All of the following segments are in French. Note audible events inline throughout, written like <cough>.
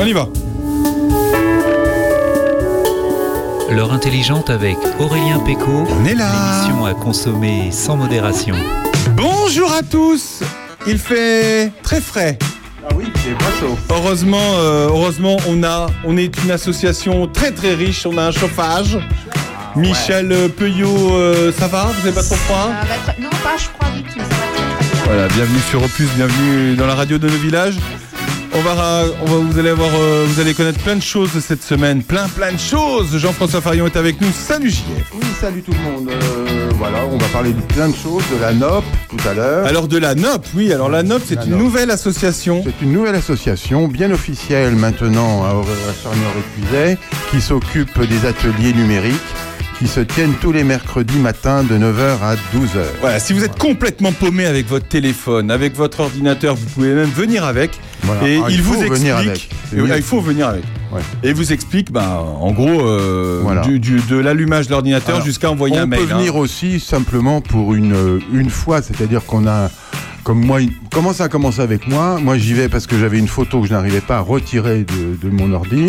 On y va. L'heure intelligente avec Aurélien Péco. On est là. L'émission à consommer sans modération. Bonjour à tous. Il fait très frais. Ah oui, c'est pas chaud. Heureusement, euh, heureusement, on a, on est une association très très riche. On a un chauffage. Michel euh, Peuillot, euh, ça va? Vous n'avez pas trop froid? Ça va très- Non, pas je crois du tout. Ça va très, très bien. Voilà, bienvenue sur Opus, bienvenue dans la radio de nos villages. On va, on va vous allez avoir, euh, vous allez connaître plein de choses cette semaine, plein plein de choses. Jean-François Farion est avec nous. Salut JF. Oui, salut tout le monde. Euh, voilà, on va parler de plein de choses, de la NOP tout à l'heure. Alors de la NOP, oui. Alors la NOP, c'est une NOP. nouvelle association. C'est une nouvelle association bien officielle maintenant à Aurélien Répuiset qui s'occupe des ateliers numériques qui se tiennent tous les mercredis matin de 9h à 12h. Voilà, si vous êtes complètement paumé avec votre téléphone, avec votre ordinateur, vous pouvez même venir avec. Voilà. Et Ah, il, vous faut explique. venir avec. C'est Et, mieux. ah, il faut venir avec. Ouais. Et vous explique, bah, en gros, euh, Voilà. du, du- de l'allumage de l'ordinateur jusqu'à envoyer on un mail. peut hein. venir aussi simplement pour une, euh, une fois, c'est-à-dire qu'on a, comme moi, comment ça a commencé avec moi? Moi j'y vais parce que j'avais une photo que je n'arrivais pas à retirer de, de mon ordi.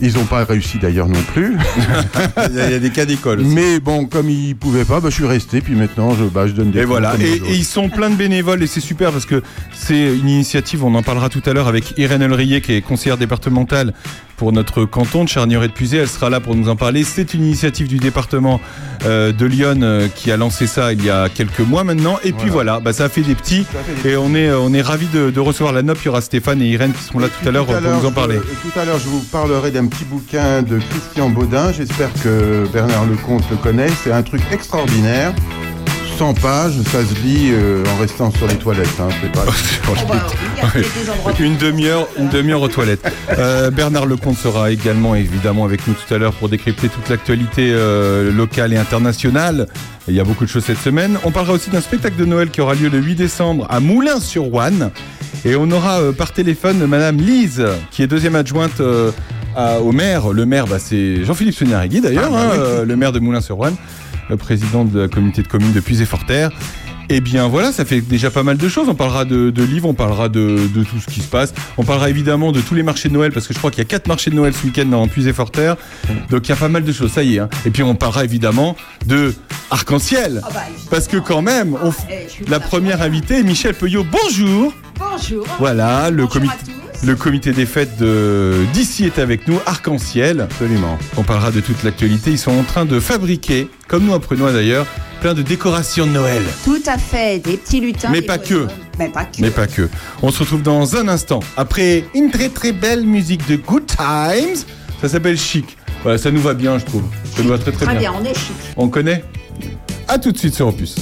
Ils n'ont pas réussi d'ailleurs non plus. <laughs> il, y a, il y a des cas d'école. Mais bon, comme ils pouvaient pas, bah, je suis resté. Puis maintenant, je, bah, je donne des Et voilà, et ils sont plein de bénévoles et c'est super parce que c'est une initiative, on en parlera tout à l'heure avec Irène Elrier qui est conseillère départementale pour notre canton de Charnier et de Puisay, elle sera là pour nous en parler. C'est une initiative du département euh, de Lyon euh, qui a lancé ça il y a quelques mois maintenant et puis voilà, bah, ça a fait des petits Ça fait des et on est, on est ravis de, de recevoir la NOP, il y aura Stéphane et Irène qui seront là tout à l'heure pour nous en je- parler. tout à l'heure, je vous parlerai d'un petit bouquin de Christian Baudin. J'espère que Bernard Lecomte le connaît. C'est un truc extraordinaire. 100 pages, ça se lit euh, en restant sur les toilettes. Hein, c'est pas... <laughs> <laughs> Oh, bah, Une demi-heure, une demi-heure aux toilettes. Euh, Bernard Lecomte sera également évidemment avec nous tout à l'heure pour décrypter toute l'actualité euh, locale et internationale. Il y a beaucoup de choses cette semaine. On parlera aussi d'un spectacle de Noël qui aura lieu le 8 décembre à Moulins-sur-Ouane. Et on aura euh, par téléphone Madame Lise, qui est deuxième adjointe euh, à- au maire. Le maire, bah, c'est Jean-Philippe Sognarigui d'ailleurs, Ah, bah hein, oui. euh, le maire de Moulins-sur-Ouane, président de la communauté de communes de Puisé-Forterre. Eh bien voilà, ça fait déjà pas mal de choses. On parlera de, de livres, on parlera de, de tout ce qui se passe. On parlera évidemment de tous les marchés de Noël, parce que je crois qu'il y a quatre marchés de Noël ce week-end dans Puisé-Forterre. Donc il y a pas mal de choses, ça y est. hein. Et puis on parlera évidemment de Arc-en-Ciel. Ah bah. Parce que quand même, on Eh, la première invitée est Michel Peuillot. Bonjour Bonjour. Voilà, le, comité, à tous. Le comité des fêtes de- d'ici est avec nous, Arc-en-Ciel. Absolument. On parlera de toute l'actualité. Ils sont en train de fabriquer, comme nous en Prenois d'ailleurs, plein de décorations de Noël. Tout à fait, des petits lutins. Mais pas que. Mais pas que. Mais pas que. On se retrouve dans un instant. Après une très très belle musique de Good Times. Ça s'appelle Chic. Voilà, ça nous va bien, je trouve. Ça nous va très très, Très bien. bien, on est chic. On connaît? À tout de suite sur Opus.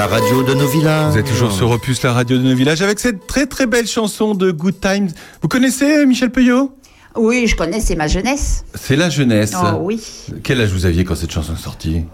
La radio de nos villages. Vous êtes toujours sur Opus, la radio de nos villages, avec cette très très belle chanson de Good Times. Vous connaissez euh, Michel Peugeot Oui, je connais, c'est ma jeunesse. C'est la jeunesse. Oh oui. Quel âge vous aviez quand cette chanson est sortie?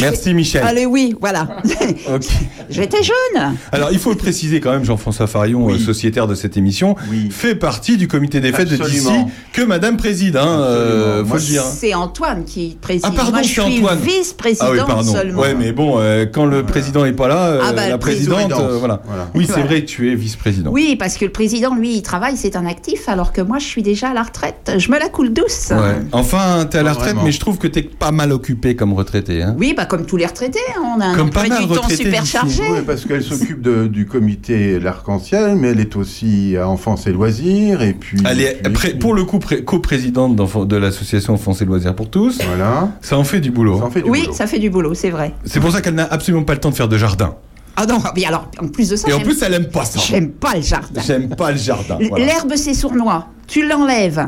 Merci Michel. Allez, oui, voilà. <laughs> Ok. J'étais jeune. Alors il faut le préciser quand même, Jean-François Farion, euh, sociétaire de cette émission, Oui. fait partie du comité des fêtes de Absolument. que Madame préside, hein, euh, faut Moi, le dire. C'est Antoine qui préside. Ah pardon, Moi, je suis Antoine. vice-présidente Ah oui, pardon. seulement. Ouais, mais bon, euh, quand le président n'est pas là, euh, Ah bah, la présidente, président. euh, voilà. Voilà. Oui, c'est Voilà. vrai, tu es vice-président. Oui, parce que le président, lui, il travaille, c'est un actif, alors que moi, je suis déjà à la retraite. Je me la coule douce. Ouais. Enfin, t'es à la retraite, vraiment. mais je trouve que t'es pas mal occupé comme retraité. Hein. Oui, bah comme tous les retraités, hein, on a un pas mal du temps super chargé. Oui, parce qu'elle s'occupe du comité L'Arc-en-Ciel, mais elle est aussi à Enfance et Loisirs, et puis... Elle est puis- pré- pour le coup pré- coprésidente de l'association Enfance et Loisirs pour tous. Voilà. Ça en fait du boulot. Ça en fait du Oui, boulot. ça fait du boulot, c'est vrai. C'est pour ça qu'elle n'a absolument pas le temps de faire de jardin. Ah non, mais alors, en plus de ça, Et en plus, elle aime pas ça. j'aime pas le jardin. J'aime pas le jardin. voilà. L'herbe, c'est sournois. Tu l'enlèves,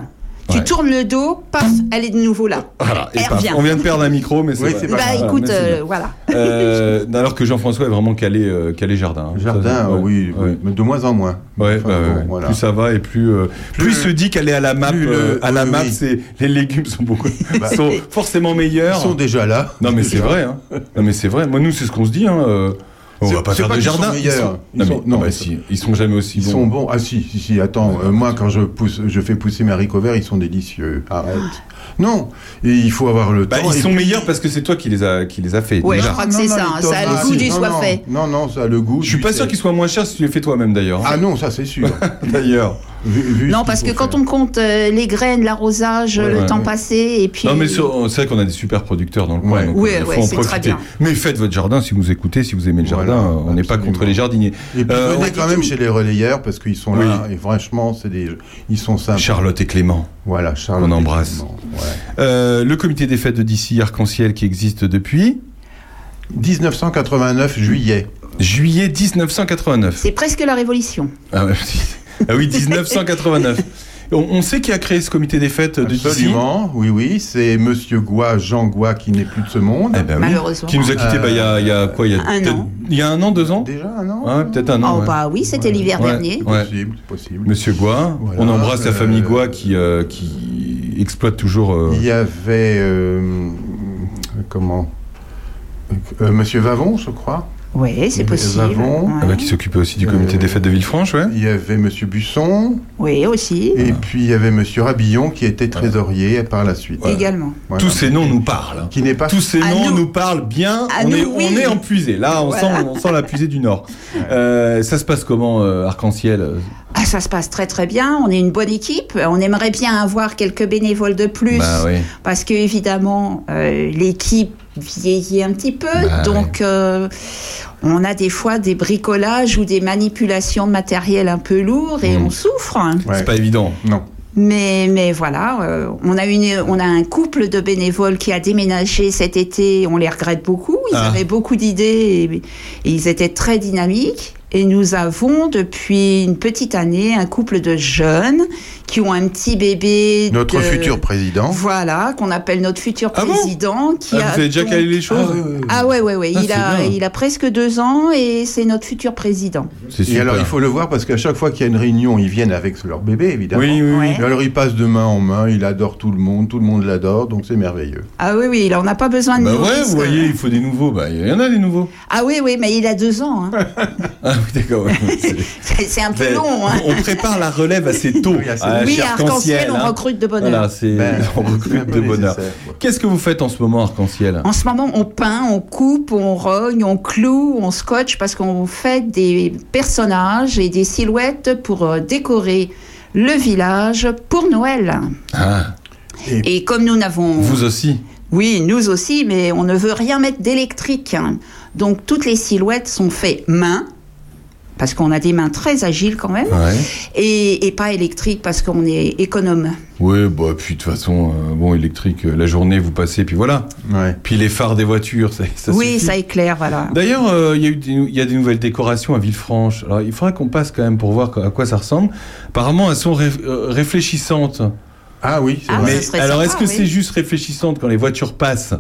tu Ouais. tournes le dos, paf, elle est de nouveau là. Voilà, et elle paf, revient. on vient de perdre un micro, mais c'est Oui, pas Bah grave. Voilà, écoute, euh, voilà. Euh, alors que Jean-François est vraiment calé, euh, calé jardin. hein. Jardin, Ça, ouais, oui, ouais. oui, mais de moins en moins. Ouais, Enfin, bah, bon, ouais. voilà. plus ça va et plus euh, plus, Plus- il se dit qu'elle est à la map. le- euh, à la oui, map, oui. c'est les légumes sont beaucoup <laughs> Bah, sont forcément Ils meilleurs. sont déjà là. Non mais c'est vrai. Hein. Non mais c'est vrai. Moi nous c'est ce qu'on se dit. Hein. On va pas faire pas de jardin. meilleurs. sont- Ils Non, sont- mais, non, non, bah, si, ils sont jamais aussi Ils bons. sont bons. Ah si, si, si, attends. euh, moi, quand je pousse, je fais pousser mes haricots verts, ils sont délicieux. Arrête. Non, et il faut avoir le Bah, temps. ils sont puis- meilleurs parce que c'est toi qui les a qui les a fait. Ouais, déjà. je crois que c'est ça, hein, ça a le goût du Non, soit fait. Non, non, ça a le goût. Je suis du pas sûr qu'ils soient moins chers si tu les fais toi-même d'ailleurs. Ah non, ça c'est sûr. <laughs> D'ailleurs. Vu- vu Non, ce parce que quand faire. on compte euh, les graines, l'arrosage, Ouais, le ouais, temps ouais. passé, et puis. Non mais c'est vrai qu'on a des super producteurs dans le coin. Donc, Oui, euh, c'est très bien. Mais faites votre jardin si vous écoutez, si vous aimez le Voilà, jardin. on n'est pas contre les jardiniers. Et puis Euh, venez quand même chez les relayeurs parce qu'ils sont là et franchement, c'est des, ils sont sympas. Charlotte et Clément. Voilà, Charlotte. On embrasse. Euh, le comité des fêtes de d'ici Arc-en-Ciel qui existe depuis 1989 juillet. juillet 1989. C'est presque la révolution. Ah, ouais, <laughs> ah oui, 1989. On, on sait qui a créé ce comité des fêtes de. Absolument, oui, oui, c'est Monsieur Goua, Jean Goua, qui n'est plus de ce monde. Eh ben oui. Malheureusement. Qui nous a quittés bah, il y, a, il y a quoi il y a Un an. Il y a un an, deux ans? Déjà, non Ouais, peut-être un an. Oh, ouais. bah oui, c'était l'hiver Ouais. dernier. Ouais. Possible, c'est possible. Monsieur Goua. Voilà, on embrasse la euh, famille Goua qui, euh, qui exploite toujours. euh, Il y avait euh, comment? Euh, Monsieur Vavon, je crois. Oui, c'est Les possible. avons. Ouais. ah bah, qui s'occupait aussi du comité Euh, des fêtes de Villefranche, ouais. Il y avait Monsieur Busson. Oui, aussi. Et puis il y avait Monsieur Rabillon qui était trésorier par la suite. Également. Voilà. Tous ces noms nous parlent. hein. Qui n'est pas Tous ces À noms nous. nous parlent bien. À on, nous, est, oui. on est en puisée. Là, on, Voilà. sent, on sent la puisée du Nord. Euh, ça se passe comment, euh, Arc-en-Ciel Ah, ça se passe très très bien. On est une bonne équipe. On aimerait bien avoir quelques bénévoles de plus. Bah oui. Parce que évidemment, euh, l'équipe vieillit un petit peu. Bah donc, euh, on a des fois des bricolages ou des manipulations de matériel un peu lourd et Mm. on souffre. hein. Ouais. C'est pas évident. Non. Mais, mais voilà, euh, on, a une, on a un couple de bénévoles qui a déménagé cet été. On les regrette beaucoup. Ils Ah. avaient beaucoup d'idées et, et ils étaient très dynamiques. Et nous avons depuis une petite année un couple de jeunes qui ont un petit bébé. Notre de- futur président. Voilà, qu'on appelle notre futur Ah bon président. qui Ah, a vous avez déjà donc- calé les choses Ah ouais, ouais, ouais. Ah, il, a, bien. il a presque deux ans et c'est notre futur président. C'est Et alors, il faut le voir parce qu'à chaque fois qu'il y a une réunion, ils viennent avec leur bébé, évidemment. Oui, oui, oui. Et alors, il passe de main en main, il adore tout le monde, tout le monde l'adore, donc c'est merveilleux. Ah oui, oui, là, on n'a pas besoin de Bah ouais, vous euh. voyez, il faut des nouveaux. Bah, il y en a des nouveaux. Ah oui, oui, mais il a deux ans. hein. <laughs> Ah oui, d'accord. <laughs> C'est- un peu Mais long. hein. On prépare la relève assez tôt. Oui, assez tôt. Oui, à Arc-en-Ciel, on hein. recrute de bonne heure. Voilà, c'est Ben, on <laughs> recrute de bonheur. Qu'est-ce que vous faites en ce moment, Arc-en-Ciel? En ce moment, on peint, on coupe, on rogne, on cloue, on scotche parce qu'on fait des personnages et des silhouettes pour euh, décorer le village pour Noël. Ah, Et comme nous n'avons... vous aussi? Oui, nous aussi, mais on ne veut rien mettre d'électrique. hein. Donc toutes les silhouettes sont faites main, parce qu'on a des mains très agiles quand même, Ouais. et, et pas électrique parce qu'on est économe. Oui, bah, puis de toute façon, euh, bon, électrique, euh, la journée, vous passez, puis voilà. Ouais. Puis les phares des voitures, ça, ça oui, suffit. ça éclaire, voilà. D'ailleurs, euh, il y, a eu des- il y a des nouvelles décorations à Villefranche. Alors, il faudra qu'on passe quand même pour voir à quoi ça ressemble. Apparemment, elles sont ré- réfléchissantes. Ah oui, c'est Ah, vrai. Mais alors, est-ce que oui. c'est juste réfléchissante quand les voitures passent?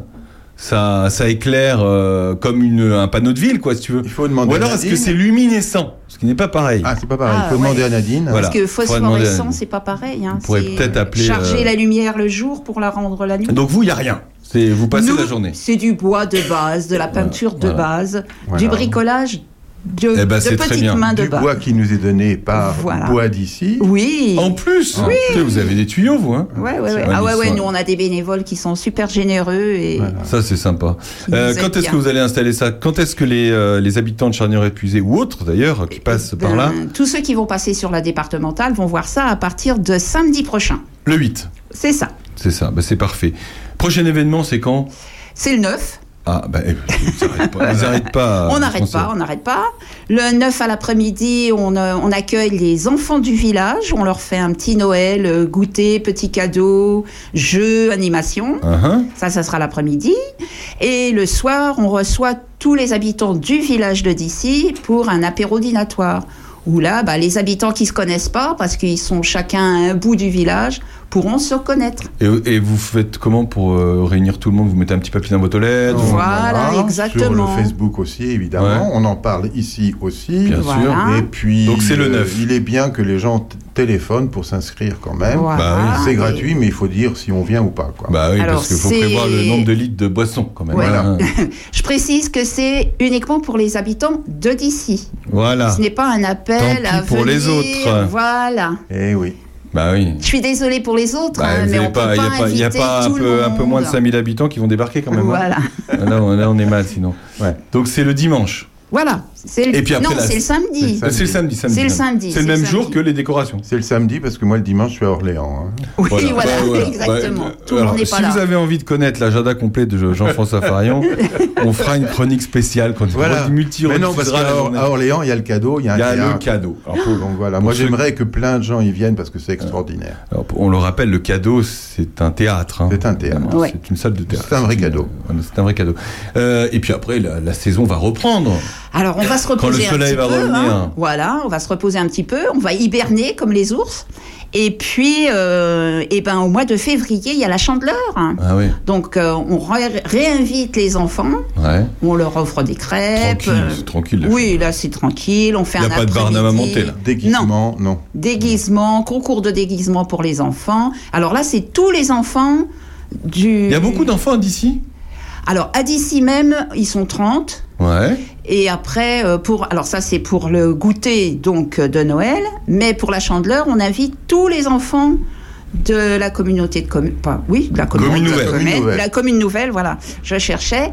Ça, ça éclaire euh, comme une, un panneau de ville, quoi, si tu veux. Il faut demander Ou alors, est-ce que c'est luminescent? Ce qui n'est pas pareil. Ah, c'est pas pareil. Ah, il faut ouais. demander à Nadine. Voilà. Parce que phosphorescent, c'est pas pareil. Hein. On pourrait peut-être appeler, Charger euh, la lumière le jour pour la rendre la nuit. Donc, vous, il n'y a rien. C'est, vous passez Nous, la journée. C'est du bois de base, de la peinture de voilà. base, Voilà. du bricolage de, Eh ben, de très petites bien. mains de Du bas. bois qui nous est donné par Voilà. Bois d'ici. Oui. En plus, vous avez des tuyaux, vous. Hein Ouais, ouais, ouais. Ah ouais, ouais, nous on a des bénévoles qui sont super généreux et Voilà. Ça, c'est sympa. Euh, quand est-ce que vous allez installer ça? Quand est-ce que les, euh, les habitants de Charnier-Épuisé ou autres, d'ailleurs, qui passent par là? Ben, tous ceux qui vont passer sur la départementale vont voir ça à partir de samedi prochain. Le 8. C'est ça. C'est ça, bah, c'est parfait. Prochain événement, c'est quand? C'est le 9. Ah, bah, ils n'arrêtent pas. <laughs> On n'arrête pas, on n'arrête pas. Le 9 à l'après-midi, on, euh, on accueille les enfants du village. On leur fait un petit Noël, euh, goûter, petits cadeaux, jeux, animation. Uh-huh. Ça, ça sera l'après-midi. Et le soir, on reçoit tous les habitants du village de d'ici pour un apéro dînatoire. Où là, bah, les habitants qui se connaissent pas, parce qu'ils sont chacun à un bout du village, pourront se connaître. Et, et vous faites comment pour euh, réunir tout le monde? Vous mettez un petit papier dans votre lettre Voilà, Sur exactement. le Facebook aussi, évidemment. Ouais. On en parle ici aussi. Bien Voilà. sûr. Et puis, Donc, c'est le euh, 9. il est bien que les gens t- téléphonent pour s'inscrire quand même. Voilà. Bah oui. C'est gratuit, mais il faut dire si on vient ou pas. Quoi. Bah oui, Alors, parce qu'il faut prévoir le nombre de litres de boisson quand même. Ouais. <laughs> Je précise que c'est uniquement pour les habitants de d'ici. Voilà. Ce n'est pas un appel Tant pis à pour les autres. Voilà. Eh oui. Bah oui. Je suis désolée pour les autres, Bah, hein, mais on peut pas, il pas, y a pas, il y a pas un peu, un peu moins de monde. 5000 habitants qui vont débarquer quand même. hein. Voilà. Là, on, là, on est mal sinon. Ouais. Donc c'est le dimanche. Voilà. C'est le... Et puis après, non, la- c'est le samedi. Euh, C'est le samedi. C'est le même. samedi, C'est le c'est même le jour que les décorations. C'est le samedi parce que moi, le dimanche, je suis à Orléans. hein. Oui, voilà, Bah, voilà. exactement. Bah, Tout le alors, monde si pas là. vous avez envie de connaître l'agenda complet de Jean-François <laughs> Farion, on fera une chronique spéciale quand Voilà. il multi Mais non, parce qu'à Or- journée. à Orléans, il y a le cadeau, il y a un Il y a le cadeau. Alors, pour- Donc voilà, moi j'aimerais que plein de gens y viennent parce que c'est extraordinaire. alors, on le rappelle, le cadeau, c'est un théâtre. hein. C'est un théâtre. C'est une salle de théâtre. C'est un vrai cadeau. C'est un vrai cadeau. Euh, et puis après, la, la saison va reprendre. Alors, on va se reposer le soleil un petit va peu. revenir. hein. Voilà, on va se reposer un petit peu. On va hiberner comme les ours. Et puis, euh, eh ben, au mois de février, il y a la chandeleur. hein. Ah oui. Donc, euh, on ré- réinvite les enfants. Ouais. On leur offre des crêpes. Tranquille, euh, c'est tranquille. Oui, là, c'est tranquille. On fait Il y a un pas de Barnum à monter, là. Déguisement, non. Déguisement, concours de déguisement pour les enfants. Alors là, c'est tous les enfants du. Il y a beaucoup d'enfants d'ici? Alors, à d'ici même, ils sont 30. Ouais. Et après, euh, pour, alors ça c'est pour le goûter donc euh, de Noël, mais pour la chandeleur, on invite tous les enfants de la communauté de communes, pas oui, de la commune, nouvelle. commune- Commune nouvelle. la commune nouvelle, voilà, je cherchais.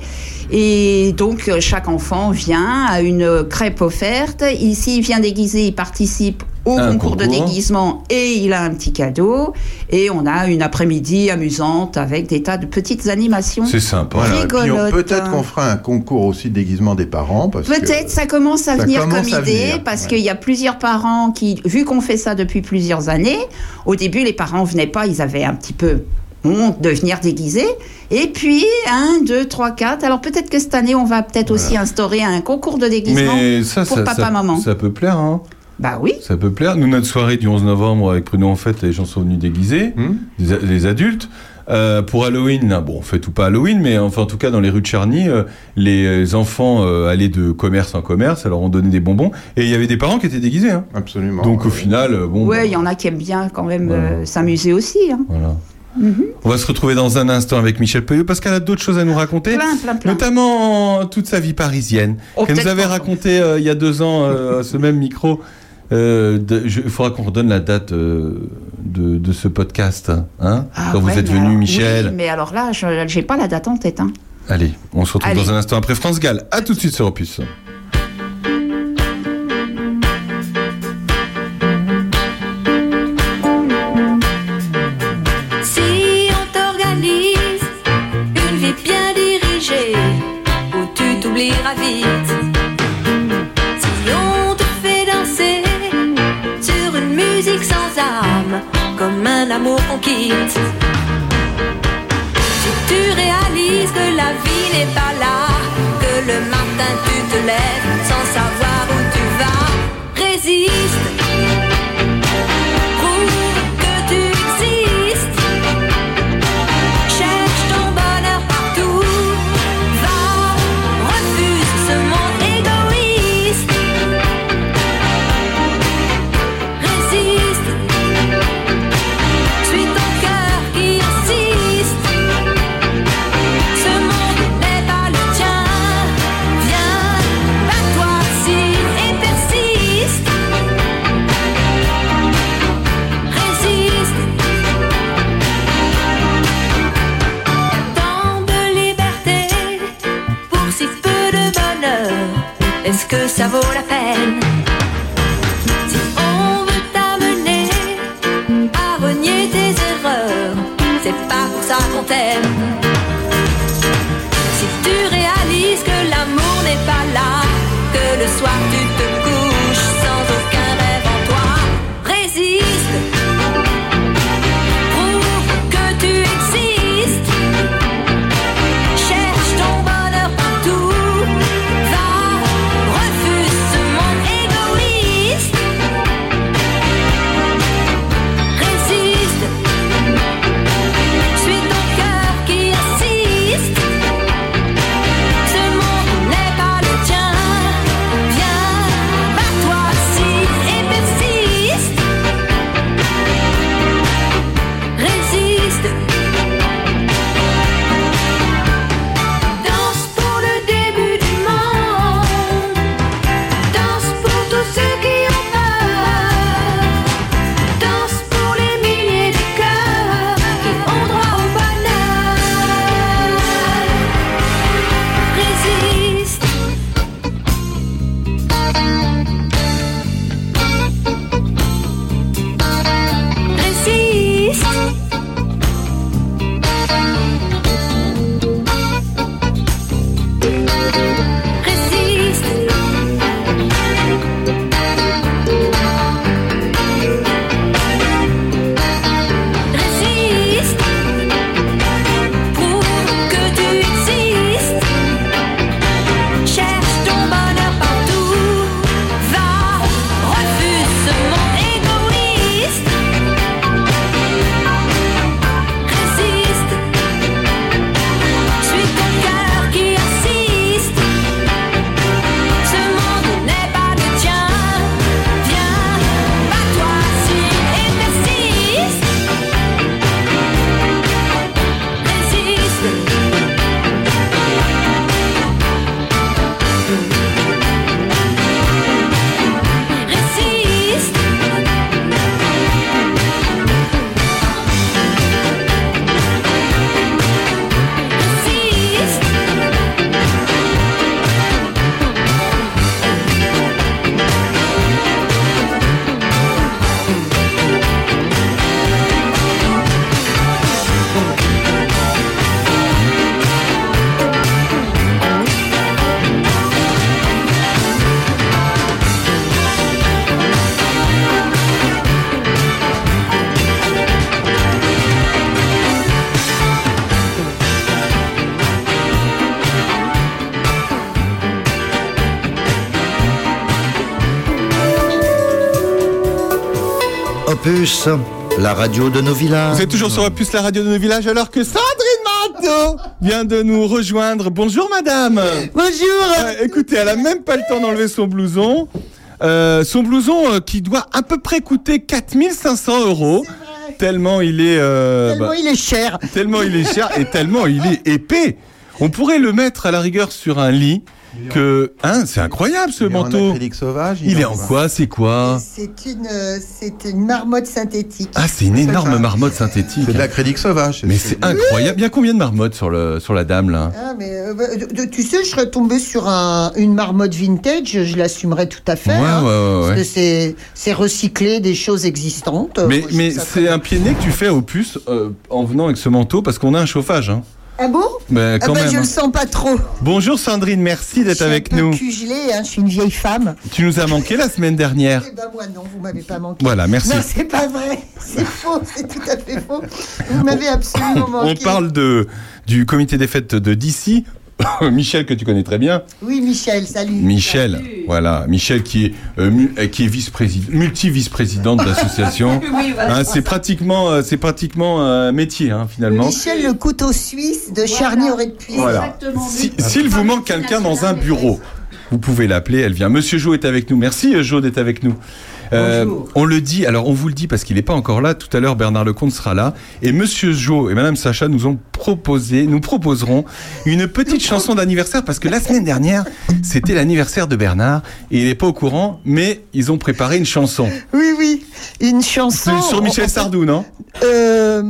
Et donc euh, chaque enfant vient à une crêpe offerte. Ici, il vient déguisé, il participe au Un concours, de déguisement et il a un petit cadeau. Et on a une après-midi amusante avec des tas de petites animations. C'est sympa. Voilà. Peut-être qu'on fera un concours aussi de déguisement des parents. Peut-être ça commence à ça venir commence comme à idée venir, parce ouais. qu'il y a plusieurs parents qui, vu qu'on fait ça depuis plusieurs années, au début les parents venaient pas, ils avaient un petit peu honte de venir déguisé. Et puis, 1, 2, 3, 4. Alors peut-être que cette année, on va peut-être aussi instaurer un concours de déguisement Mais ça, pour ça, papa, ça, maman. ça peut plaire, hein. Bah oui. Ça peut plaire. Nous, notre soirée du 11 novembre avec Pruno en fête, les gens sont venus déguisés, Hmm. les, adultes. Euh, pour Halloween, là, bon, on fait tout pas Halloween, mais enfin, en tout cas, dans les rues de Charny, euh, les enfants euh, allaient de commerce en commerce, alors on donnait des bonbons, et il y avait des parents qui étaient déguisés. Hein. Absolument. Donc au final, euh, bon. Ouais, bah, il y en a qui aiment bien quand même Voilà. euh, s'amuser aussi. hein. Voilà. On va se retrouver dans un instant avec Michel Peuillot parce qu'elle a d'autres choses à nous raconter. Plein, plein, plein. Notamment toute sa vie parisienne. Oh, qu'elle nous avait raconté euh, il y a deux ans euh, à ce même micro. Euh, de- je- Il faudra qu'on redonne la date euh, de, de ce podcast. Hein, Ah quand vous êtes venu, alors- Michel. oui, mais alors là, je j'ai pas la date en tête. hein. Allez, on se retrouve Allez. dans un instant après France Gall. À tout de suite sur Opus. Si tu réalises que la vie n'est pas là, que le matin tu te lèves sans savoir où tu vas, résiste. Est-ce que ça vaut la peine Si on veut t'amener à renier tes erreurs, c'est pas pour ça qu'on t'aime. Opus, la radio de nos villages. Vous êtes toujours sur Opus, la radio de nos villages, alors que Sandrine Manteau vient de nous rejoindre. Bonjour madame Bonjour Euh, Écoutez, elle a même pas le temps d'enlever son blouson. Euh, son blouson euh, qui doit à peu près coûter 4500 euros. Tellement il est... euh, Tellement bah, il est cher. tellement il est cher et tellement il est épais. On pourrait le mettre à la rigueur sur un lit. Que, hein, c'est incroyable ce Il en manteau. acrylique sauvage. Il est en quoi C'est quoi C'est une, euh, c'est une marmotte synthétique. Ah, c'est une énorme ça. marmotte synthétique. C'est de l'acrylique sauvage. Mais c'est incroyable. Il y a combien de marmottes sur, le, sur la dame là? Ah, mais euh, bah, tu sais, je serais tombée sur un- une marmotte vintage, je l'assumerais tout à fait. Ouais, hein, ouais, ouais, Parce que c'est, c'est recycler des choses existantes. Mais, Moi, mais c'est un pied nez que tu fais au puce euh, en venant avec ce manteau parce qu'on a un chauffage. Hein. Ah bon Ah quand bah, même. je hein. le sens pas trop. Bonjour Sandrine, merci d'être suis un avec peu nous. cugelée, hein, je suis une vieille femme. Tu nous as manqué la semaine dernière. Eh ben moi non, vous m'avez pas manqué. Voilà, merci. Non, c'est pas vrai. C'est faux, c'est tout à fait faux. Vous m'avez absolument manqué. On parle de, du comité des fêtes de DC. <coughs> Michel que tu connais très bien. Oui, Michel, salut. Michel, voilà, Michel qui est, euh, mu- euh, qui est vice-président, multi-vice-président de l'association. <laughs> Hein, c'est pratiquement, euh, c'est pratiquement un métier hein, finalement. Michel, le couteau suisse de Charny aurait pu. Voilà. Si- S'il vous manque quelqu'un dans un bureau, vous pouvez l'appeler, elle vient. Monsieur Jo est avec nous. Merci Jo d'être avec nous. Euh, on le dit, alors on vous le dit parce qu'il n'est pas encore là. Tout à l'heure, Bernard Lecomte sera là. Et Monsieur Jo et Madame Sacha nous ont proposé, nous proposeront une petite chanson d'anniversaire parce que la semaine dernière, c'était l'anniversaire de Bernard et il n'est pas au courant, mais ils ont préparé une chanson. Oui, oui, une chanson. Sur Michel Sardou, non? Euh,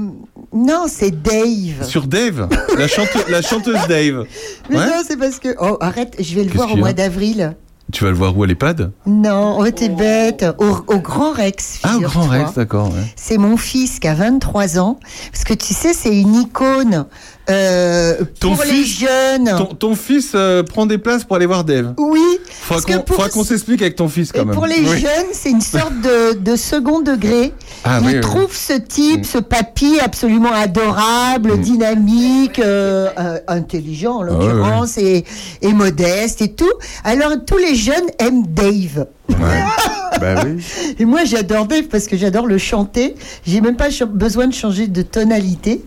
non, c'est Dave. Sur Dave, la, chante- la chanteuse Dave. <laughs> Mais Ouais. non, c'est parce que. Oh, arrête, je vais le voir au mois d'avril. Tu vas le voir où à l'EHPAD Non, oh, t'es bête. Au, au Grand Rex. Ah, au Grand. Rex, d'accord. ouais. C'est mon fils qui a 23 ans. Parce que tu sais, c'est une icône euh, Ton pour les fils- jeunes. Ton, ton fils euh, prend des places pour aller voir Dave. Oui, Faudra qu'on s'explique avec ton fils et quand même. pour les Oui. jeunes, c'est une sorte de, de second degré. Ah, Ils oui, oui. trouvent ce type, Mm. ce papy absolument adorable, Mm. dynamique, euh, intelligent en Ah, l'occurrence, et, et modeste et tout. Alors tous les jeunes aiment Dave. Ouais. <laughs> Bah oui. Et moi j'adore Dave parce que j'adore le chanter. J'ai même pas besoin de changer de tonalité.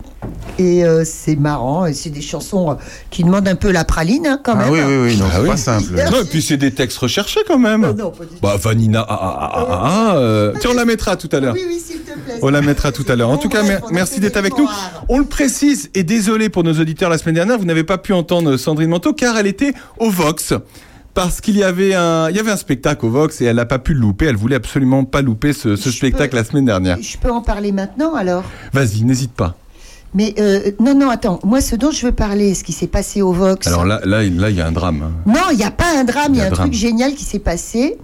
Et euh, c'est marrant. Et c'est des chansons euh, qui demandent un peu la praline hein, quand Ah même. oui, oui, oui, non, Ah c'est oui. pas simple. Non, et puis c'est des textes recherchés quand même. Oh non, pas du tout. Bah, Vanina, ah, ah, ah, ah, ah, euh, tiens, on la mettra tout à l'heure. Oui, oui, s'il te plaît. On la mettra tout à l'heure. En tout cas, mer- merci d'être avec nous. On le précise, et désolé pour nos auditeurs la semaine dernière, vous n'avez pas pu entendre Sandrine Manteau car elle était au Vox. Parce qu'il y avait un, il y avait un spectacle au Vox et elle n'a pas pu le louper. Elle voulait absolument pas louper ce, spectacle peux- la semaine dernière. Je peux en parler maintenant alors? Vas-y, n'hésite pas. Mais euh, non, non, attends. Moi, ce dont je veux parler, ce qui s'est passé au Vox. Alors là, là, là, il y a un drame. hein. Non, il n'y a pas un drame, il y a un drame. truc génial qui s'est passé.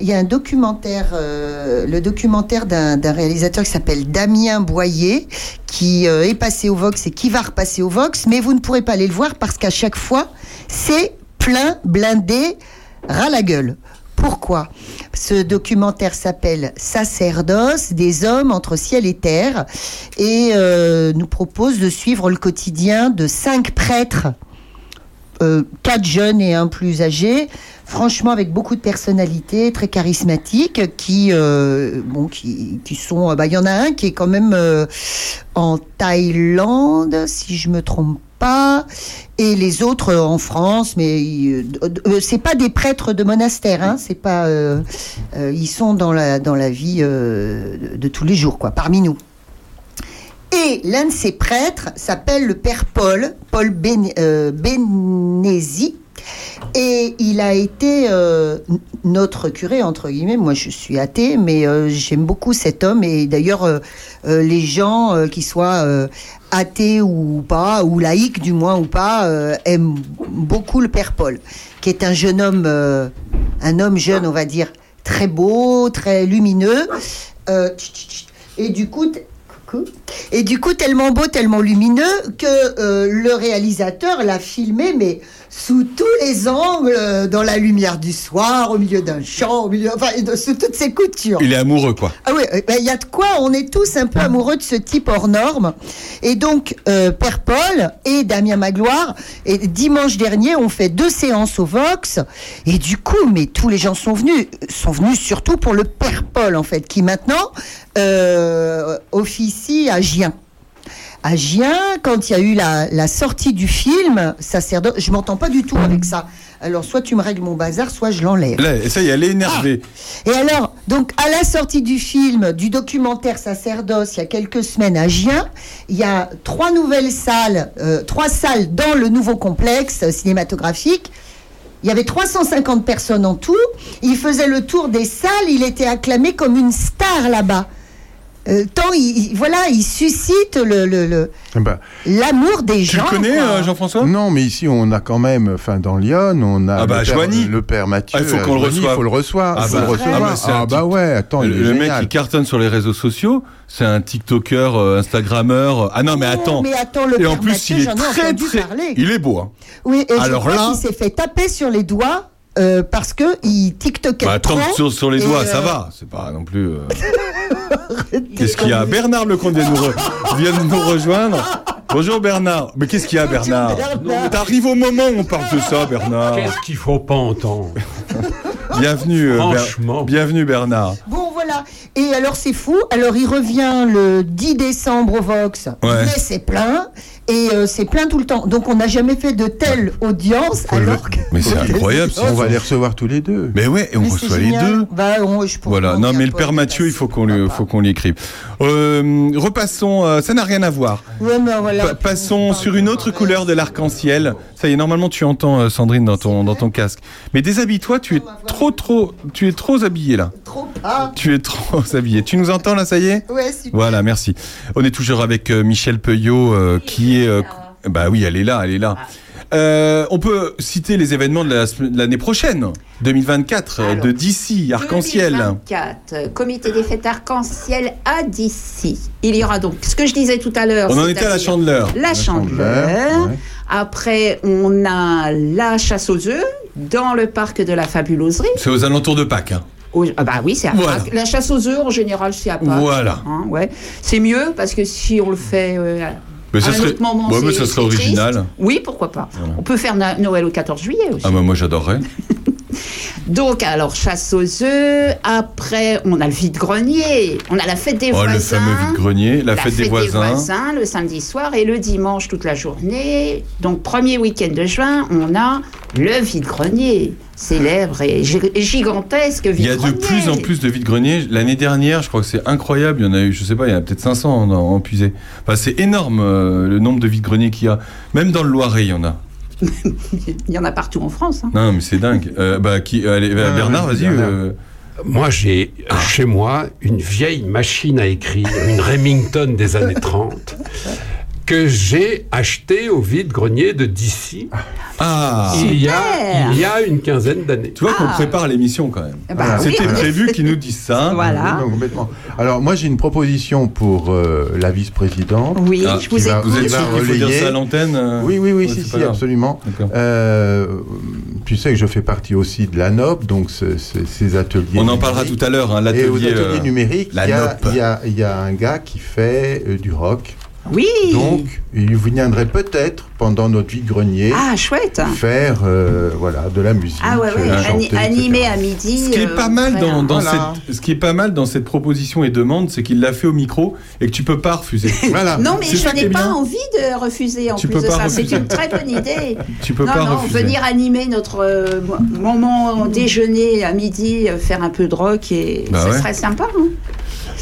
Il y a un documentaire, euh, le documentaire d'un d'un réalisateur qui s'appelle Damien Boyer, qui euh, est passé au Vox et qui va repasser au Vox, mais vous ne pourrez pas aller le voir parce qu'à chaque fois, c'est plein, blindé, ras la gueule. Pourquoi Ce documentaire s'appelle Sacerdoce, des hommes entre ciel et terre, et euh, nous propose de suivre le quotidien de cinq prêtres euh, quatre jeunes et un plus âgé, franchement avec beaucoup de personnalité, très charismatique, qui, euh, bon, qui, qui sont, bah, il y en a un qui est quand même en Thaïlande, si je me trompe pas, et les autres en France, mais euh, euh, c'est pas des prêtres de monastère, hein, c'est pas, euh, euh, ils sont dans la dans la vie de, tous les jours, quoi, parmi nous. Et l'un de ces prêtres s'appelle le père Paul, Paul Bénézy. Et il a été euh, notre curé, entre guillemets. Moi, je suis athée, mais euh, j'aime beaucoup cet homme. Et d'ailleurs, euh, les gens, qui soient athées ou pas, ou laïcs du moins ou pas, aiment beaucoup le père Paul, qui est un jeune homme, un homme jeune, on va dire, très beau, très lumineux. Et du coup. Et du coup, tellement beau, tellement lumineux que le réalisateur l'a filmé, mais sous tous les angles, euh, dans la lumière du soir, au milieu d'un champ, au milieu, enfin, sous toutes ses coutures. Il est amoureux, quoi. Ah oui, euh, ben, il y a de quoi, on est tous un peu amoureux de ce type hors norme. Et donc, euh, Père Paul et Damien Magloire, et dimanche dernier, ont fait deux séances au Vox. Et du coup, mais tous les gens sont venus, sont venus surtout pour le Père Paul, en fait, qui maintenant euh, officie à Gien. À Gien, quand il y a eu la, la sortie du film, sacerdoce, je m'entends pas du tout avec ça. Alors, soit tu me règles mon bazar, soit je l'enlève. Là, ça y est, elle est énervée. Et alors, donc à la sortie du film, du documentaire Sacerdoce, il y a quelques semaines à Gien, il y a trois nouvelles salles, euh, trois salles dans le nouveau complexe cinématographique. Il y avait 350 personnes en tout. Il faisait le tour des salles. Il était acclamé comme une star là-bas. Euh, tant il, il- voilà, il suscite le- le- Bah, l'amour des Tu gens. le connais, euh, Jean-François? Non, mais ici, on a quand même, enfin, dans Lyon, on a Ah bah, le, père, le père Mathieu. Ah, il faut qu'on le reçoive. Il faut le recevoir. Ah bah, le recevoir. ah bah, Ah bah type- ouais, attends, il est le mec qui cartonne sur les réseaux sociaux, c'est un TikToker, euh, Instagrammeur. Ah non, mais Oh, attends. mais attends, le Et en père plus, Mathieu, il est j'en ai très, entendu très. parler. Il est beau, hein. Oui, et Alors je crois là- qu'il s'est fait taper sur les doigts euh, parce que il tiktokait Bah, trop. sur, sur les doigts, euh, ça va. C'est pas non plus. euh, Qu'est-ce qu'il y a? Bernard Lecomte vient de nous, re- vient de nous rejoindre. Bonjour Bernard. Mais qu'est-ce qu'il y a Bernard? Bernard. T'arrives au moment où on parle de ça, Bernard. Qu'est-ce qu'il faut pas entendre? Bienvenue, euh, Ber- Franchement. bienvenue Bernard. Bon, voilà. Et alors, c'est fou. Alors, il revient le 10 décembre au Vox. Ouais. Mais c'est plein. Et euh, c'est plein tout le temps. Donc, on n'a jamais fait de telle audience. alors que. Mais c'est <laughs> incroyable. On va les recevoir tous les deux. Mais ouais, et on Mais reçoit les deux. Bah, on- je pourrais Voilà, non mais le père Mathieu, il faut qu'on lui, faut qu'on lui écrive. Euh, repassons, euh, ça n'a rien à voir. pas Ouais, mais voilà. Pa- passons sur une autre couleur de l'arc-en-ciel. Ça y est, normalement tu entends euh, Sandrine dans ton dans ton casque. Mais déshabille-toi, tu es trop trop, tu es trop habillé là. Trop pas. Tu es trop <laughs> habillé. Tu nous entends là, ça y est? Ouais, super. Voilà, merci. On est toujours avec euh, Michel Peuillot, euh, qui est. euh, bah oui, elle est là, elle est là. Euh, on peut citer les événements de la l'année prochaine, 2024, euh, Alors, de d'ici, arc-en-ciel. 2024, euh, comité des fêtes arc-en-ciel à d'ici. Il y aura donc ce que je disais tout à l'heure. On en était à la chandeleur. La chandeleur. ouais. Après, on a la chasse aux œufs dans le parc de la fabuloserie. C'est aux alentours de Pâques. hein. Ah bah oui, c'est à Voilà. Pâques. La chasse aux œufs, en général, c'est à Pâques. Voilà. Hein, ouais. C'est mieux parce que si on le fait euh, Mais à ça un serait, autre moment, ouais, mais c'est- ça serait c'est triste. original. Oui, pourquoi pas. Voilà. On peut faire Noël au 14 juillet aussi. Ah bah moi j'adorerais. <laughs> Donc, alors, chasse aux œufs. Après, on a le vide-grenier. On a la fête des Oh, voisins. le fameux vide-grenier, la, fête, des voisins. le samedi soir et le dimanche toute la journée. Donc, premier week-end de juin, on a le vide-grenier. Célèbre et gi- gigantesque Il y a vide-grenier. de plus en plus de vide-greniers. L'année dernière, je crois que c'est incroyable. Il y en a eu, je sais pas, il y en a peut-être 500 en, en puisé. Enfin, c'est énorme euh, le nombre de vide-greniers qu'il y a. Même dans le Loiret, il y en a. Il y en a partout en France. hein. Non, mais c'est dingue. Euh, bah, qui, allez, bah, Ah, Bernard, vas-y, euh, Moi, j'ai euh, chez moi une vieille machine à écrire, une Remington des années 30, que j'ai achetée au vide-grenier de d'ici Ah il, y a, Super. il y a une quinzaine d'années. Tu vois qu'on Ah. prépare l'émission quand même. Bah oui. C'était prévu qu'ils nous disent ça. <laughs> Voilà. Non, complètement. Alors, moi, j'ai une proposition pour euh, la vice-présidente. Oui, Ah, je vous va- écoute. Vous êtes sûr qu'il faut dire ça à l'antenne euh Oui, oui, oui, Ouais, si, si, absolument. D'accord. Euh, tu sais que je fais partie aussi de la NOP, donc ce- ce- ces ateliers. On en parlera tout à l'heure, hein, Et aux l'atelier. ateliers euh, numériques, la il y, a, NOP. il y a- il y a un gars qui fait euh, du rock. Oui. Donc, il viendrait peut-être, pendant notre vide-grenier, Ah, chouette. faire euh, voilà, de la musique. Ah ouais, ouais. euh, Ani- chanter, animé etc. à midi. Ce qui est euh, pas mal dans, voilà. dans Voilà. cette, ce qui est pas mal dans cette proposition et demande, c'est qu'il l'a fait au micro et que tu peux pas refuser. <laughs> Voilà. Non, mais ça je n'ai pas bien. envie de refuser en Tu plus peux de pas ça. refuser. C'est une très bonne <laughs> idée. tu peux non, pas non, refuser. venir animer notre euh, moment déjeuner à midi, euh, faire un peu de rock et Bah ce ouais. serait sympa. hein.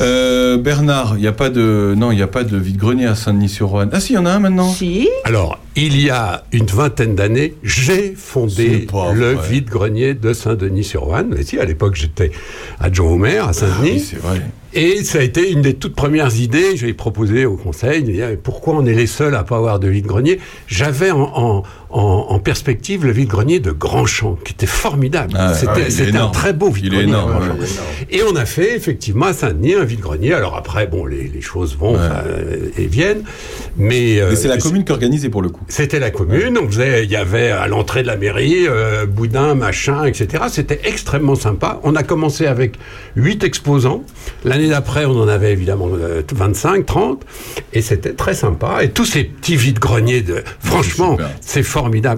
Euh, Bernard, il y a pas de non, il y a pas de vide-grenier à Saint-Denis-sur-Roanne. Ah si, il y en a un maintenant. Si. Alors, il y a une vingtaine d'années, j'ai fondé le vrai. vide-grenier de Saint-Denis-sur-Ouane. Et si, à l'époque, j'étais adjoint au maire à Ah Saint-Denis. oui, c'est vrai. Et ça a été une des toutes premières idées. J'ai proposé au conseil de dire mais pourquoi on est les seuls à pas avoir de vide-grenier? J'avais en, en, en, en perspective le vide-grenier de Grandchamp, qui était formidable. Ah, c'était ah, c'était un très beau vide-grenier. Et on a fait effectivement à Saint-Denis un vide-grenier. Alors après, bon, les, les choses vont euh, et viennent, mais, euh, Mais c'est la commune qui organisait pour le coup. c'était la commune, on faisait, il y avait à l'entrée de la mairie, euh, boudin, machin, etc. C'était extrêmement sympa. On a commencé avec 8 exposants. L'année d'après, on en avait évidemment euh, 25, 30. Et c'était très sympa. Et tous ces petits vides-greniers, de, franchement, super. c'est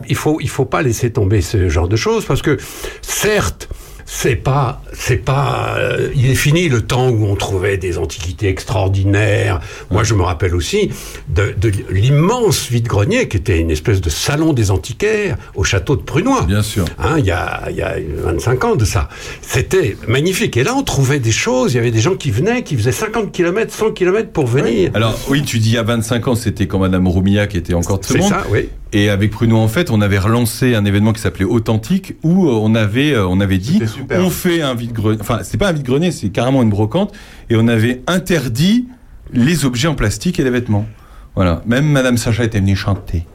Il faut, il faut pas laisser tomber ce genre de choses parce que, certes, c'est pas, c'est pas, euh, il est fini le temps où on trouvait des antiquités extraordinaires. Moi, je me rappelle aussi de, de l'immense vide-grenier qui était une espèce de salon des antiquaires au château de Prunois. Bien sûr. Hein, il y a, il y a 25 ans de ça. C'était magnifique. Et là, on trouvait des choses. Il y avait des gens qui venaient, qui faisaient 50 km, 100 km pour venir. Alors oui, tu dis il y a 25 ans, c'était quand Madame Roumilla qui était encore très C'est ça, oui. Et avec Pruno, en fait, on avait relancé un événement qui s'appelait Authentique, où euh, on avait, euh, on avait dit, super. on fait un vide-grenier. Enfin, c'est pas un vide-grenier, c'est carrément une brocante, et on avait interdit les objets en plastique et les vêtements. Voilà. Même Madame Sacha était venue chanter.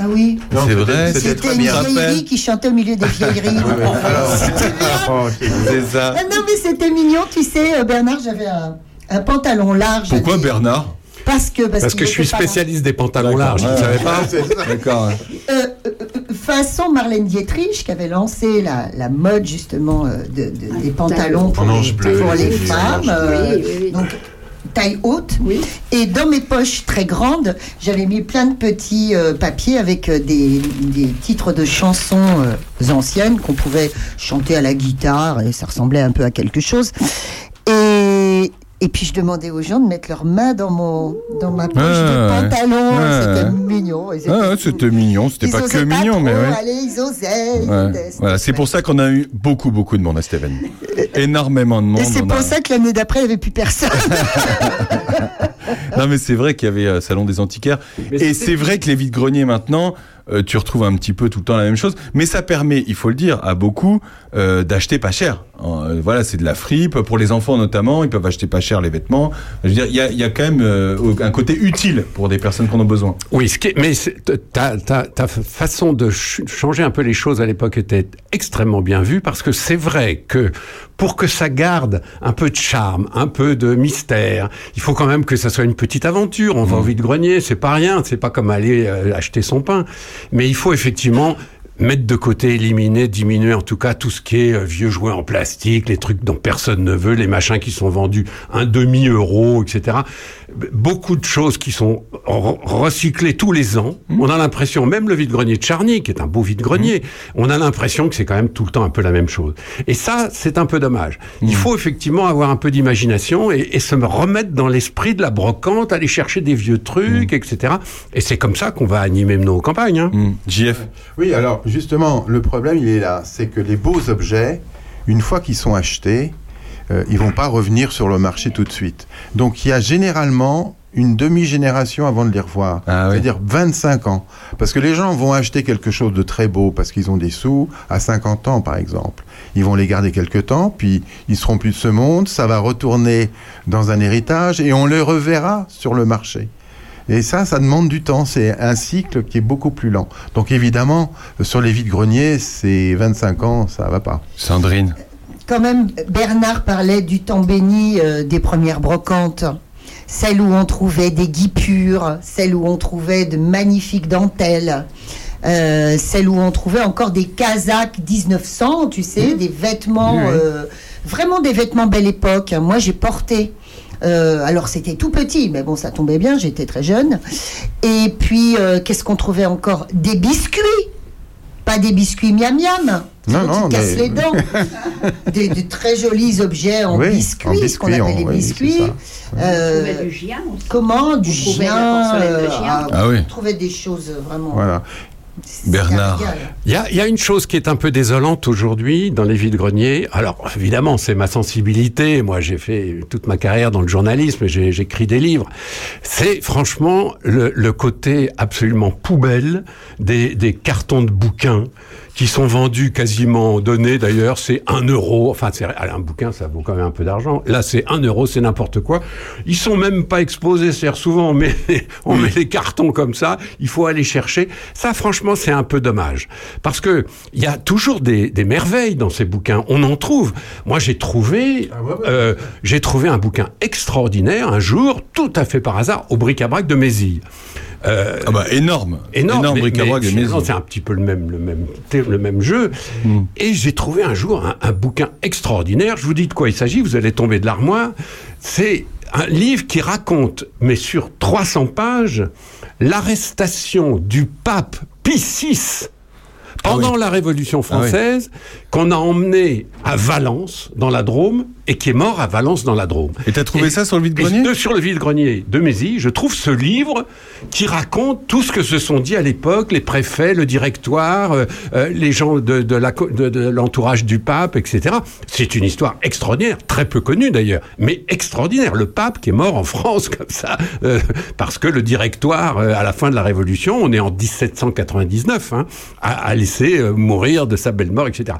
Ah oui. C'est c'était- vrai, C'était une bien. vieillerie qui chantait au milieu des vieilleries. <laughs> Oh, c'est- ça. Ah non, mais c'était mignon, tu sais, euh, Bernard, j'avais un, un pantalon large. Pourquoi Bernard? Parce que, parce, que je suis pas- spécialiste des pantalons larges. Vous Ouais. savez pas. <laughs> D'accord. Euh, euh, euh, façon Marlène Dietrich, qui avait lancé la, la mode justement euh, de, de- des pantalons pour, les, ange bleu, pour les les femmes. Oui, euh, oui, oui. Donc, taille haute. Oui. Et dans mes poches très grandes, j'avais mis plein de petits euh, papiers avec euh, des, des titres de chansons euh, anciennes qu'on pouvait chanter à la guitare et ça ressemblait un peu à quelque chose. Et, puis je demandais aux gens de mettre leurs mains dans, mon, dans ma poche Ah, de pantalon. ouais. C'était mignon. Ah, tout- c'était mignon, c'était pas que mignon, trop, mais ouais. Allez, ils osaient. ils Ouais. étaient- Voilà, c'est pour ça qu'on a eu beaucoup, beaucoup de monde à événement. <laughs> Énormément de monde. Et c'est pour a- ça que l'année d'après, il n'y avait plus personne. <laughs> Non, mais c'est vrai qu'il y avait euh, Salon des Antiquaires. Mais Et c'est vrai que les vides-greniers maintenant, euh, tu retrouves un petit peu tout le temps la même chose. Mais ça permet, il faut le dire, à beaucoup euh, d'acheter pas cher. Euh, voilà, c'est de la fripe. Pour les enfants notamment, ils peuvent acheter pas cher les vêtements. Je veux dire, il y a, y a quand même euh, un côté utile pour des personnes qui en ont besoin. Oui, ce qui est- mais ta, façon de ch- changer un peu les choses à l'époque était extrêmement bien vue parce que c'est vrai que pour que ça garde un peu de charme, un peu de mystère, il faut quand même que ça soit une petite aventure. On va au vide-grenier, c'est pas rien, c'est pas comme aller euh, acheter son pain. Mais il faut effectivement mettre de côté, éliminer, diminuer en tout cas tout ce qui est euh, vieux jouets en plastique, les trucs dont personne ne veut, les machins qui sont vendus un demi-euro, etc. B- Beaucoup de choses qui sont re- recyclées tous les ans. On a l'impression, même le vide-grenier de Charny, qui est un beau vide-grenier, on a l'impression que c'est quand même tout le temps un peu la même chose. Et ça, c'est un peu dommage. Il faut effectivement avoir un peu d'imagination et, et se remettre dans l'esprit de la brocante, aller chercher des vieux trucs, etc. Et c'est comme ça qu'on va animer nos campagnes. hein. JF. Oui, alors justement, le problème, il est là. C'est que les beaux objets, une fois qu'ils sont achetés, euh, ils vont pas revenir sur le marché tout de suite. Donc il y a généralement une demi-génération avant de les revoir. Ah oui. C'est-à-dire 25 ans. Parce que les gens vont acheter quelque chose de très beau parce qu'ils ont des sous à 50 ans, par exemple. Ils vont les garder quelque temps, puis ils seront plus de ce monde, ça va retourner dans un héritage et on les reverra sur le marché. Et ça, ça demande du temps. C'est un cycle qui est beaucoup plus lent. Donc évidemment, sur les vides-greniers, c'est 25 ans, ça va pas. Sandrine. Quand même, Bernard parlait du temps béni euh, des premières brocantes. Celles où on trouvait des guipures, celles où on trouvait de magnifiques dentelles, euh, celles où on trouvait encore des casaques 1900, tu sais, des vêtements, Oui, oui. euh, vraiment des vêtements belle époque. Moi, j'ai porté. Euh, alors c'était tout petit, mais bon, ça tombait bien, j'étais très jeune. Et puis, euh, qu'est-ce qu'on trouvait encore? Des biscuits pas des biscuits miam miam, Non, qui non, cassent mais- les dents. <laughs> des, de très jolis objets en Oui, biscuits, en ce qu'on biscuits, appelle en- les oui, biscuits. ça. Euh, du gien aussi. comment? Du chien. de euh, chien. ah, Ah oui. On trouvait des choses vraiment. Voilà. Bernard. Il y a, il y a une chose qui est un peu désolante aujourd'hui dans les vides-greniers. Alors, évidemment, c'est ma sensibilité. Moi, j'ai fait toute ma carrière dans le journalisme et j'ai j'écris des livres. C'est franchement le, le côté absolument poubelle des, des cartons de bouquins qui sont vendus quasiment donnés d'ailleurs, c'est un euro. Enfin, c'est un bouquin, ça vaut quand même un peu d'argent. Là, c'est un euro, c'est n'importe quoi. Ils sont même pas exposés, c'est-à-dire souvent on met, <laughs> on met les cartons comme ça. Il faut aller chercher. Ça, franchement, c'est un peu dommage parce que il y a toujours des, des merveilles dans ces bouquins. On en trouve. Moi, j'ai trouvé, euh, j'ai trouvé un bouquin extraordinaire un jour, tout à fait par hasard, au bric-à-brac de Mézille. Euh, Ah bah énorme. énorme, mais- bric-à-brac mais de finalement, maison. c'est un petit peu le même, le même, le même jeu. Hmm. Et j'ai trouvé un jour un, un bouquin extraordinaire. Je vous dis de quoi il s'agit. Vous allez tomber de l'armoire. C'est un livre qui raconte, mais sur 300 pages, l'arrestation du pape Pie VI pendant la Révolution Ah oui. Qu'on a emmené à Valence, dans la Drôme, et qui est mort à Valence, dans la Drôme. Et t'as trouvé ça sur le vide-grenier de- Sur le vide-grenier de Mézy, je trouve ce livre qui raconte tout ce que se sont dit à l'époque les préfets, le directoire, euh, euh, les gens de, l'entourage du pape, etc. C'est une histoire extraordinaire, très peu connue d'ailleurs, mais extraordinaire. Le pape qui est mort en France <laughs> comme ça, euh, parce que le directoire, à la fin de la Révolution, on est en 1799, hein, a, a laissé mourir de sa belle mort, etc.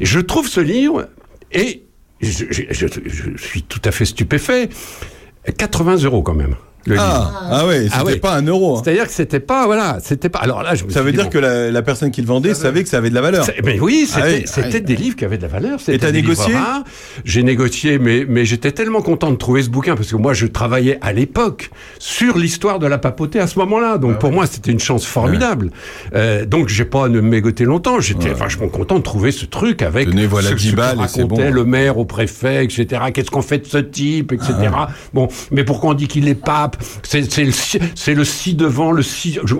Je trouve ce livre, et je suis tout à fait stupéfait, 80 euros quand même. Le livre. Ah, ah ouais, c'était Ah ouais. pas un euro. hein. C'est-à-dire que c'était pas, voilà, c'était pas. Alors là, je me Ça suis veut dit, dire bon, que la, la personne qui le vendait savait que ça avait de la valeur. Mais oui, c'était Ah oui, ah des livres qui avaient de la valeur. c'était t'as négocié? J'ai négocié, mais, mais j'étais tellement content de trouver ce bouquin parce que moi, je travaillais à l'époque sur l'histoire de la papauté à ce moment-là. Ah Donc pour moi, c'était une chance formidable. Euh, donc j'ai pas à me mégoter longtemps. J'étais vachement content de trouver ce truc avec Tenez, voilà ce, 10 ce que balles et c'est racontait bon. le maire au préfet, etc. Qu'est-ce qu'on fait de ce type, etc. Bon, mais pourquoi on dit qu'il est pape C'est le, ci- c'est le ci le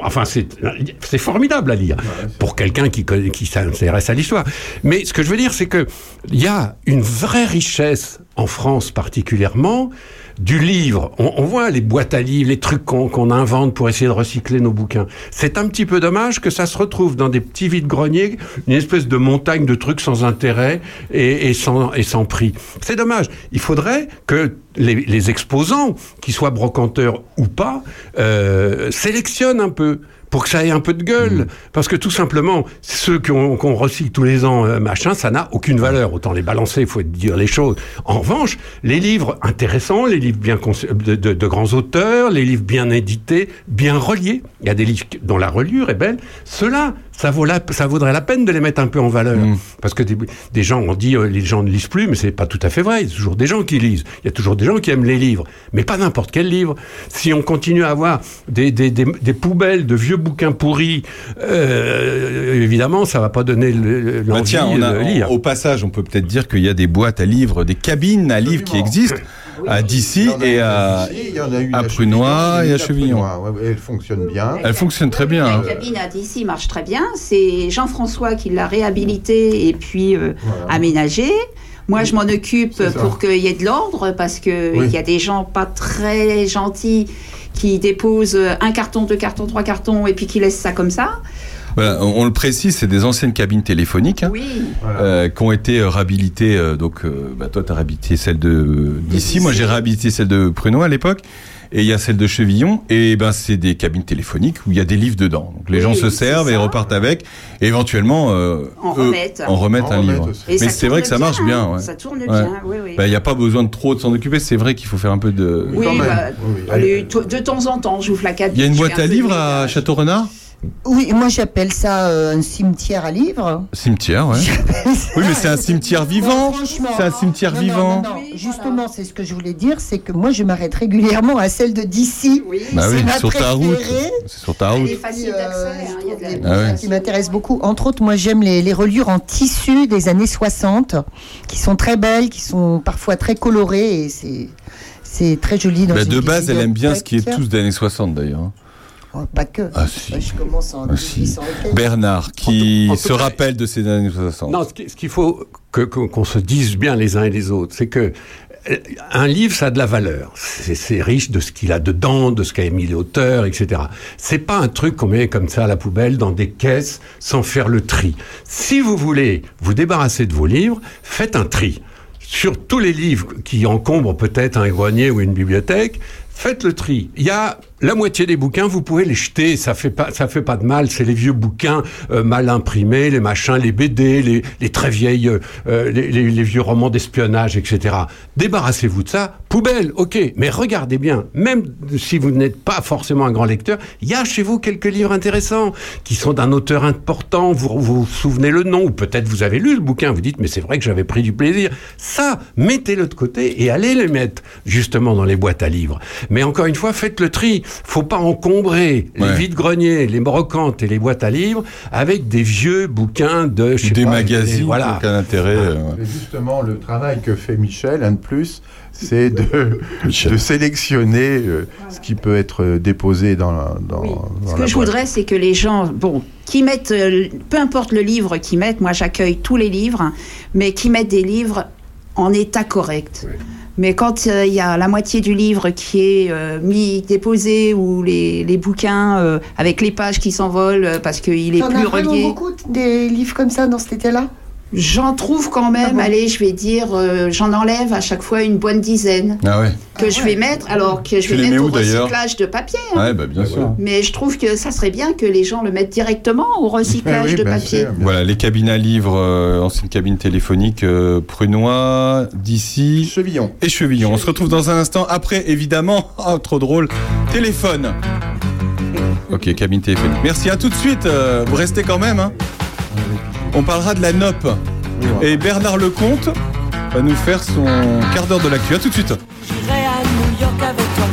Enfin, c'est formidable à lire pour quelqu'un qui, qui s'intéresse à l'histoire. Mais ce que je veux dire, c'est que il y a une vraie richesse en France particulièrement du livre. On, on voit les boîtes à livres, les trucs qu'on qu'on invente pour essayer de recycler nos bouquins. C'est un petit peu dommage que ça se retrouve dans des petits vides-greniers, une espèce de montagne de trucs sans intérêt et, et sans, et sans prix. C'est dommage. Il faudrait que les, les exposants, qu'ils soient brocanteurs ou pas, euh, sélectionnent un peu pour que ça ait un peu de gueule. Parce que tout simplement, ceux qu'on qu'on recycle tous les ans, euh, machin, ça n'a aucune valeur. Autant les balancer, il faut dire les choses. En revanche, les livres intéressants, les livres bien de, de- de grands auteurs, les livres bien édités, bien reliés, il y a des livres dont la reliure est belle, ceux-là, ça, vaut la, ça vaudrait la peine de les mettre un peu en valeur. Parce que des, des gens ont dit, euh, les gens ne lisent plus, mais c'est pas tout à fait vrai. Il y a toujours des gens qui lisent. Il y a toujours des gens qui aiment les livres. Mais pas n'importe quel livre. Si on continue à avoir des, des, des, des poubelles de vieux bouquins pourris, euh, évidemment, ça va pas donner Bah l'envie tiens, on a- de lire. au passage, on peut peut-être dire qu'il y a des boîtes à livres, des cabines à livres qui existent <laughs> à Dissy et à, à Prunois et à Chevillon. Elle fonctionne bien. Elle fonctionne très bien. La cabine à d'ici marche très bien. C'est Jean-François qui l'a réhabilité et puis euh, aménagé. Moi, je m'en occupe pour qu'il y ait de l'ordre parce que Oui. il y a des gens pas très gentils qui déposent un carton, deux cartons, trois cartons et puis qui laissent ça comme ça. Voilà, on, on le précise, c'est des anciennes cabines téléphoniques hein, Oui. euh, qui ont été euh, réhabilitées. euh, donc, euh, bah, toi, tu as réhabilité celle de d'ici. Moi, j'ai réhabilité celle de Prunois à l'époque. Et il y a celle de Chevillon. Et ben, c'est des cabines téléphoniques où il y a des livres dedans. Donc, les Oui, gens se servent et repartent avec. Et éventuellement, euh, En eux, remettent. en remettent En un livre. Mais c'est vrai que ça marche bien. hein. ouais. Ça tourne Ouais. bien, oui, oui. Bah, Il n'y a pas besoin de trop de s'en occuper. C'est vrai qu'il faut faire un peu de. oui, bah, Oui, oui. allez, to- de temps en temps, j'ouvre la cabine. Il y a une boîte à livres à ménage. Château-Renard? Oui, moi j'appelle ça euh, un cimetière à livres. Cimetière, ouais. Oui, mais c'est un cimetière vivant. C'est un cimetière Non, vivant. Non, non, non. Oui, Justement, voilà. c'est ce que je voulais dire, c'est que moi je m'arrête régulièrement à celle de d'ici. Oui. Bah oui, sur ta route. C'est sur ta Elle route. est facile euh, d'accès. hein, il y a de la- des Ah ouais. qui m'intéressent beaucoup. Entre autres, moi j'aime les, les reliures en tissu des années 60, qui sont très belles, qui sont parfois très colorées et c'est très joli. Dans Bah, une de base, elle aime bien ce qui est tous des années 60 d'ailleurs. Pas que. Ah, si. Je commence en Ah, si. 1800 et quelques. Bernard, qui En tout- en tout se cas- rappelle de ces années 60. Non, ce qui- ce qu'il faut que- que- qu'on se dise bien les uns et les autres, c'est que euh, un livre, ça a de la valeur. C'est c'est riche de ce qu'il a dedans, de ce qu'a émis l'auteur, etc. C'est pas un truc qu'on met comme ça à la poubelle dans des caisses sans faire le tri. Si vous voulez vous débarrasser de vos livres, faites un tri. Sur tous les livres qui encombrent peut-être un grenier ou une bibliothèque, faites le tri. Il y a la moitié des bouquins, vous pouvez les jeter, ça fait pas, ça fait pas de mal. C'est les vieux bouquins euh, mal imprimés, les machins, les BD, les, les très vieilles, euh, les, les- vieux romans d'espionnage, etc. Débarrassez-vous de ça, poubelle, ok. Mais regardez bien, même si vous n'êtes pas forcément un grand lecteur, il y a chez vous quelques livres intéressants qui sont d'un auteur important. Vous vous, vous souvenez le nom, ou peut-être vous avez lu le bouquin. Vous dites, mais c'est vrai que j'avais pris du plaisir. Ça, mettez-le de côté et allez le mettre justement dans les boîtes à livres. Mais encore une fois, faites le tri. Faut pas encombrer les vides-greniers, les brocantes et les boîtes à livres avec des vieux bouquins de, je sais Des pas, magazines, des- voilà. aucun intérêt. euh, ouais. Justement, le travail que fait Michel, un de plus, c'est <laughs> de, sélectionner euh, ce qui peut être euh, déposé dans la, dans, Oui. dans Ce la que je boîte. voudrais, c'est que les gens, bon, qui mettent, euh, peu importe le livre qu'ils mettent, moi j'accueille tous les livres, mais qui mettent des livres en état correct. Mais quand euh, il y a la moitié du livre qui est euh, mis, déposé, ou les, les bouquins euh, avec les pages qui s'envolent parce qu'il est T'en plus as relié, beaucoup des livres comme ça dans cet été-là? J'en trouve quand même, Ah bon allez, je vais dire, euh, j'en enlève à chaque fois une bonne dizaine Ah ouais. que je vais mettre, alors que je Tu vais mettre au où, recyclage de papier. hein. Ouais, bah, bien sûr. Mais je trouve que ça serait bien que les gens le mettent directement au recyclage Oui, de papier. Voilà, les cabines à livres, euh, ancienne cabine téléphonique, euh, Prunois, d'ici Chevillon. et Chevillon. On se retrouve dans un instant. Après, évidemment, <laughs> oh, trop drôle, téléphone. Ok, cabine téléphonique. Merci, à tout de suite. euh, vous restez quand même. hein. On parlera de la NOP. Et Bernard Lecomte va nous faire son quart d'heure de l'actu. À tout de suite. J'irai à New York avec toi,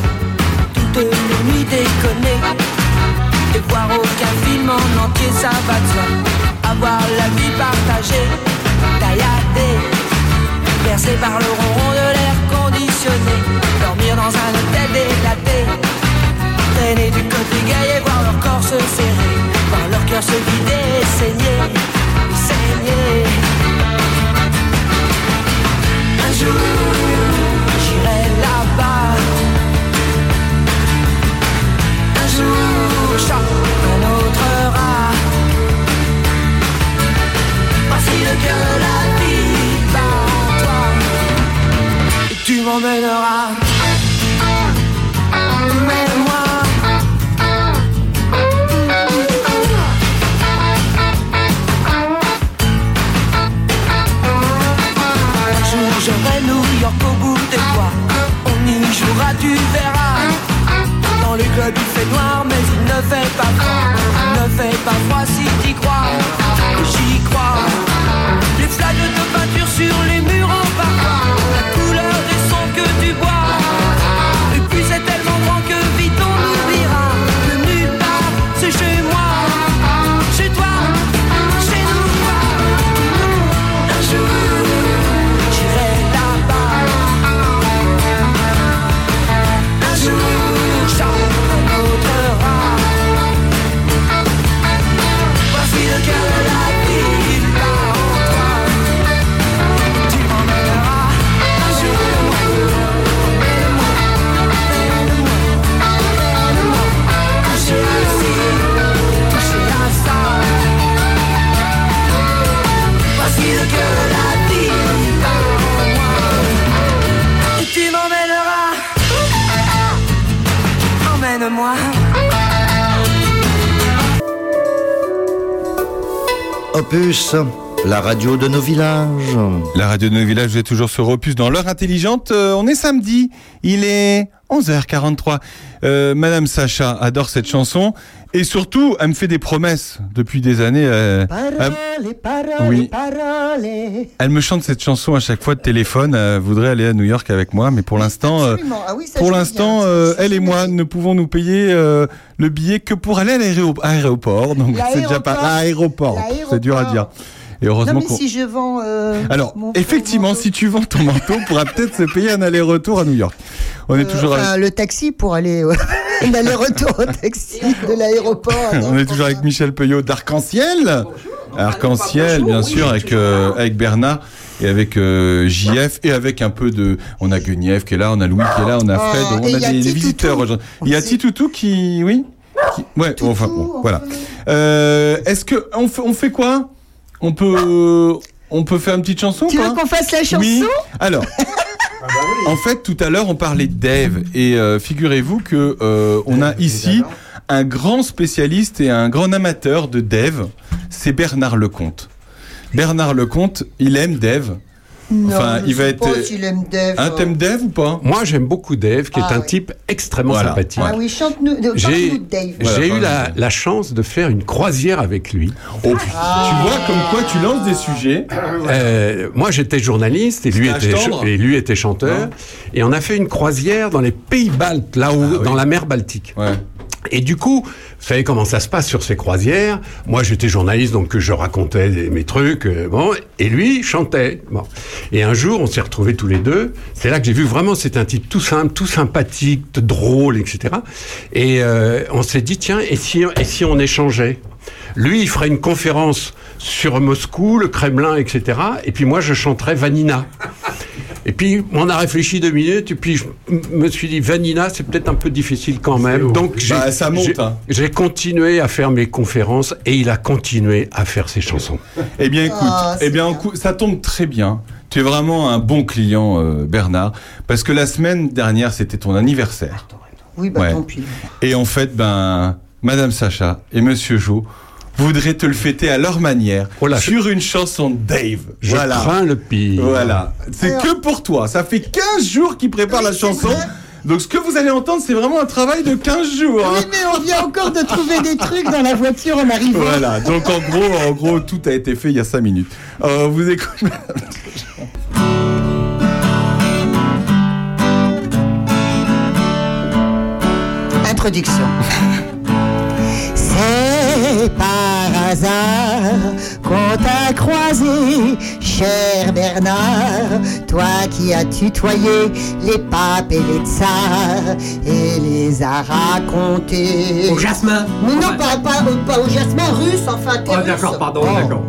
toutes les nuits déconner. Et voir aucun film en entier, ça va de soi. Avoir la vie partagée, tailladée, bercé par le ronron de l'air conditionné. Dormir dans un hôtel délaté, traîner du côté gay et voir leur corps se serrer. Voir leur cœur se vider et saigner, Un jour, j'irai là-bas. Un jour, choc, un autre rat. Facile que la vie en toi. Et tu m'emmèneras. J'aurai New York au bout des doigts On y jouera, tu verras Dans les clubs il fait noir mais il ne fait pas froid. Il ne fait pas froid si t'y crois. J'y crois. Les flaques de peinture sur les murs Opus, la radio de nos villages. La radio de nos villages, vous êtes toujours sur Opus dans l'heure intelligente. Euh, on est samedi, il est 11h43. Euh, Madame Sacha adore cette chanson et surtout, elle me fait des promesses depuis des années. euh, elle, paroles, Oui. paroles. elle me chante cette chanson à chaque fois de téléphone. Elle voudrait aller à New York avec moi, mais pour l'instant, euh. Ah oui, pour l'instant, euh, elle et moi ne pouvons nous payer euh, le billet que pour aller à l'aéro- aéroport. Donc c'est déjà pas L'aéroport. l'aéroport. C'est dur à dire. Et Non, heureusement mais qu'on. si je vends. euh, Alors, mon- effectivement, mon si tu vends ton manteau, on pourra <laughs> peut-être se payer un aller-retour à New York. On est Euh, toujours enfin, avec... le taxi pour aller <laughs> un aller-retour au taxi de l'aéroport. <laughs> On est toujours avec Michel Peuillot d'Arc-en-Ciel. Arc-en-Ciel, bien sûr, avec, euh, avec Bernard et avec euh, JF et avec un peu de. On a Guenièvre qui est là, on a Louis qui est là, on a Fred, Oh, on a des, visiteurs aujourd'hui. Il y a. Titoutou qui. Oui qui- Ouais, Toutou, enfin bon, voilà. Euh, Est-ce que. On fait, on fait quoi? On peut. On peut faire une petite chanson Tu veux qu'on fasse la chanson Oui. Alors, <laughs> En fait, tout à l'heure, on parlait de Dave et euh, figurez-vous que euh, on a ici un grand spécialiste et un grand amateur de Dave. C'est Bernard Lecomte. Bernard Lecomte, il aime Dave. Enfin, il va être. S'il aime Dave. Un thème Dave ou pas? Moi, j'aime beaucoup Dave, qui Ah est un oui. type extrêmement Voilà. sympathique. Ah oui, chante-nous, Dave. Voilà, j'ai eu la, chance de faire une croisière avec lui. Oh. Tu vois comme quoi tu lances des sujets. Euh, moi, j'étais journaliste et lui, était, à Tendre et lui était chanteur. Et on a fait une croisière dans les pays baltes, là-haut, Ah oui. dans la mer Baltique. Ouais. Et du coup, vous savez comment ça se passe sur ces croisières. Moi, j'étais journaliste, donc je racontais mes trucs. euh, bon, et lui chantait. Bon. Et un jour, on s'est retrouvés tous les deux. C'est là que j'ai vu vraiment, c'est un type tout simple, tout sympathique, drôle, etc. Et euh, on s'est dit, tiens, et si, et si on échangeait? Lui, il ferait une conférence sur Moscou, le Kremlin, etc. Et puis moi, je chanterais Vanina. Et puis, on a réfléchi deux minutes, et puis je me suis dit, Vanina, c'est peut-être un peu difficile quand même. Donc, j'ai, Bah, ça monte, j'ai- hein. j'ai continué à faire mes conférences, et il a continué à faire ses chansons. Eh bien, écoute, Ah, eh c'est bien, ça tombe très bien. Tu es vraiment un bon client, euh, Bernard, parce que la semaine dernière, c'était ton anniversaire. Oui, bah Ouais. tant pis. Et en fait, ben, Madame Sacha et Monsieur Jo voudraient te le fêter à leur manière Oh là, sur une chanson de Dave. Je voilà. crains le pire. Voilà. C'est Alors- que pour toi. Ça fait 15 jours qu'il prépare Oui, la chanson. Donc, ce que vous allez entendre, c'est vraiment un travail de 15 jours. hein. Oui, mais on vient encore de trouver des trucs dans la voiture en arrivant. Voilà, donc en gros, en gros, tout a été fait il y a 5 minutes. Euh, vous écoutez. Introduction. C'est par hasard qu'on t'a croisé, cher Bernard, toi qui as tutoyé les papes et les tsars et les a racontés. Au jasmin Mais non, pas, pas, pas au jasmin russe, enfin, t'es Oh, d'accord, pardon, Oh. d'accord.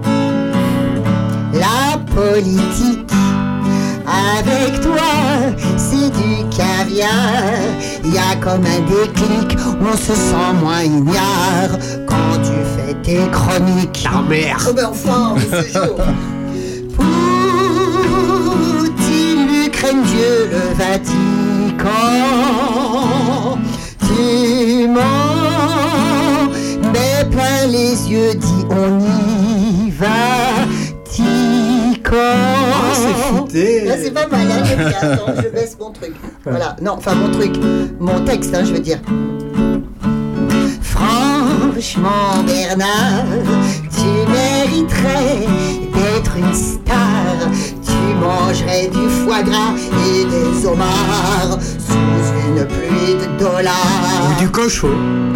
La politique avec toi, c'est du caviar. Y a comme un déclic, on se sent moins ignare quand tu fais tes chroniques. Ta mère Oh ben enfin, mais c'est chaud. Poutine, l'Ukraine, Dieu, le Vatican. Tu mens, mais plein les yeux, dis on y va. Ah, c'est futé. Là, c'est pas mal, hein, j'aime bien. Attends, je baisse mon truc. Voilà, non, enfin mon truc, mon texte, hein, je veux dire. Franchement, Bernard, tu mériterais d'être une star. Tu mangerais du foie gras et des homards sous une pluie de dollars. Ou du cochon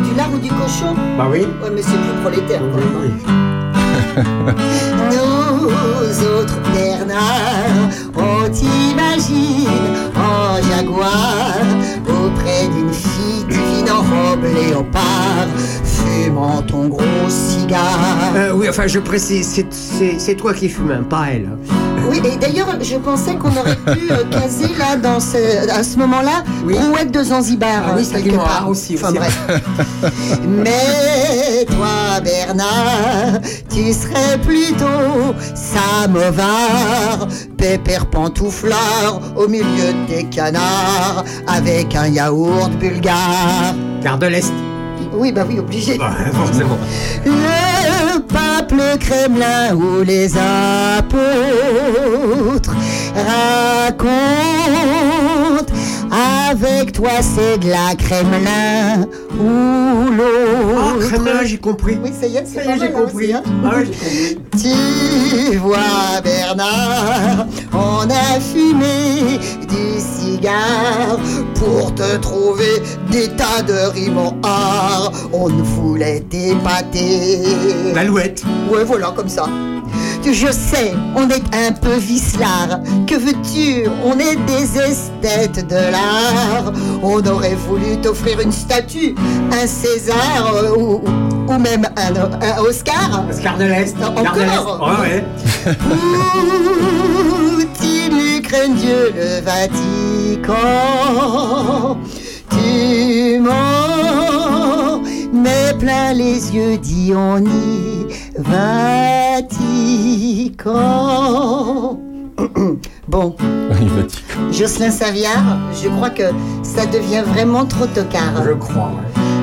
Du lard ou du cochon? Bah oui. Ouais, mais c'est plus prolétaire quand <laughs> même. Nous autres Bernard, on t'imagine en jaguar auprès d'une fille divine en robe léopard, fumant ton gros cigare. Euh, oui, enfin, je précise, c'est- c'est c'est toi qui fumes, hein, pas elle. Oui, et d'ailleurs, je pensais qu'on aurait pu euh, caser là, dans ce, à ce moment-là, Oui. Brouette de Zanzibar. Ah oui, hein, quelque part. Aussi, Enfin aussi. bref. <laughs> Mais toi, Bernard, tu serais plutôt samovar, pépère pantouflard au milieu de tes canards, avec un yaourt bulgare. Gare de l'Est. Oui, bah oui, obligé. Bah, <laughs> forcément. Le pape, le Kremlin ou les apôtres racontent avec toi c'est de la Kremlin ou Ah, l'autre. Kremlin, j'ai compris. Oui, ça y est, c'est Ça y pas est, j'ai hein, compris. hein. Ah compris. Tu vois Bernard, on a fumé du cigare pour te trouver des tas de rimes en art. On voulait t'épater. L'alouette. Ouais, voilà, comme ça. Je sais, on est un peu vicelard. Que veux-tu? On est des esthètes de l'art. On aurait voulu t'offrir une statue, un César euh, ou, ou même un, un Oscar. Oscar de l'Est. Encore. Ouais, ouais. Poutine, l'Ukraine, Dieu, le Vatican. Tu mens, mais plein les yeux, dis on y Vatican. Bon. Jocelyn Saviard, je crois que ça devient vraiment trop tocard. Je crois.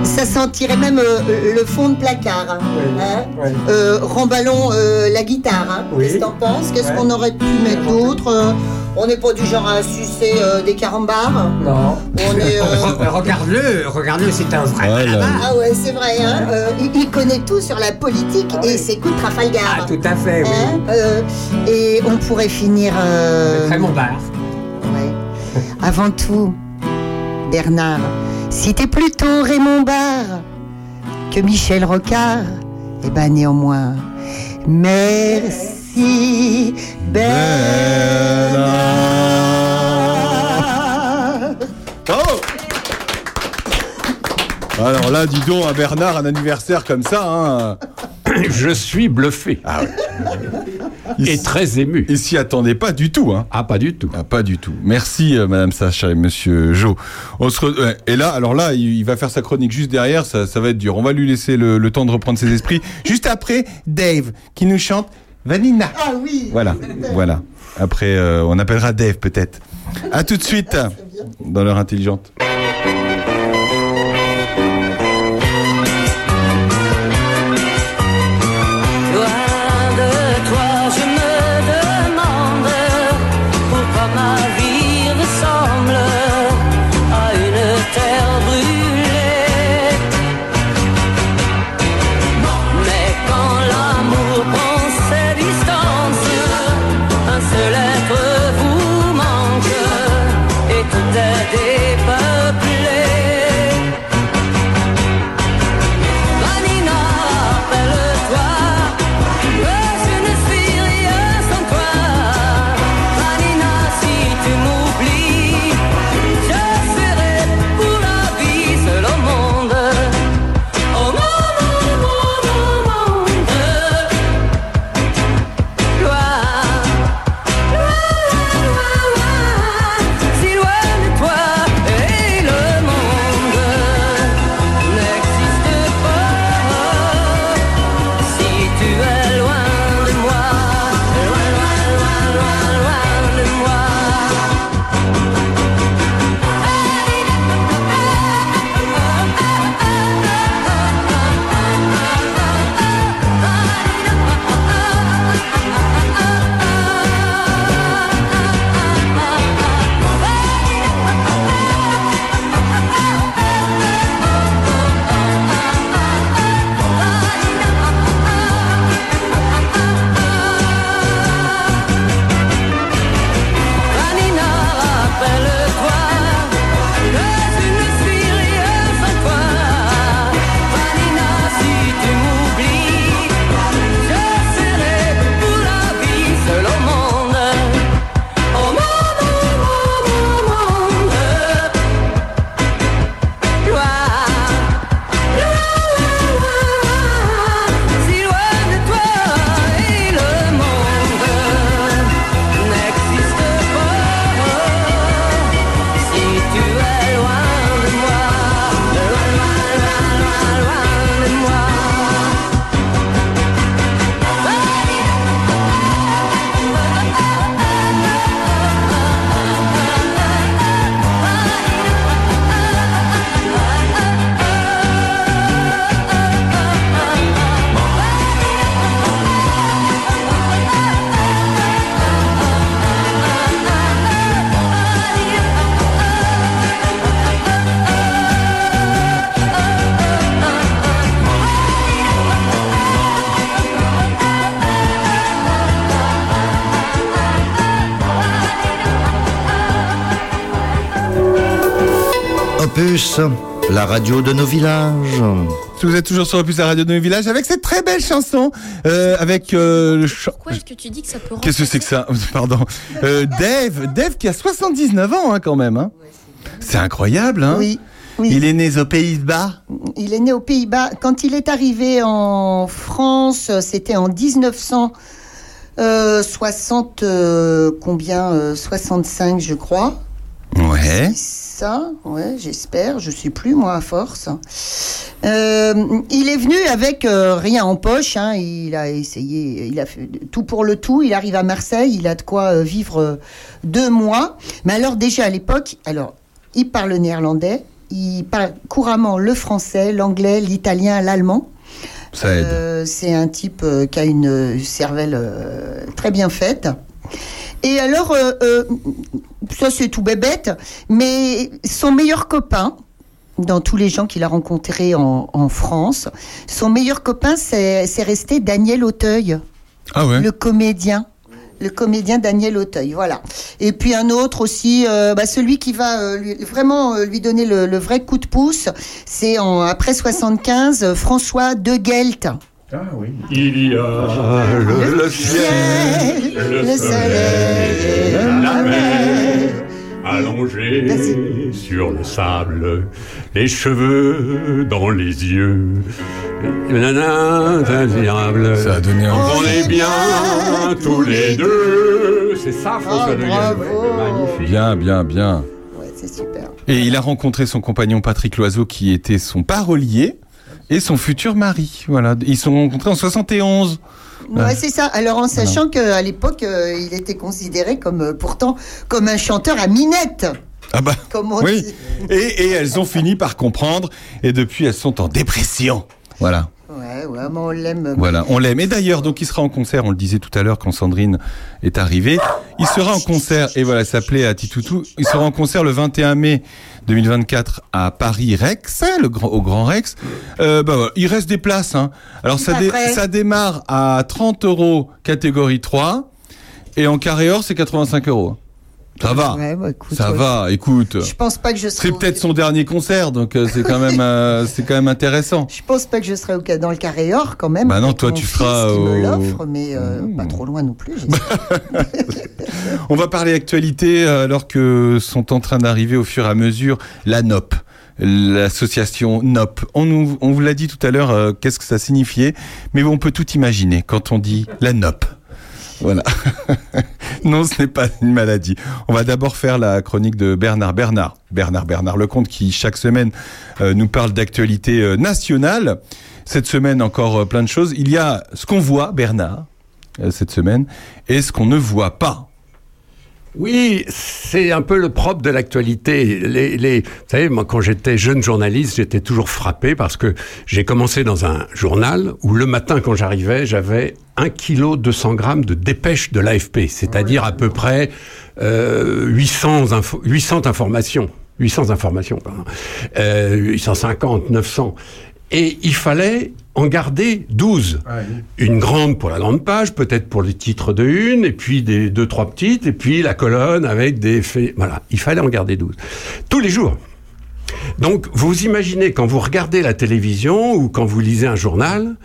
Ça sentirait même euh, euh, le fond de placard. hein. Hein. Euh, remballons euh, la guitare. hein. Oui. Qu'est-ce que t'en penses? Qu'est-ce Ouais. qu'on aurait pu mettre d'autre On n'est pas du genre à sucer euh, des carambars? Non. On est. euh, Re- <laughs> Regarde-le, regarde-le, c'est un vrai. Voilà. Ah ouais, c'est vrai. Hein Euh, il, il connaît tout sur la politique Ah et oui. s'écoute Trafalgar. Ah, tout à fait, oui. Hein Euh, et on pourrait finir. euh, Raymond Barre. Ouais. Avant tout, Bernard, si t'es plutôt Raymond Barre. Que Michel Rocard, eh ben néanmoins, merci Bernard. Oh. Alors là, dis donc, à Bernard, un anniversaire comme ça, hein. <coughs> Je suis bluffé. Ah ouais. Et très ému. Il s'y attendait pas du tout, hein. Ah, pas du tout. Ah, pas du tout. Merci, euh, Madame Sacha et Monsieur Jo. On se re- ouais, Et là, alors là, il il va faire sa chronique juste derrière. Ça, ça va être dur. On va lui laisser le, le temps de reprendre ses esprits. Juste après, Dave qui nous chante Vanina. Ah oui. Voilà, voilà. Après, euh, on appellera Dave peut-être. À tout de suite dans l'heure intelligente. La radio de nos villages. Vous êtes toujours sur Opus la radio de nos villages avec cette très belle chanson euh, avec euh, le chant. Pourquoi est-ce que tu dis que ça peut Qu'est-ce que c'est que ça <laughs> Pardon. Euh, Dave, Dave qui a 79 ans hein, quand même. Hein. C'est incroyable. Hein Oui. Oui. Il est né aux Pays-Bas. Il est né aux Pays-Bas. Quand il est arrivé en France, c'était en 1960, euh, combien euh, 65, je crois. Ouais. Ça, ouais, j'espère. Je sais plus, moi, à force. Euh, il est venu avec euh, rien en poche. hein. Il a essayé, il a fait tout pour le tout. Il arrive à Marseille, il a de quoi euh, vivre deux mois. Mais alors déjà à l'époque, alors il parle le néerlandais, il parle couramment le français, l'anglais, l'italien, l'allemand. Ça aide. C'est un type qui a une cervelle très bien faite. Et alors, euh, euh, ça c'est tout bébête, mais son meilleur copain, dans tous les gens qu'il a rencontrés en, en France, son meilleur copain, c'est resté Daniel Auteuil, Ah ouais le comédien. Le comédien Daniel Auteuil, voilà. Et puis un autre aussi, euh, bah, celui qui va euh, lui- vraiment euh, lui donner le, le vrai coup de pouce, c'est en après 75, euh, François De Gelt. Il y a le, le ciel, le soleil, la mer, allongé sur le sable, les cheveux dans les yeux. Nanana, admirable. Ça a donné envie. On est bien tous les deux. C'est ça, François Oh, de. Magnifique. Bien, bien, bien. Ouais, c'est super. Et il a rencontré son compagnon Patrick Loiseau qui était son parolier et son futur mari. Voilà, ils se sont rencontrés en 71. Ouais, c'est ça. Alors en sachant qu'à l'époque, euh, il était considéré comme euh, pourtant comme un chanteur à minette. Ah bah Comme on oui. dit. Et, et elles ont fini par comprendre et depuis elles sont en dépression. Voilà. Ouais, ouais, mais on l'aime. Voilà, on l'aime. Et d'ailleurs, donc il sera en concert, on le disait tout à l'heure quand Sandrine est arrivée. Il sera en concert, et voilà, ça plaît à Titoutou. Il sera en concert le 21 mai 2024 à Paris Rex, le grand, au Grand Rex. Euh, bah, voilà, il reste des places. Hein. Alors ça, dé- ça démarre à 30 euros catégorie 3 et en carré or c'est 85 euros. Ça va, Ouais, bah, écoute, ça ouais. va. Écoute, Je pense pas que je serai. c'est peut-être son dernier concert, donc euh, c'est quand même, euh, c'est quand même intéressant. Je pense pas que je serai au dans le carré or quand même. Bah non, toi, tu fils seras qui me au- l'offre, mais euh, pas trop loin non plus. <laughs> On va parler actualité euh, alors que sont en train d'arriver au fur et à mesure la NOP. L'association NOP. On, nous, on vous l'a dit tout à l'heure, euh, qu'est-ce que ça signifiait, mais on peut tout imaginer quand on dit la NOP. Voilà. <laughs> non, ce n'est pas une maladie. On va d'abord faire la chronique de Bernard Bernard. Bernard Bernard Lecomte qui chaque semaine euh, nous parle d'actualité euh, nationale. Cette semaine encore euh, plein de choses. Il y a ce qu'on voit, Bernard, cette semaine, et ce qu'on ne voit pas. Oui, c'est un peu le propre de l'actualité. Les, les, vous savez, moi, quand j'étais jeune journaliste, j'étais toujours frappé parce que j'ai commencé dans un journal où le matin, quand j'arrivais, j'avais 1 kg 200 grammes de dépêche de l'AFP, c'est-à-dire à peu près euh, 800, info- 800 informations. 800 informations, pardon. Euh, 850, 900. Et il fallait en garder 12. Une grande pour la grande page, peut-être pour les titres de une, et puis des deux, trois petites, et puis la colonne avec des faits. Voilà, il fallait en garder 12. Tous les jours. Donc, vous imaginez, quand vous regardez la télévision ou quand vous lisez un journal,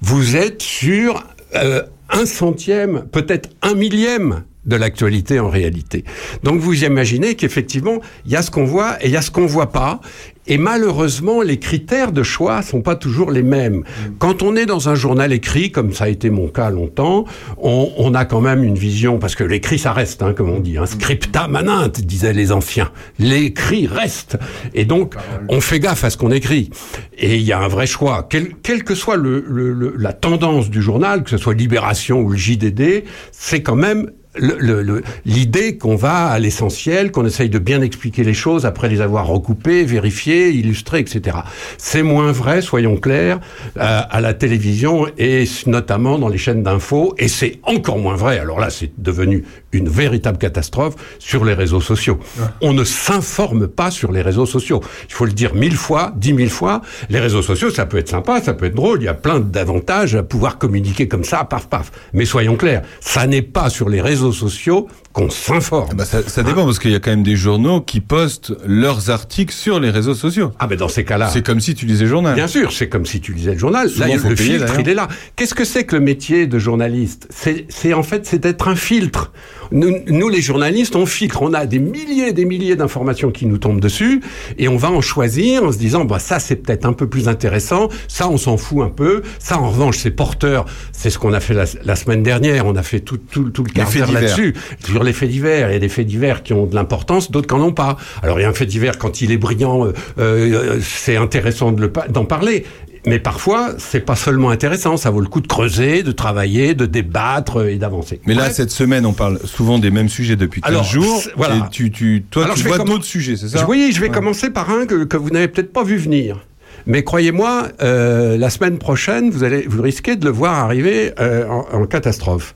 vous êtes sur euh, un centième, peut-être un millième de l'actualité en réalité. Donc vous imaginez qu'effectivement, il y a ce qu'on voit et il y a ce qu'on voit pas. Et malheureusement, les critères de choix sont pas toujours les mêmes. Quand on est dans un journal écrit, comme ça a été mon cas longtemps, on, on a quand même une vision, parce que l'écrit, ça reste, hein, comme on dit, hein, scripta manent, disaient les anciens. L'écrit reste. Et donc, on fait gaffe à ce qu'on écrit. Et il y a un vrai choix. Quel- quelle que soit le, le- le- la tendance du journal, que ce soit Libération ou le JDD, c'est quand même l'idée qu'on va à l'essentiel, qu'on essaye de bien expliquer les choses après les avoir recoupées, vérifiées, illustrées, etc. C'est moins vrai, soyons clairs, euh, à la télévision et notamment dans les chaînes d'infos, et c'est encore moins vrai, alors là c'est devenu une véritable catastrophe, sur les réseaux sociaux. On ne s'informe pas sur les réseaux sociaux. Il faut le dire mille fois, dix mille fois, les réseaux sociaux, ça peut être sympa, ça peut être drôle, il y a plein d'avantages à pouvoir communiquer comme ça, paf, paf. Mais soyons clairs, ça n'est pas sur les réseaux sociaux qu'on s'informe. Bah, ça, ça dépend parce qu'il y a quand même des journaux qui postent leurs articles sur les réseaux sociaux. Ah ben dans ces cas-là. C'est comme si tu lisais le journal. Bien sûr, c'est comme si tu lisais le journal. Souvent, là, le filtre, il est là. Qu'est-ce que c'est que le métier de journaliste? C'est en fait, c'est d'être un filtre. Nous, nous, les journalistes, on filtre. On a des milliers et des milliers d'informations qui nous tombent dessus, et on va en choisir en se disant, bah ça, c'est peut-être un peu plus intéressant. Ça, on s'en fout un peu. Ça, en revanche, c'est porteur. C'est ce qu'on a fait la, la semaine dernière. On a fait tout, tout, tout le quart d'heure là-dessus les faits divers. Il y a des faits divers qui ont de l'importance, d'autres qui n'en ont pas. Alors il y a un fait divers quand il est brillant, euh, euh, c'est intéressant de d'en parler. Mais parfois, c'est pas seulement intéressant, ça vaut le coup de creuser, de travailler, de débattre euh, et d'avancer. Mais là, cette semaine, on parle souvent des mêmes sujets depuis 15 Alors, jours. voilà. Et tu, tu, toi, Alors, tu vois d'autres sujets, c'est ça? Je- Oui, je vais Ouais. commencer par un que, que vous n'avez peut-être pas vu venir. Mais croyez-moi, euh, la semaine prochaine, vous allez, vous risquez de le voir arriver euh, en, catastrophe,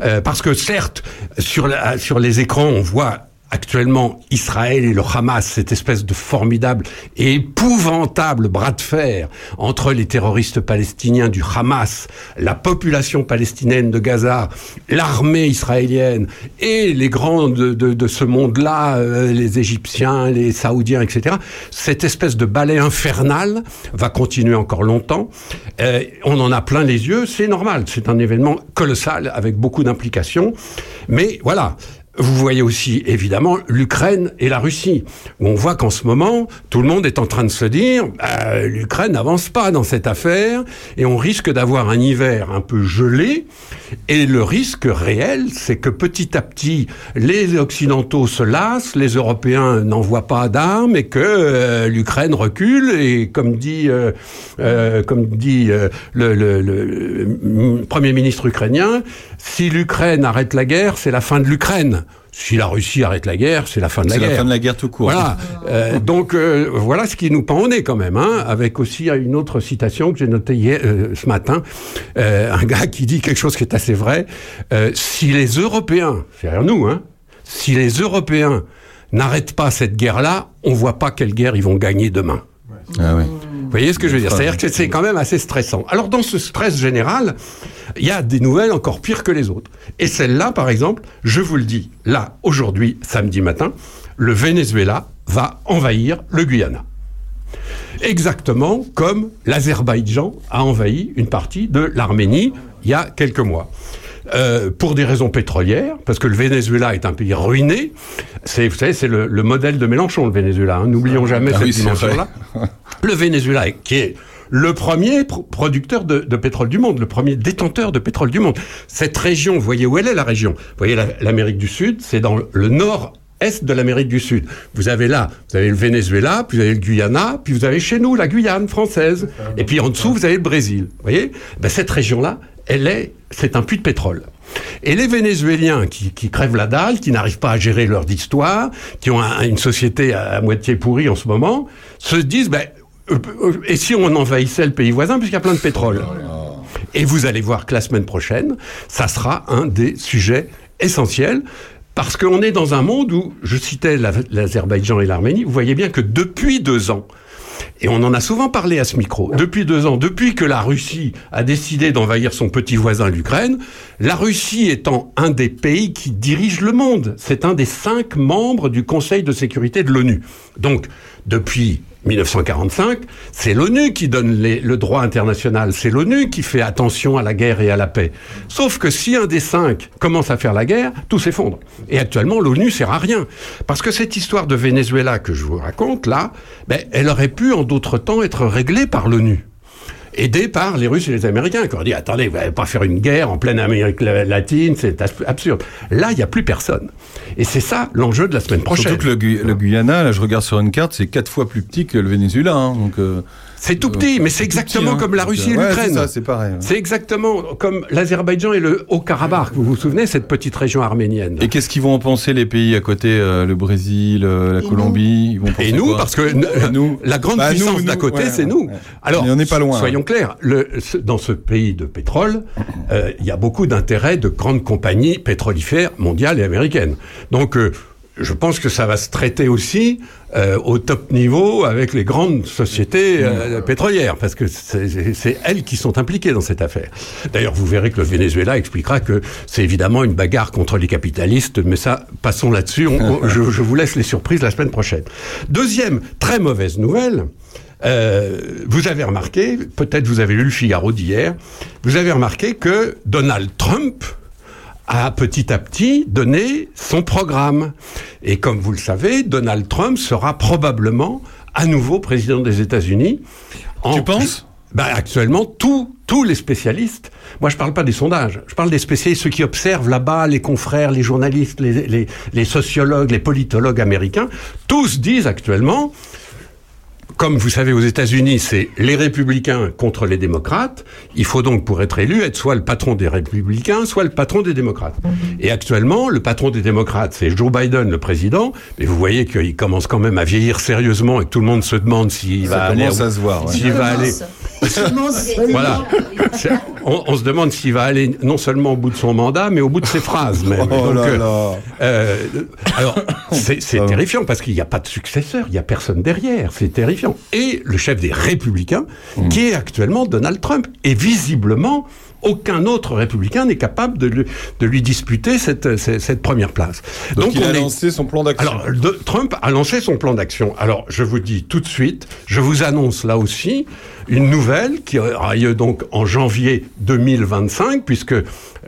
Euh, parce que certes, sur, la- sur les écrans, on voit actuellement Israël et le Hamas, cette espèce de formidable et épouvantable bras de fer entre les terroristes palestiniens du Hamas, la population palestinienne de Gaza, l'armée israélienne et les grands de, ce monde-là, euh, les Égyptiens, les Saoudiens, etc. Cette espèce de balai infernal va continuer encore longtemps. Euh, on en a plein les yeux, c'est normal, c'est un événement colossal avec beaucoup d'implications. Mais voilà, vous voyez aussi évidemment l'Ukraine et la Russie, où on voit qu'en ce moment, tout le monde est en train de se dire, euh, l'Ukraine n'avance pas dans cette affaire, et on risque d'avoir un hiver un peu gelé, et le risque réel, c'est que petit à petit, les Occidentaux se lassent, les Européens n'envoient pas d'armes, et que euh, l'Ukraine recule, et comme dit, euh, euh, comme dit euh, le- le- le Premier ministre ukrainien, si l'Ukraine arrête la guerre, c'est la fin de l'Ukraine. Si la Russie arrête la guerre, c'est la fin de la C'est guerre. la fin de la guerre tout court. Voilà. <laughs> Euh, donc euh, voilà ce qui nous pend au nez quand même, hein, avec aussi une autre citation que j'ai notée hier, euh, ce matin, Euh, un gars qui dit quelque chose qui est assez vrai. Euh, si les Européens, c'est-à-dire nous, hein, si les Européens n'arrêtent pas cette guerre-là, on voit pas quelle guerre ils vont gagner demain. Ah ouais. Vous voyez ce que je veux dire? C'est-à-dire que c'est quand même assez stressant. Alors dans ce stress général, il y a des nouvelles encore pires que les autres. Et celle-là, par exemple, je vous le dis, là, aujourd'hui, samedi matin, le Venezuela va envahir le Guyana. Exactement comme l'Azerbaïdjan a envahi une partie de l'Arménie il y a quelques mois. Euh, pour des raisons pétrolières, parce que le Venezuela est un pays ruiné. C'est, vous savez, c'est le, le modèle de Mélenchon, le Venezuela. hein. N'oublions jamais Ah cette oui, dimension-là. <laughs> Le Venezuela, qui est le premier pro- producteur de, de pétrole du monde, le premier détenteur de pétrole du monde. Cette région, vous voyez où elle est la région? Vous voyez la- l'Amérique du Sud, c'est dans le nord est de l'Amérique du Sud. Vous avez là, vous avez le Venezuela, puis vous avez le Guyana, puis vous avez chez nous la Guyane française, et puis en dessous vous avez le Brésil. Vous voyez? Ben, Cette région-là, elle est, c'est un puits de pétrole. Et les Vénézuéliens qui, qui crèvent la dalle, qui n'arrivent pas à gérer leur histoire, qui ont un- une société à, moitié pourrie en ce moment, se disent, ben, euh, et si on envahissait le pays voisin, puisqu'il y a plein de pétrole? Et vous allez voir que la semaine prochaine, ça sera un des sujets essentiels. Parce qu'on est dans un monde où, je citais la- l'Azerbaïdjan et l'Arménie, vous voyez bien que depuis deux ans, et on en a souvent parlé à ce micro. Depuis deux ans, depuis que la Russie a décidé d'envahir son petit voisin l'Ukraine, la Russie étant un des pays qui dirige le monde, c'est un des cinq membres du Conseil de sécurité de l'ONU. Donc, depuis 1945, c'est l'ONU qui donne le droit international, c'est l'ONU qui fait attention à la guerre et à la paix. Sauf que si un des cinq commence à faire la guerre, tout s'effondre. Et actuellement, l'ONU sert à rien. Parce que cette histoire de Venezuela que je vous raconte là, ben, elle aurait pu en d'autres temps être réglée par l'ONU aidée par les Russes et les Américains qui ont dit attendez, vous n'allez pas faire une guerre en pleine Amérique la- latine, c'est absurde. Là, il n'y a plus personne. Et c'est ça l'enjeu de la semaine prochaine. Surtout que le Guyana, là, je regarde sur une carte, c'est quatre fois plus petit que le Venezuela. hein, donc, euh, C'est tout petit, mais c'est exactement petit, hein. comme la Russie et l'Ukraine. c'est pareil. ouais. C'est exactement comme l'Azerbaïdjan et le Haut-Karabakh. Vous vous souvenez, cette petite région arménienne? Et qu'est-ce qu'ils vont en penser les pays à côté, euh, le Brésil, euh, la Et Colombie? Ils vont penser Et nous, parce que Et nous? la grande Bah, puissance d'à côté, ouais, c'est ouais, nous. ouais. Alors, on n'est pas loin. Soyons clairs, dans ce pays de pétrole, euh, il y a beaucoup d'intérêts de grandes compagnies pétrolifères mondiales et américaines. Donc, euh, je pense que ça va se traiter aussi euh, au top niveau avec les grandes sociétés euh, pétrolières, parce que c'est- elles qui sont impliquées dans cette affaire. D'ailleurs, vous verrez que le Venezuela expliquera que c'est évidemment une bagarre contre les capitalistes, mais ça, passons là-dessus. Je vous laisse les surprises la semaine prochaine. Deuxième très mauvaise nouvelle. Euh, vous avez remarqué, peut-être vous avez lu le Figaro d'hier, vous avez remarqué que Donald Trump a petit à petit donné son programme. Et comme vous le savez, Donald Trump sera probablement à nouveau président des États-Unis. Tu penses? Bah, actuellement, tous tous les spécialistes, moi je parle pas des sondages, je parle des spécialistes, ceux qui observent là-bas, les confrères, les journalistes, les, les, les sociologues, les politologues américains, tous disent actuellement, comme vous savez aux États-Unis, c'est les républicains contre les démocrates. Il faut donc, pour être élu, être soit le patron des républicains, soit le patron des démocrates. Et actuellement, le patron des démocrates, c'est Joe Biden, le président. Mais vous voyez qu'il commence quand même à vieillir sérieusement et que tout le monde se demande s'il Ça va aller, commence à se voir, ouais. s'il va aller. Voilà. <laughs> On, on se demande s'il va aller non seulement au bout de son mandat, mais au bout de ses phrases. Même. Oh là euh, là. euh, alors, c'est c'est terrifiant parce qu'il n'y a pas de successeur, il n'y a personne derrière. C'est terrifiant. Et le chef des Républicains, Hmm. qui est actuellement Donald Trump, et visiblement. Aucun autre républicain n'est capable de lui, de lui disputer cette, cette, cette première place. Donc, il on a est- lancé son plan d'action. alors, de- Trump a lancé son plan d'action. Alors, je vous dis tout de suite, je vous annonce là aussi une nouvelle qui aura lieu donc en janvier 2025, puisque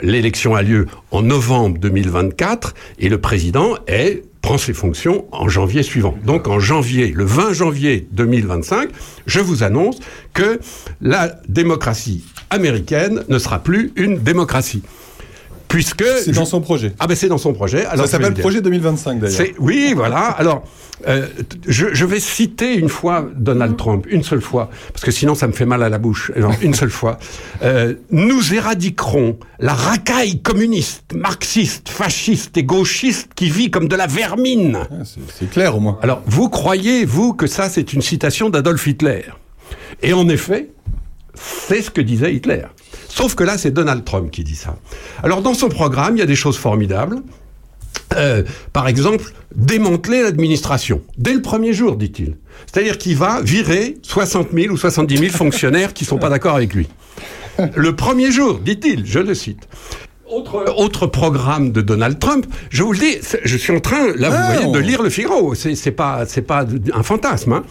l'élection a lieu en novembre 2024 et le président est prend ses fonctions en janvier suivant. Donc en janvier, le 20 janvier 2025, je vous annonce que la démocratie américaine ne sera plus une démocratie. Puisque C'est dans son projet. ah ben c'est dans son projet. Alors Ça s'appelle. Projet 2025 d'ailleurs. Oui, voilà. Alors, euh, je, je vais citer une fois Donald Trump, une seule fois, parce que sinon ça me fait mal à la bouche. Alors, une seule fois. Euh, nous éradiquerons la racaille communiste, marxiste, fasciste et gauchiste qui vit comme de la vermine. Ah, C'est clair au moins. Alors, vous croyez, vous, que ça, c'est une citation d'Adolf Hitler? Et en effet, c'est ce que disait Hitler. Sauf que là, c'est Donald Trump qui dit ça. Alors, dans son programme, il y a des choses formidables. Euh, par exemple, démanteler l'administration. Dès le premier jour, dit-il. C'est-à-dire qu'il va virer 60 000 ou 70 000 fonctionnaires qui sont pas d'accord avec lui. Le premier jour, dit-il, je le cite. Autre, autre programme de Donald Trump, je vous le dis, je suis en train, là, vous Ah, voyez, de lire le Figaro. C'est pas, c'est pas un fantasme. hein.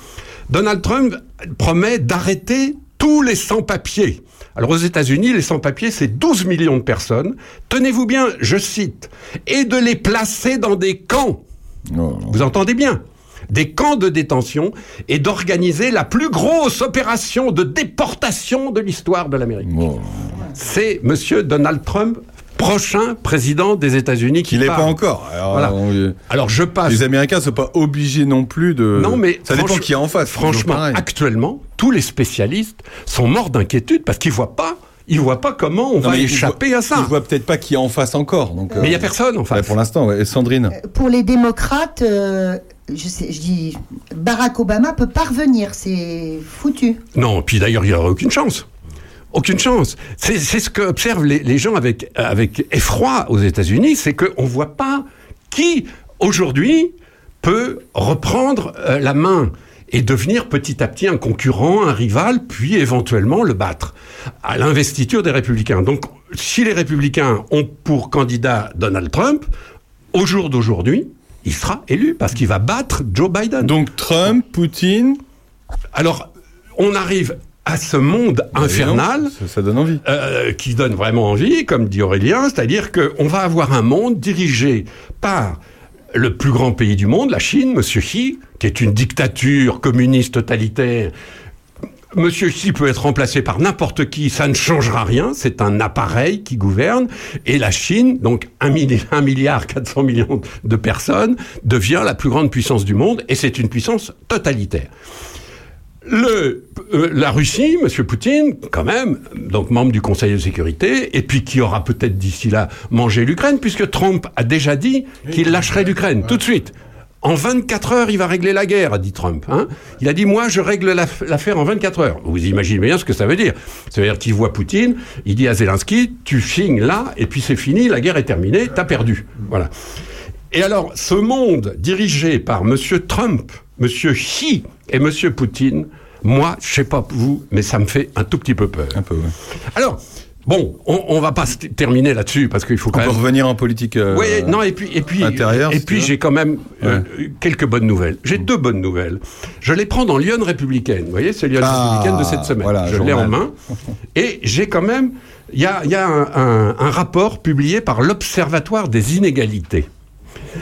Donald Trump promet d'arrêter tous les sans-papiers. Alors aux États-Unis, les sans-papiers, c'est 12 millions de personnes. Tenez-vous bien, je cite, et de les placer dans des camps. Oh, Vous entendez bien? Des camps de détention et d'organiser la plus grosse opération de déportation de l'histoire de l'Amérique. oh. C'est Monsieur Donald Trump, prochain président des États-Unis, qui Il n'est pas encore. Alors, Voilà. on- Alors je passe. les Américains ne sont pas obligés non plus de. Non, mais ça dépend qui est en face. Franchement, actuellement, tous les spécialistes sont morts d'inquiétude parce qu'ils voient pas, ils voient pas comment on Non, va échapper à ça. Ils voient peut-être pas qui est en face encore. Donc, Mais il y a personne en face. pour l'instant, ouais. Sandrine. Pour les démocrates, euh, je, sais, je dis, Barack Obama peut pas revenir, c'est foutu. Non, puis d'ailleurs, il n'y aura aucune chance. Aucune chance. C'est ce qu'observent les, les gens avec, avec effroi aux États-Unis, c'est qu'on ne voit pas qui, aujourd'hui, peut reprendre euh, la main et devenir petit à petit un concurrent, un rival, puis éventuellement le battre à l'investiture des républicains. Donc, si les républicains ont pour candidat Donald Trump, au jour d'aujourd'hui, il sera élu parce qu'il va battre Joe Biden. Donc Trump, Poutine. Alors, on arrive à ce monde infernal Ça, ça donne envie. euh, qui donne vraiment envie, comme dit Aurélien, c'est-à-dire qu'on va avoir un monde dirigé par le plus grand pays du monde, la Chine, Monsieur Xi, qui est une dictature communiste totalitaire. Monsieur Xi peut être remplacé par n'importe qui, ça ne changera rien, c'est un appareil qui gouverne, et la Chine, donc 1 <laughs> milliard, 1 milliard 400 millions de personnes, devient la plus grande puissance du monde, et c'est une puissance totalitaire. Le, euh, la Russie, Monsieur Poutine, quand même, donc membre du Conseil de sécurité, et puis qui aura peut-être d'ici là mangé l'Ukraine, puisque Trump a déjà dit qu'il lâcherait l'Ukraine tout de suite. En 24 heures, il va régler la guerre, a dit Trump. Hein il a dit, moi, je règle l'aff- l'affaire en 24 heures. Vous imaginez bien ce que ça veut dire. Ça veut dire qu'il voit Poutine, il dit à Zelensky, tu signes là, et puis c'est fini, la guerre est terminée, t'as perdu. Voilà. Et alors, ce monde dirigé par Monsieur Trump, Monsieur Xi et Monsieur Poutine, moi, je sais pas vous, mais ça me fait un tout petit peu peur. Un peu, ouais. Alors, bon, on, on va pas terminer là-dessus parce qu'il faut On quand peut même. revenir en politique. euh, Oui, non, et puis, et puis, intérieure, et puis j'ai quand même euh, quelques bonnes nouvelles. J'ai deux bonnes nouvelles. Je les prends dans Lyon républicaine. Vous voyez, c'est Lyon Ah, républicaine de cette semaine. voilà, je l'ai en main. Et j'ai quand même, il y a, y a un, un- un rapport publié par l'Observatoire des inégalités.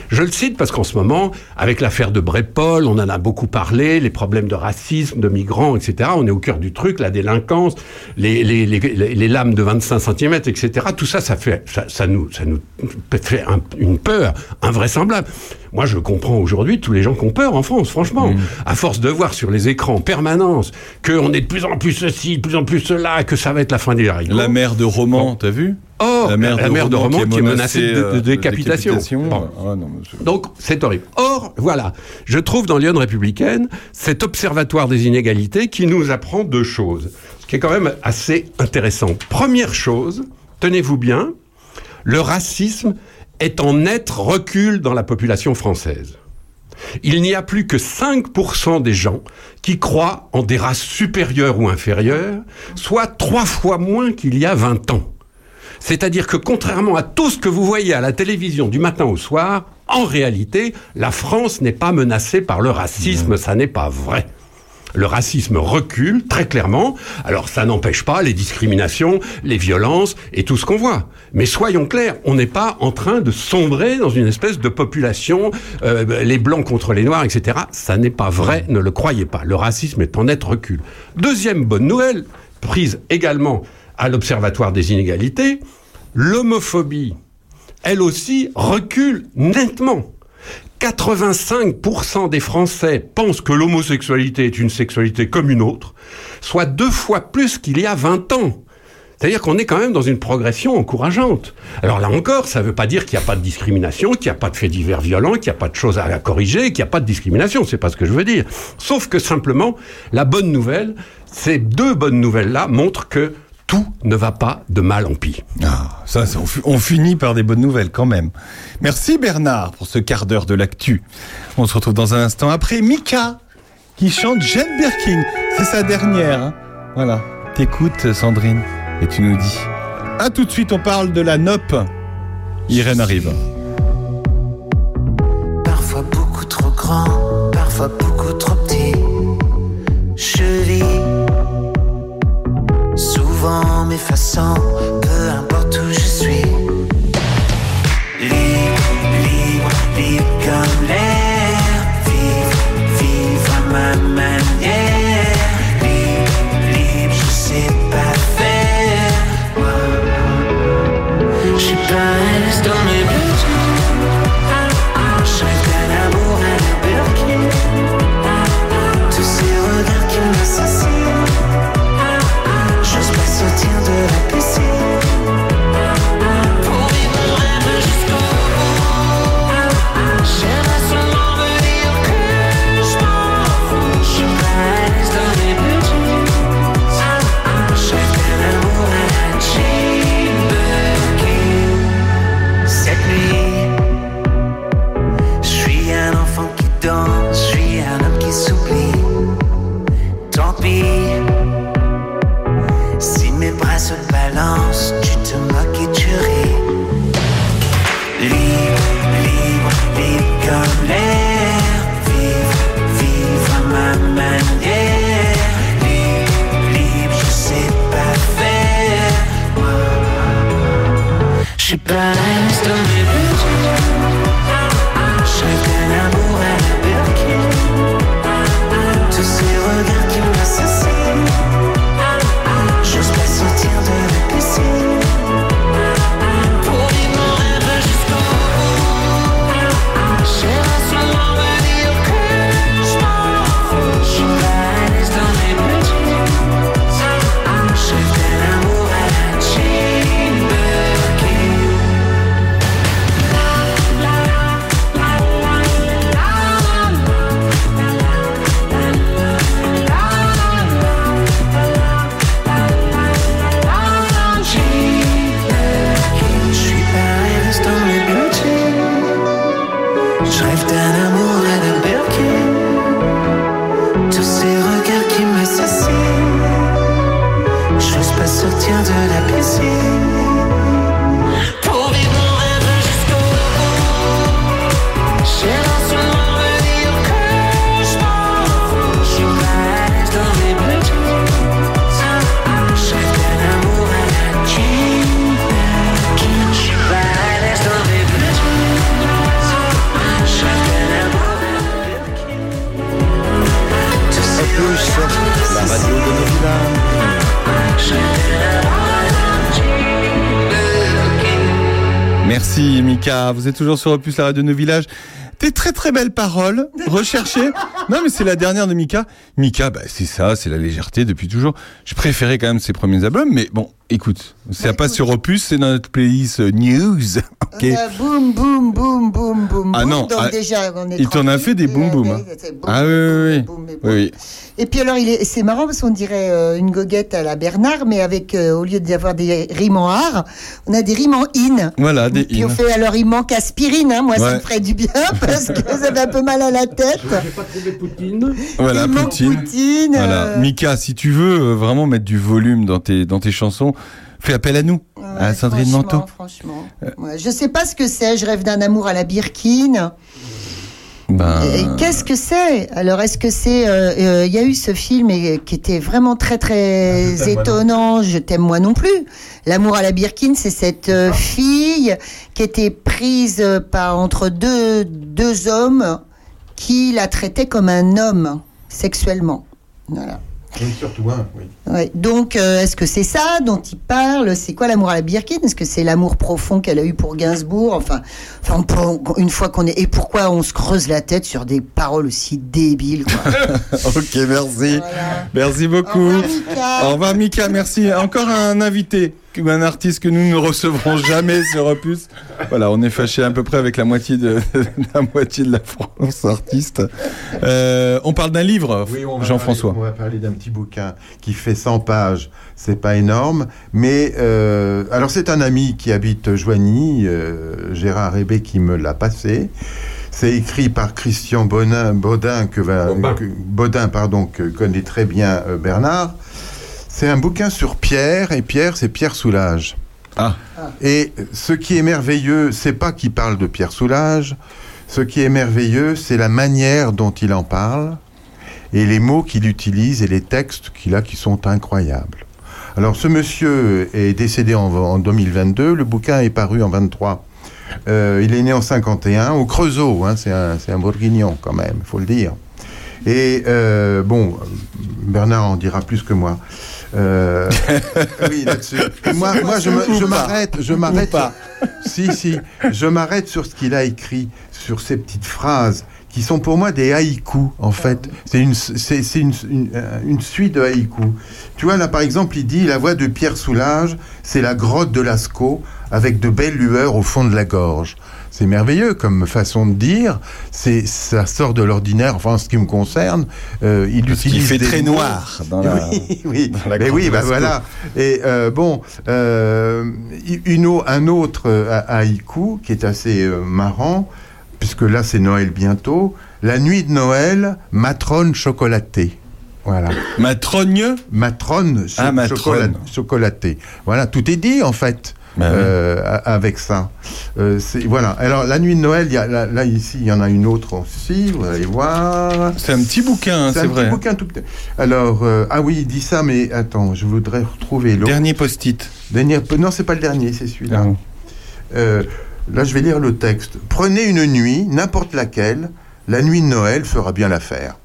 Je le cite parce qu'en ce moment, avec l'affaire de Brépol, on en a beaucoup parlé, les problèmes de racisme, de migrants, etc. On est au cœur du truc, la délinquance, les, les, les, les- lames de 25 cm, etc. Tout ça, ça fait, ça, nous, ça nous fait un- une peur invraisemblable. Moi, je comprends aujourd'hui tous les gens qui ont peur en France, franchement. À force de voir sur les écrans en permanence qu'on est de plus en plus ceci, de plus en plus cela, que ça va être la fin des haricots. La mère de Roman, t'as vu? Oh, La mère de de Roman Roman qui est menacée de, menacée, euh, décapitation. de décapitation. Bon. Ah, non, monsieur. Donc, c'est horrible. Or, voilà, je trouve dans Lyon républicaine cet observatoire des inégalités qui nous apprend deux choses, ce qui est quand même assez intéressant. Première chose, tenez-vous bien, le racisme est en net recul dans la population française. Il n'y a plus que 5% des gens qui croient en des races supérieures ou inférieures, soit trois fois moins qu'il y a 20 ans. C'est-à-dire que contrairement à tout ce que vous voyez à la télévision du matin au soir, en réalité, la France n'est pas menacée par le racisme, ça n'est pas vrai. Le racisme recule très clairement. Alors ça n'empêche pas les discriminations, les violences et tout ce qu'on voit. Mais soyons clairs, on n'est pas en train de sombrer dans une espèce de population, euh, les blancs contre les noirs, etc. Ça n'est pas vrai, ne le croyez pas. Le racisme est en net recul. Deuxième bonne nouvelle, prise également à l'Observatoire des inégalités, l'homophobie, elle aussi, recule nettement. 85% des Français pensent que l'homosexualité est une sexualité comme une autre, soit deux fois plus qu'il y a 20 ans. C'est-à-dire qu'on est quand même dans une progression encourageante. Alors là encore, ça ne veut pas dire qu'il n'y a pas de discrimination, qu'il n'y a pas de faits divers violents, qu'il n'y a pas de choses à corriger, qu'il n'y a pas de discrimination. C'est pas ce que je veux dire. Sauf que simplement, la bonne nouvelle, ces deux bonnes nouvelles-là montrent que tout ne va pas de mal en pis. Ah, ça, ça, on, fi- on finit par des bonnes nouvelles quand même. Merci Bernard pour ce quart d'heure de l'actu. On se retrouve dans un instant après Mika qui chante Jane Birkin. C'est sa dernière. hein. Voilà. T'écoutes Sandrine et tu nous dis. À tout de suite, on parle de la NOP. Irène arrive. Parfois beaucoup trop grand, parfois beaucoup trop petit. Je vis souvent m'effaçant, peu importe où je suis. Libre, libre, libre comme l'air. Vivre, vivre à ma manière. J'ai pas Vous êtes toujours sur Opus, la radio de nos villages. Des très très belles paroles, recherchées. Non mais c'est la dernière de Mika. Mika, bah, c'est ça, c'est la légèreté depuis toujours. Je préférais quand même ses premiers albums, mais bon, écoute, ça passe sur Opus, c'est dans notre playlist euh, News. <laughs> Ok. Euh, boum, boum, boum, boum, boum. Ah boum. non, Donc ah, déjà, on est Il t'en a fait des boum boum. hein. Ah oui, oui, oui. boum, boum, oui. Et puis alors, c'est marrant parce qu'on dirait euh, une goguette à la Bernard, mais avec, euh, au lieu d'avoir des rimes en art, on a des rimes en in. Voilà, des Puis on in. fait, alors il manque aspirine, hein. moi ça Ouais. me ferait du bien <laughs> parce que ça fait un peu mal à la tête. Voilà, il manque Poutine. Poutine. Voilà. euh, Mika, si tu veux euh, vraiment mettre du volume dans tes, dans tes chansons, fais appel à nous, à Sandrine franchement, Manteau. Franchement, Ouais, je sais pas ce que c'est. Je rêve d'un amour à la Birkin. Ben, Qu'est-ce que c'est? Alors, est-ce que c'est euh, euh, Il y a eu ce film et- qui était vraiment très très étonnant. Je t'aime moi non plus. L'amour à la Birkin, c'est cette euh, fille qui était prise euh, par entre deux deux hommes qui la traitaient comme un homme sexuellement. Voilà. surtout oui. Ouais. Donc, euh, est-ce que c'est ça dont il parle? C'est quoi l'amour à la Birkin? Est-ce que c'est l'amour profond qu'elle a eu pour Gainsbourg? Enfin, une fois qu'on est. Et pourquoi on se creuse la tête sur des paroles aussi débiles quoi? <laughs> Ok, merci. Merci beaucoup. Au revoir, Mika. Au revoir, Mika. Merci. Encore un invité, un artiste que nous ne recevrons jamais sur Opus. Voilà, on est fâché à peu près avec la moitié de <laughs> la moitié de la France artiste. Euh, on parle d'un livre, Oui, Jean-François. On va parler d'un petit bouquin qui fait 100 pages. C'est pas énorme, mais euh, alors c'est un ami qui habite Joigny, euh, Gérard Hébé, qui me l'a passé. C'est écrit par Christian Bonin, Baudin, que, va, que- Baudin, pardon, que connaît très bien euh, Bernard. C'est un bouquin sur Pierre, et Pierre, c'est Pierre Soulages. Ah. Et ce qui est merveilleux, c'est pas qu'il parle de Pierre Soulages. Ce qui est merveilleux, c'est la manière dont il en parle et les mots qu'il utilise et les textes qu'il a qui sont incroyables. Alors ce monsieur est décédé en, en 2022, le bouquin est paru en 23. Euh, il est né en 51 au Creusot, hein, c'est un, un bourguignon quand même, il faut le dire. Et euh, bon, Bernard en dira plus que moi. Euh, <laughs> oui, là-dessus. Moi, moi, je m'arrête, je m'arrête. Si, si, je m'arrête sur ce qu'il a écrit, sur ces petites phrases qui sont pour moi des haïkus, en fait. C'est une, c'est, une, une, euh, une suite de haïkus. Tu vois, là, par exemple, il dit La voix de Pierre Soulages, c'est la grotte de Lascaux, avec de belles lueurs au fond de la gorge. C'est merveilleux comme façon de dire. C'est, ça sort de l'ordinaire. Enfin, en ce qui me concerne, euh, il Parce utilise fait des très mots- noir dans la- <laughs> Oui, oui. dans la Mais oui, bah voilà. Et euh, bon, euh, une un autre haïku qui est assez marrant, puisque là c'est Noël bientôt. La nuit de Noël, matrone chocolatée. Voilà. Matrogne Matrone Ah, matrone. chocolat- chocolatée. Voilà, tout est dit en fait. Oui. euh, avec ça. Euh, voilà. Alors, la nuit de Noël, il y a, là, là, ici, il y en a une autre aussi, vous allez voir. C'est un petit bouquin, hein, C'est c'est un vrai. petit bouquin tout petit. Alors, euh, ah oui, il dit ça, mais attends, je voudrais retrouver l'autre. Dernier post-it. Dernier, non, c'est pas le dernier, c'est celui-là. Ah. Là, je vais lire le texte. Prenez une nuit, n'importe laquelle, la nuit de Noël fera bien l'affaire.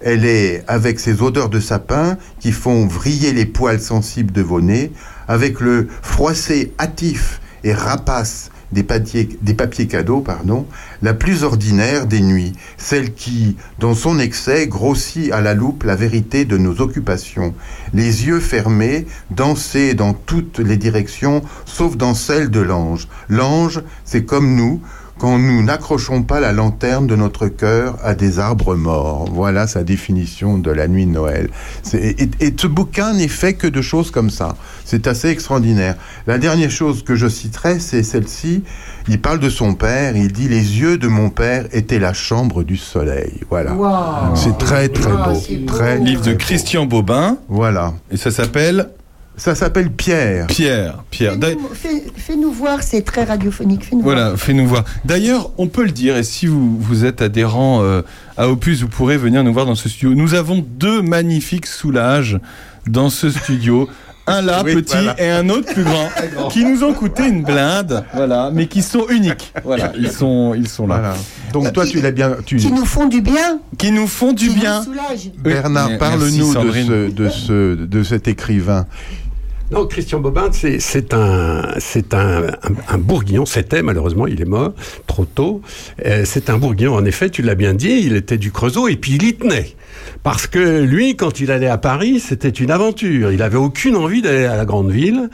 Elle est avec ses odeurs de sapin qui font vriller les poils sensibles de vos nez, avec le froissé hâtif et rapace des papiers, des papiers cadeaux, pardon, la plus ordinaire des nuits, celle qui, dans son excès, grossit à la loupe la vérité de nos occupations. Les yeux fermés, danser dans toutes les directions, sauf dans celle de l'ange. L'ange, c'est comme nous, quand nous n'accrochons pas la lanterne de notre cœur à des arbres morts. Voilà sa définition de la nuit de Noël. Et, et ce bouquin n'est fait que de choses comme ça. C'est assez extraordinaire. La dernière chose que je citerai, c'est celle-ci. Il parle de son père. Il dit Les yeux de mon père étaient la chambre du soleil. Voilà. C'est très très Ah, beau. c'est beau. Très, Livre de très Christian Bobin. Voilà. Et ça s'appelle Ça s'appelle Pierre. Pierre. Pierre. Fais-nous fais- voir, c'est très radiophonique. Fais-nous voir. Voilà, fais-nous voir. D'ailleurs, on peut le dire, et si vous, vous êtes adhérent euh, à Opus, vous pourrez venir nous voir dans ce studio. Nous avons deux magnifiques soulages dans ce studio. <laughs> Un là, Oui, petit, voilà. et un autre plus grand, qui nous ont coûté une blinde, voilà, mais qui sont uniques. Voilà, ils sont, ils sont là. Voilà. Donc toi, tu l'as bien. Tu... Qui nous font du bien, Qui nous font du qui bien. nous. Oui, Bernard, parle-nous de, ce, de, ce, de cet écrivain. Non, Christian Bobin, c'est c'est un, c'est un, un, un bourguignon. C'était malheureusement, il est mort trop tôt. Euh, c'est un bourguignon, en effet, tu l'as bien dit. Il était du Creusot et puis il y tenait. Parce que lui, quand il allait à Paris, c'était une aventure. Il avait aucune envie d'aller à la grande ville,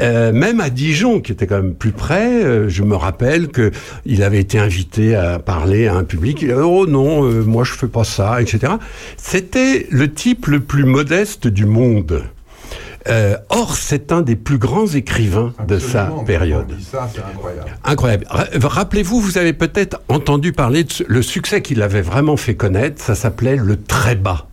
Euh, même à Dijon, qui était quand même plus près. euh, je me rappelle que il avait été invité à parler à un public. Avait, oh non, euh, moi je fais pas ça, etc. C'était le type le plus modeste du monde. Euh, or, c'est un des plus grands écrivains de sa période. ça, c'est incroyable. Incroyable. Ra- Rappelez-vous, vous avez peut-être entendu parler de le succès qu'il avait vraiment fait connaître. Ça s'appelait Le Très Bas.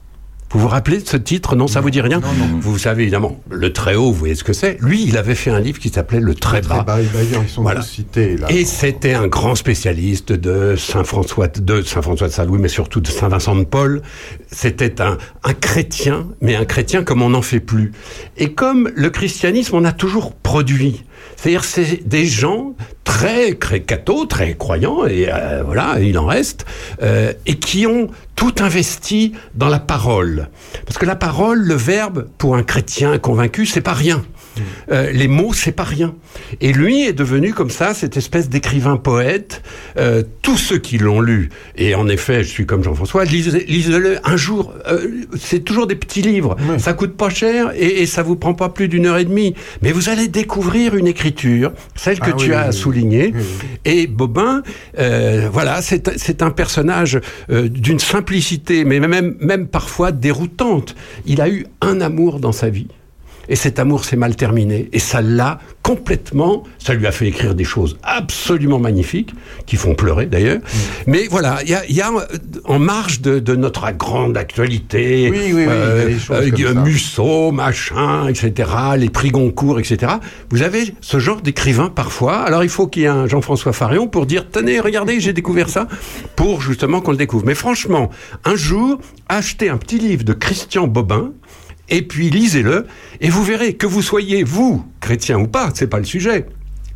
Vous vous rappelez de ce titre Non, ça vous dit rien Vous savez évidemment, Le Très Haut, vous voyez ce que c'est. Lui, il avait fait un livre qui s'appelait Le Très Très Bas. bas, et ils sont Voilà. tous cités là. Et c'était un grand spécialiste de Saint-François de Saint-François de Saint-Louis, mais surtout de Saint-Vincent de Paul. C'était un, un chrétien, mais un chrétien comme on n'en fait plus. Et comme le christianisme, on a toujours produit. C'est-à-dire, c'est des gens très cré- cathos, très croyants, et euh, voilà, il en reste, euh, et qui ont tout investi dans la parole. Parce que la parole, le verbe, pour un chrétien convaincu, c'est pas rien. Euh, les mots, c'est pas rien. Et lui est devenu comme ça cette espèce d'écrivain poète. Euh, tous ceux qui l'ont lu, et en effet, je suis comme Jean-François, lisez- lisez-le un jour. Euh, c'est toujours des petits livres. Ça coûte pas cher et, et ça vous prend pas plus d'une heure et demie. Mais vous allez découvrir une écriture, celle que Ah tu oui, as oui, soulignée. Et Bobin, voilà, c'est un personnage d'une simplicité, mais même, même parfois déroutante. Il a eu un amour dans sa vie. Et cet amour s'est mal terminé. Et ça l'a complètement. Ça lui a fait écrire des choses absolument magnifiques, qui font pleurer d'ailleurs. Mais voilà, il y a, il y a, euh, en marge de, de notre grande actualité, Oui, oui, oui, il y a des choses comme ça. Musso, machin, etc., les prix Goncourt, etc., vous avez ce genre d'écrivain parfois. Alors il faut qu'il y ait un Jean-François Farion pour dire Tenez, regardez, j'ai découvert ça, pour justement qu'on le découvre. Mais franchement, un jour, achetez un petit livre de Christian Bobin et puis lisez-le, et vous verrez que vous soyez, vous, chrétien ou pas, c'est pas le sujet.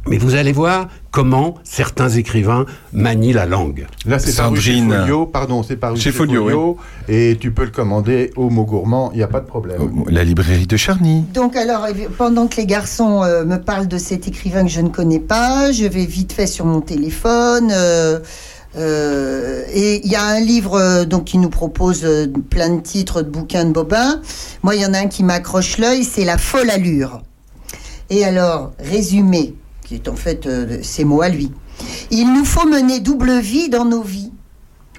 Mais vous allez voir comment certains écrivains manient la langue. Là, c'est paru chez. Folio. Pardon, c'est paru Chez chez, Folio, Et tu peux le commander au mot gourmand, il n'y a pas de problème. La librairie de Charny. Donc alors, évi- pendant que les garçons euh, me parlent de cet écrivain que je ne connais pas, je vais vite fait sur mon téléphone. euh, euh, et il y a un livre euh, donc qui nous propose euh, plein de titres de bouquins de Bobin. Moi, il y en a un qui m'accroche l'œil, c'est La folle allure. Et alors, résumé, qui est en fait euh, ces mots à lui. Il nous faut mener double vie dans nos vies,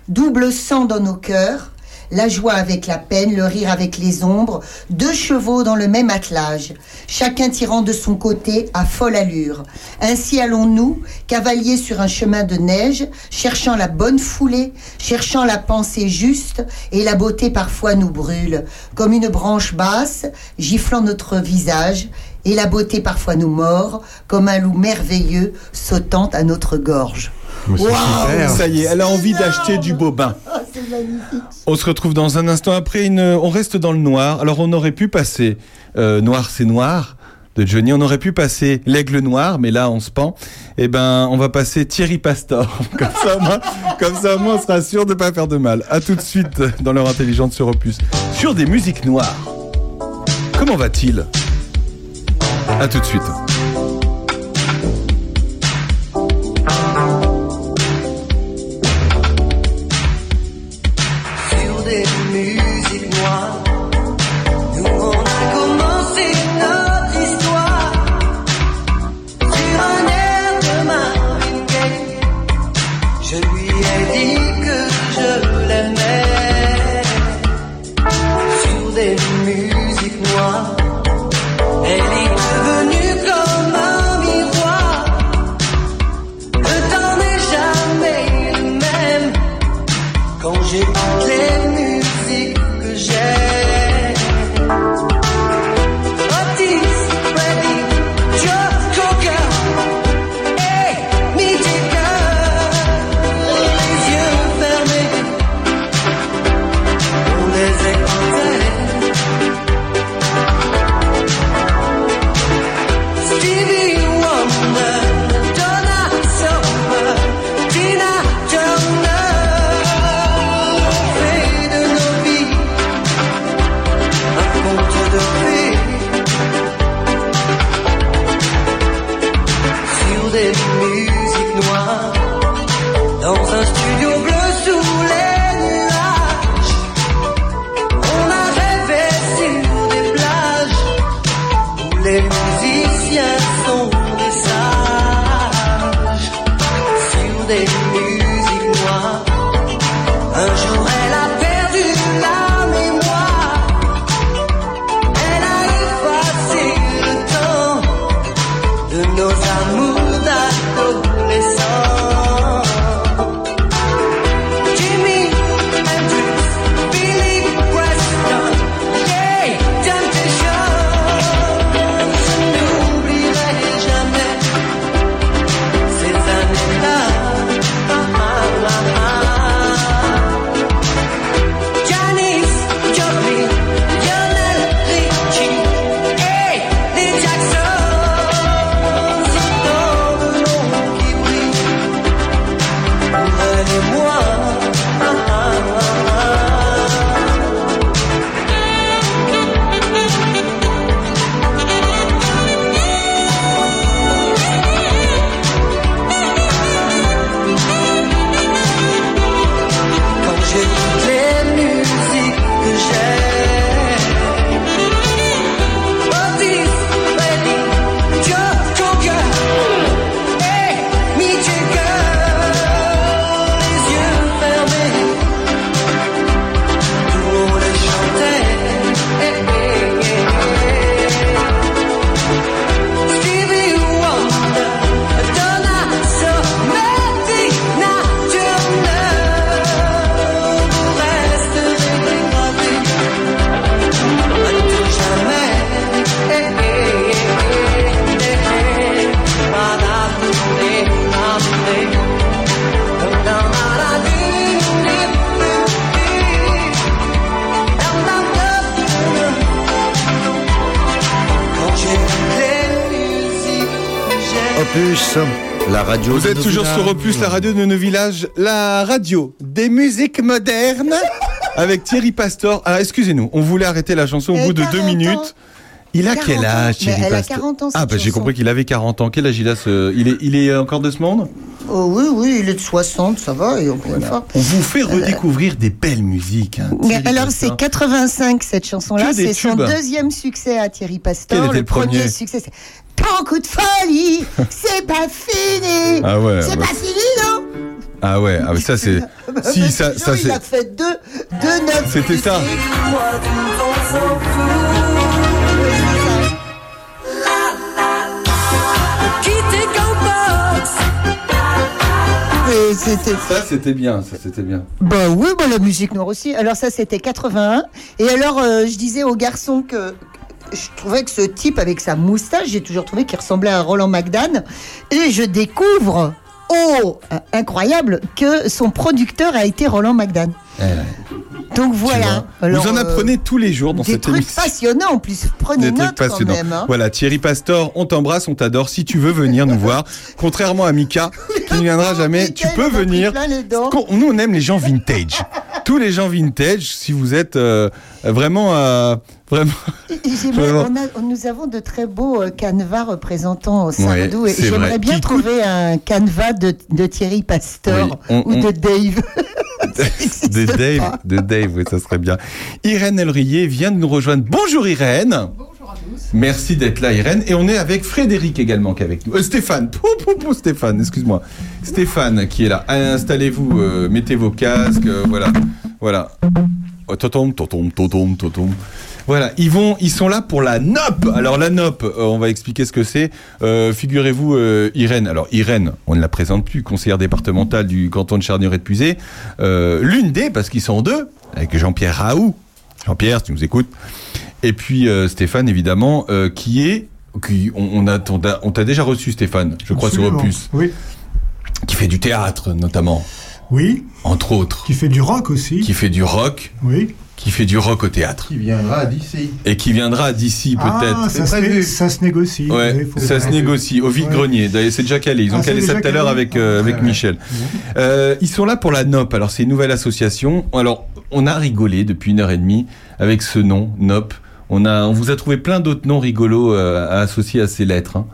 double sang dans nos cœurs, la joie avec la peine, le rire avec les ombres, deux chevaux dans le même attelage, chacun tirant de son côté à folle allure. Ainsi allons-nous, cavaliers sur un chemin de neige, cherchant la bonne foulée, cherchant la pensée juste, et la beauté parfois nous brûle, comme une branche basse, giflant notre visage, et la beauté parfois nous mord, comme un loup merveilleux sautant à notre gorge. Ça y est, elle a envie d'acheter du bobin. C'est magnifique. On se retrouve dans un instant après une. On reste dans le noir. Alors on aurait pu passer euh, Noir c'est noir de Johnny. On aurait pu passer L'aigle noir, mais là on se pend. Eh ben, on va passer Thierry Pastor. <laughs> Comme ça, moins, comme ça, on sera sûr de pas faire de mal. À tout de suite dans leur intelligente sur Opus. Sur des musiques noires. Comment va-t-il? À tout de suite. Opus, la radio de nos villages, la radio des musiques modernes <laughs> avec Thierry Pastor. Alors excusez-nous, on voulait arrêter la chanson au bout de deux 40 ans. minutes. Il a 40 quel âge. Thierry elle a Pastor 40 ans, Ah, bah j'ai compris qu'il avait 40 ans. Quel âge il a ce... il, est, il est encore de ce monde? Oh oui, oui, il est de 60, ça va, et. On vous fait redécouvrir des belles musiques. hein, Mais alors, Pastor. c'est 85 cette chanson-là. C'est son deuxième succès à Thierry Pastor. Quel était le premier, premier succès, coup de folie, <laughs> c'est pas fini. Ah ouais, C'est bah, pas fini, non Ah ouais, ah, ça c'est... <laughs> si, ça, ça il c'est... a fait deux, deux notes. C'était ça. C'était Ça c'était bien, ça c'était bien. Bah oui, bah la musique noire aussi. Alors ça, c'était 81. Et alors, euh, je disais aux garçons que je trouvais que ce type avec sa moustache, j'ai toujours trouvé qu'il ressemblait à Roland McDan. Et je découvre, oh, euh, incroyable, que son producteur a été Roland McDan. Eh ouais. Donc voilà. Alors, Vous en euh, apprenez tous les jours dans des cette trucs émission. passionnants en plus. Prenez Des trucs note quand même. hein. Voilà, Thierry Pastor, on t'embrasse, on t'adore. Si tu veux venir nous voir, contrairement à Mika, qui ne viendra jamais, tu Mika, peux venir. Nous, on aime les gens vintage. Tous les gens vintage, si vous êtes euh, vraiment, euh, vraiment. J'aimerais- Vraiment. on a- on- nous avons de très beaux euh, canevas représentant Sardou Ouais, et j'aimerais bien Qui trouver un canevas de, de Thierry Oui, on- ou on- de Dave. <laughs> de Dave, de Dave, oui, ça serait bien. Irène Elrier vient de nous rejoindre. Bonjour Irène. Bonjour à tous. Merci d'être là Irène. Et on est avec Frédéric également qui est avec nous. Euh, Stéphane, pou, pou, pou, Stéphane, excuse-moi. Stéphane qui est là. Installez-vous, euh, mettez vos casques, euh, voilà. Voilà. Oh, totom, totom, totom, totom. Voilà, ils vont, ils sont là pour la NOP. Alors la NOP, euh, on va expliquer ce que c'est. Euh, Figurez-vous, euh, Irène. Alors Irène, on ne la présente plus, conseillère départementale du canton de Charnier et de Puisé. Euh, L'une des, parce qu'ils sont deux, avec Jean-Pierre Raoult. Jean-Pierre, si tu nous écoutes. Et puis euh, Stéphane, évidemment, euh, qui est, qui, on, on t'a- déjà reçu Stéphane, je crois sur. Opus, Oui. qui fait du théâtre notamment, Oui. entre autres, Qui fait du rock aussi. qui fait du rock, Oui. qui fait du rock au théâtre. Qui viendra d'ici. Et qui viendra d'ici peut-être. Ah, ça, se, né- ça se négocie. Ouais, ça se négocie au vide-grenier. D'ailleurs, C'est déjà calé. Ils ont Ah, calé ça tout à l'heure avec, euh, avec Michel. Euh, ils sont là pour la NOP. Alors, c'est une nouvelle association. Alors, on a rigolé depuis une heure et demie avec ce nom, NOP. On, a, on vous a trouvé plein d'autres noms rigolos euh, à associer à ces lettres. hein.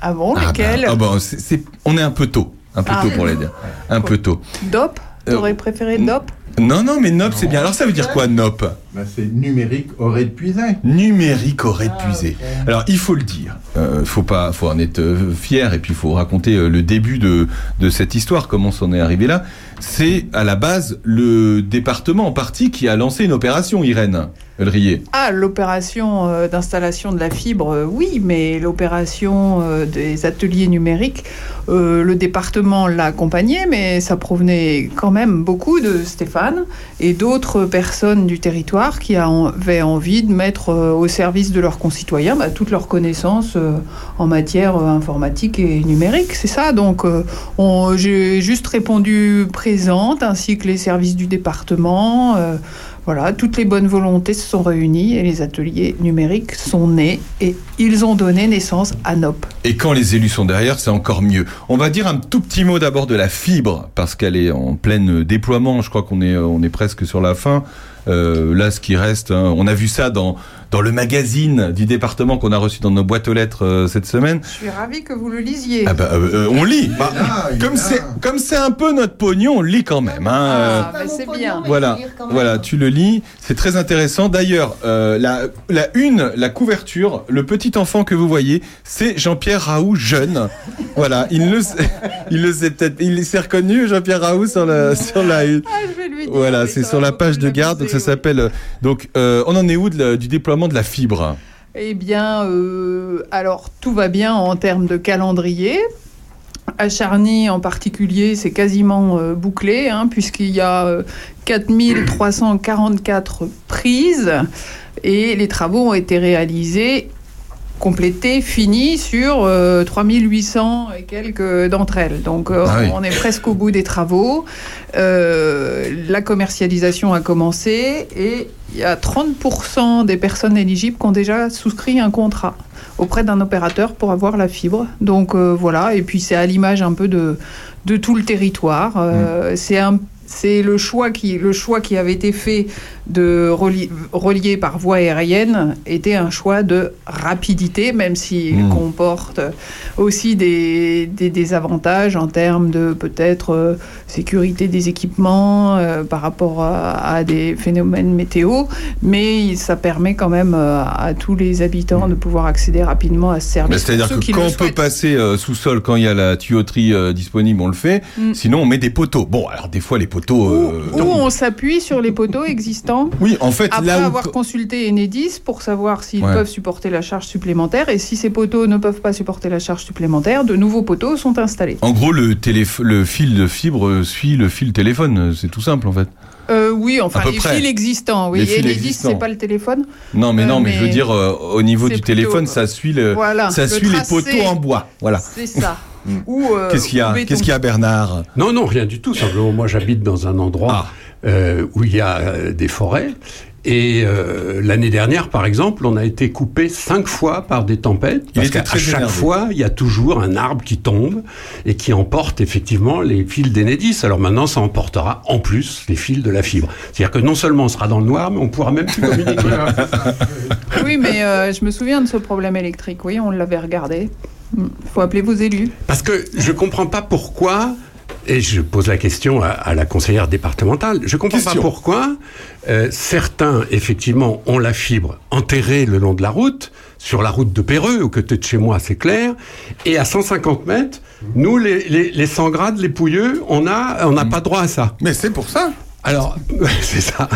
Ah bon, Ah lesquels? Bah, ah bah, c'est- c'est- on est un peu tôt. Un peu Ah. tôt pour les dire. Un peu tôt. Dop Euh, T'aurais préféré Dop Non, non, mais NOP, c'est bien. Alors, ça veut dire quoi, NOP Bah, c'est numérique aurait épuisé. Numérique aurait puisé. Alors, il faut le dire. Euh, faut pas, faut en être euh, fier et puis il faut raconter euh, le début de, de cette histoire, comment on en est arrivé là. C'est à la base le département en partie qui a lancé une opération, Irène Elrier. Ah, l'opération euh, d'installation de la fibre, euh, oui, mais l'opération euh, des ateliers numériques, euh, le département l'a accompagné, mais ça provenait quand même beaucoup de Stéphane et d'autres personnes du territoire qui avaient envie de mettre euh, au service de leurs concitoyens bah, toutes leurs connaissances euh, en matière euh, informatique et numérique. C'est ça, donc on- j'ai juste répondu présente, ainsi que les services du département. voilà, toutes les bonnes volontés se sont réunies et les ateliers numériques sont nés et ils ont donné naissance à NOP. Et quand les élus sont derrière, c'est encore mieux. On va dire un tout petit mot d'abord de la fibre, parce qu'elle est en plein déploiement. Je crois qu'on est, on est presque sur la fin. Euh, là, ce qui reste, hein, on a vu ça dans, dans le magazine du département qu'on a reçu dans nos boîtes aux lettres euh, cette semaine. Je suis ravie que vous le lisiez. Ah bah, euh, euh, on lit. Bah, là, il est comme c'est comme c'est un peu notre pognon, on lit quand même. Hein, Ah, bah, c'est bien. voilà, voilà, tu le lis, c'est très intéressant. D'ailleurs, euh, la, la une, la couverture, le petit enfant que vous voyez, c'est Jean-Pierre Raoult jeune. <laughs> voilà, il le sait, il le sait peut-être, il s'est reconnu Jean-Pierre Raoult sur la <laughs> sur la une. Ah, je vais lui dire, Voilà, c'est sur la page de garde, donc ça s'appelle. Donc, euh, on en est où de du déploiement de la fibre Eh bien, euh, alors tout va bien en termes de calendrier. À Charny en particulier, c'est quasiment euh, bouclé, hein, puisqu'il y a euh, 4344 prises et les travaux ont été réalisés, complétés, finis sur euh, 3800 et quelques d'entre elles. Donc euh, Ah oui. on est presque au bout des travaux. Euh, la commercialisation a commencé et il y a 30% des personnes éligibles qui ont déjà souscrit un contrat auprès d'un opérateur pour avoir la fibre. Donc euh, voilà, et puis c'est à l'image un peu de, de tout le territoire. Euh, C'est un c'est le choix qui le choix qui avait été fait de relier, relier par voie aérienne était un choix de rapidité, même s'il Mm. comporte aussi des, des désavantages en termes de peut-être euh, sécurité des équipements euh, par rapport à, à des phénomènes météo, mais ça permet quand même euh, à tous les habitants de pouvoir accéder rapidement à ce service. C'est-à-dire que quand on peut passer sous sol, quand il y a la tuyauterie disponible, on le fait. Mm. Sinon, on met des poteaux. Bon, alors des fois, les poteaux. Ou on s'appuie sur les poteaux existants. Oui, en fait, Après là où- avoir consulté Enedis pour savoir s'ils Ouais. peuvent supporter la charge supplémentaire et si ces poteaux ne peuvent pas supporter la charge supplémentaire, de nouveaux poteaux sont installés. En gros, le, fil de fibre euh, suit le fil téléphone. C'est tout simple, en fait. Euh, oui, enfin les près. fils existants. Oui, Les fils Enedis existants. c'est pas le téléphone. Non, mais Euh, non, mais, je veux dire, euh, au niveau du plutôt- téléphone, ça suit, le, Voilà, ça le suit les poteaux en bois. Voilà. C'est ça. <laughs> Mm. Ou, euh, Qu'est-ce qu'il y a. Qu'est-ce qu'il y a, Bernard? Non, non, rien du tout. Simplement, moi, j'habite dans un endroit euh, où il y a euh, des forêts. Et euh, l'année dernière, par exemple, on a été coupé cinq fois par des tempêtes. Parce qu'à chaque énervé. fois, il y a toujours un arbre qui tombe et qui emporte effectivement les fils d'Enedis. Alors maintenant, ça emportera en plus les fils de la fibre. C'est-à-dire que non seulement on sera dans le noir, mais on pourra même plus communiquer. <laughs> Oui, mais euh, je me souviens de ce problème électrique. Oui, on l'avait regardé. Il faut appeler vos élus. Parce que je comprends pas pourquoi, et je pose la question à, à la conseillère départementale, je comprends Question. pas pourquoi euh, certains, effectivement, ont la fibre enterrée le long de la route, sur la route de Péreux, ou côté de chez moi, c'est clair, et à 150 mètres, nous, les, les, les 100 grades, les pouilleux, on n'a on n'a pas droit à ça. Mais c'est pour ça. Alors, <laughs> c'est ça.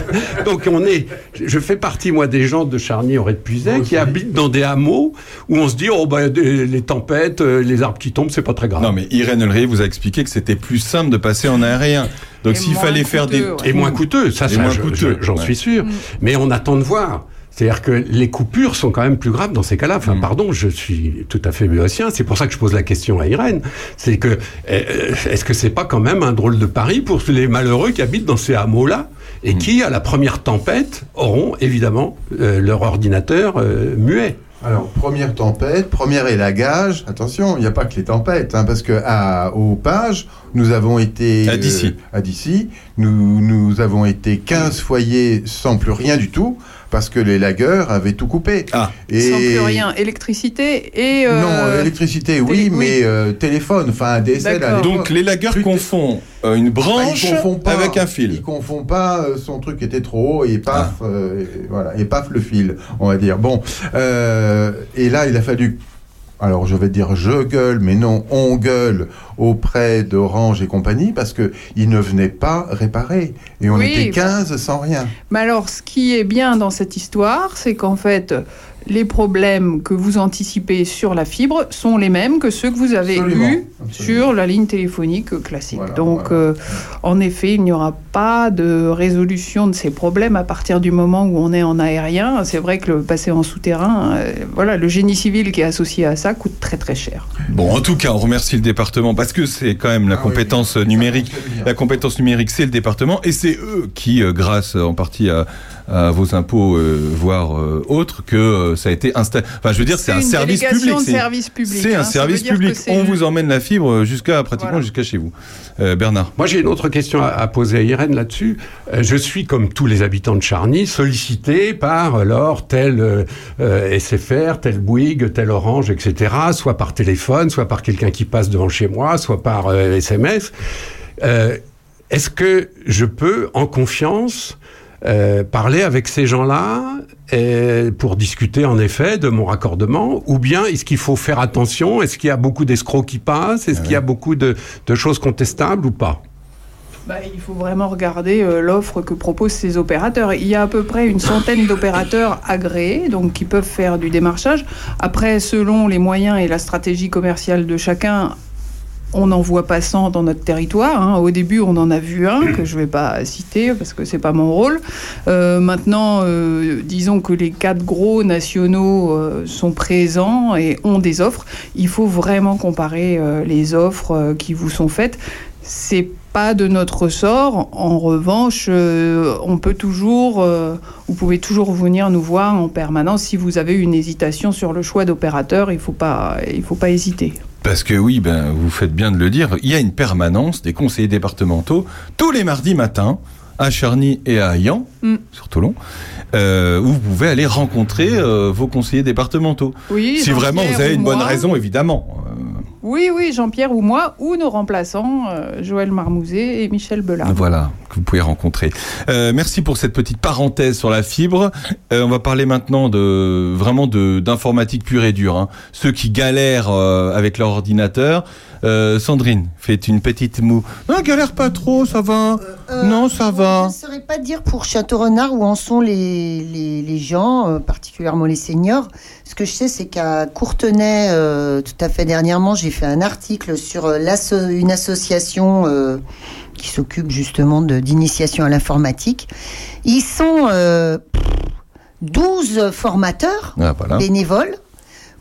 Donc on est, je fais partie moi des gens de Charny auray de Puiset qui habitent dans des hameaux où on se dit oh bah des- les tempêtes, euh, les arbres qui tombent, c'est pas très grave. Non, mais Irène Elrier vous a expliqué que c'était plus simple de passer en aérien. Donc s'il fallait faire des ouais. Et moins coûteux, ça, ça, moins je- j'en ouais. suis sûr. Mm. Mais on attend de voir. C'est-à-dire que les coupures sont quand même plus graves dans ces cas-là. Enfin, Mm. pardon, je suis tout à fait béotien. C'est pour ça que je pose la question à Irène. C'est que, euh, est-ce que c'est pas quand même un drôle de pari pour les malheureux qui habitent dans ces hameaux-là Mm. et qui, à la première tempête, auront évidemment euh, leur ordinateur euh, muet? Alors, première tempête, premier élagage. Attention, il n'y a pas que les tempêtes, hein, parce que à, au Page, nous avons été. À d'ici. à d'ici, nous, nous avons été 15 foyers sans plus rien du tout, parce que les lagueurs avaient tout coupé. Ah. Et Sans plus rien. Électricité et. euh, Non, électricité, oui, télé- mais euh, téléphone, enfin DSL. à. Donc les lagueurs confondent euh, une Bah, branche pas, avec un fil. Il confond pas, euh, son truc était trop haut et paf, Ah. euh, et voilà, et paf le fil, on va dire. Bon, euh, et là il a fallu, alors je vais dire je gueule, mais non, on gueule auprès d'Orange et compagnie parce que ils ne venaient pas réparer et on Oui, était bah- 15 sans rien. Mais alors, ce qui est bien dans cette histoire, c'est qu'en fait, les problèmes que vous anticipez sur la fibre sont les mêmes que ceux que vous avez Absolument, eus absolument. sur la ligne téléphonique classique. Voilà, Donc, voilà. euh, en effet, il n'y aura pas de résolution de ces problèmes à partir du moment où on est en aérien. C'est vrai que le passer en souterrain, euh, voilà, le génie civil qui est associé à ça coûte très très cher. Bon, en tout cas, on remercie le département parce que c'est quand même la Ah compétence oui. numérique. La compétence numérique, c'est le département et c'est eux qui, euh, grâce en partie à, à vos impôts, euh, voire euh, autres, que euh, ça a été installé. Enfin, je veux dire, c'est un service public. de c'est- service public, C'est hein, un ça service public. On vous emmène la fibre jusqu'à pratiquement Voilà. jusqu'à chez vous. Euh, Bernard. Moi, j'ai une autre question à, à poser à Irène là-dessus. Euh, je suis, comme tous les habitants de Charny, sollicité par alors tel euh, euh, SFR, tel Bouygues, tel Orange, etc., soit par téléphone, soit par quelqu'un qui passe devant chez moi, soit par euh, SMS. Euh, Est-ce que je peux, en confiance, euh, parler avec ces gens-là euh, pour discuter en effet de mon raccordement ou bien est-ce qu'il faut faire attention Est-ce qu'il y a beaucoup d'escrocs qui passent Est-ce qu'il y a beaucoup de, de choses contestables ou pas? Bah, il faut vraiment regarder euh, l'offre que proposent ces opérateurs. Il y a à peu près une centaine d'opérateurs agréés, donc qui peuvent faire du démarchage. Après, selon les moyens et la stratégie commerciale de chacun, on en voit passant dans notre territoire. hein. Au début, on en a vu un que je ne vais pas citer parce que c'est pas mon rôle. Euh, maintenant, euh, disons que les quatre gros nationaux euh, sont présents et ont des offres. Il faut vraiment comparer les offres qui vous sont faites. C'est pas de notre ressort. En revanche, on peut toujours, vous pouvez toujours venir nous voir en permanence si vous avez une hésitation sur le choix d'opérateur. Il faut pas, il faut pas hésiter. Parce que oui, ben, vous faites bien de le dire, il y a une permanence des conseillers départementaux tous les mardis matins à Charny et à Ayan, Mm. sur Toulon, euh, où vous pouvez aller rencontrer euh, vos conseillers départementaux. Oui, si vraiment vous avez une bonne raison, évidemment. Oui, oui, Jean-Pierre ou moi, ou nos remplaçants, euh, Joël Marmouzet et Michel Belard. Voilà, que vous pouvez rencontrer. Euh, merci pour cette petite parenthèse sur la fibre. Euh, on va parler maintenant de vraiment de d'informatique pure et dure. hein. Ceux qui galèrent avec leur ordinateur. Euh, Sandrine fait une petite moue. Non, galère pas trop, ça va. Euh, non, ça va. Je ne saurais pas dire pour Château-Renard où en sont les, les, les gens, euh, particulièrement les seniors. Ce que je sais, c'est qu'à Courtenay, euh, tout à fait dernièrement, j'ai fait un article sur euh, l'asso- une association euh, qui s'occupe justement d'initiation à l'informatique. Ils sont euh, 12 formateurs Ah, voilà. bénévoles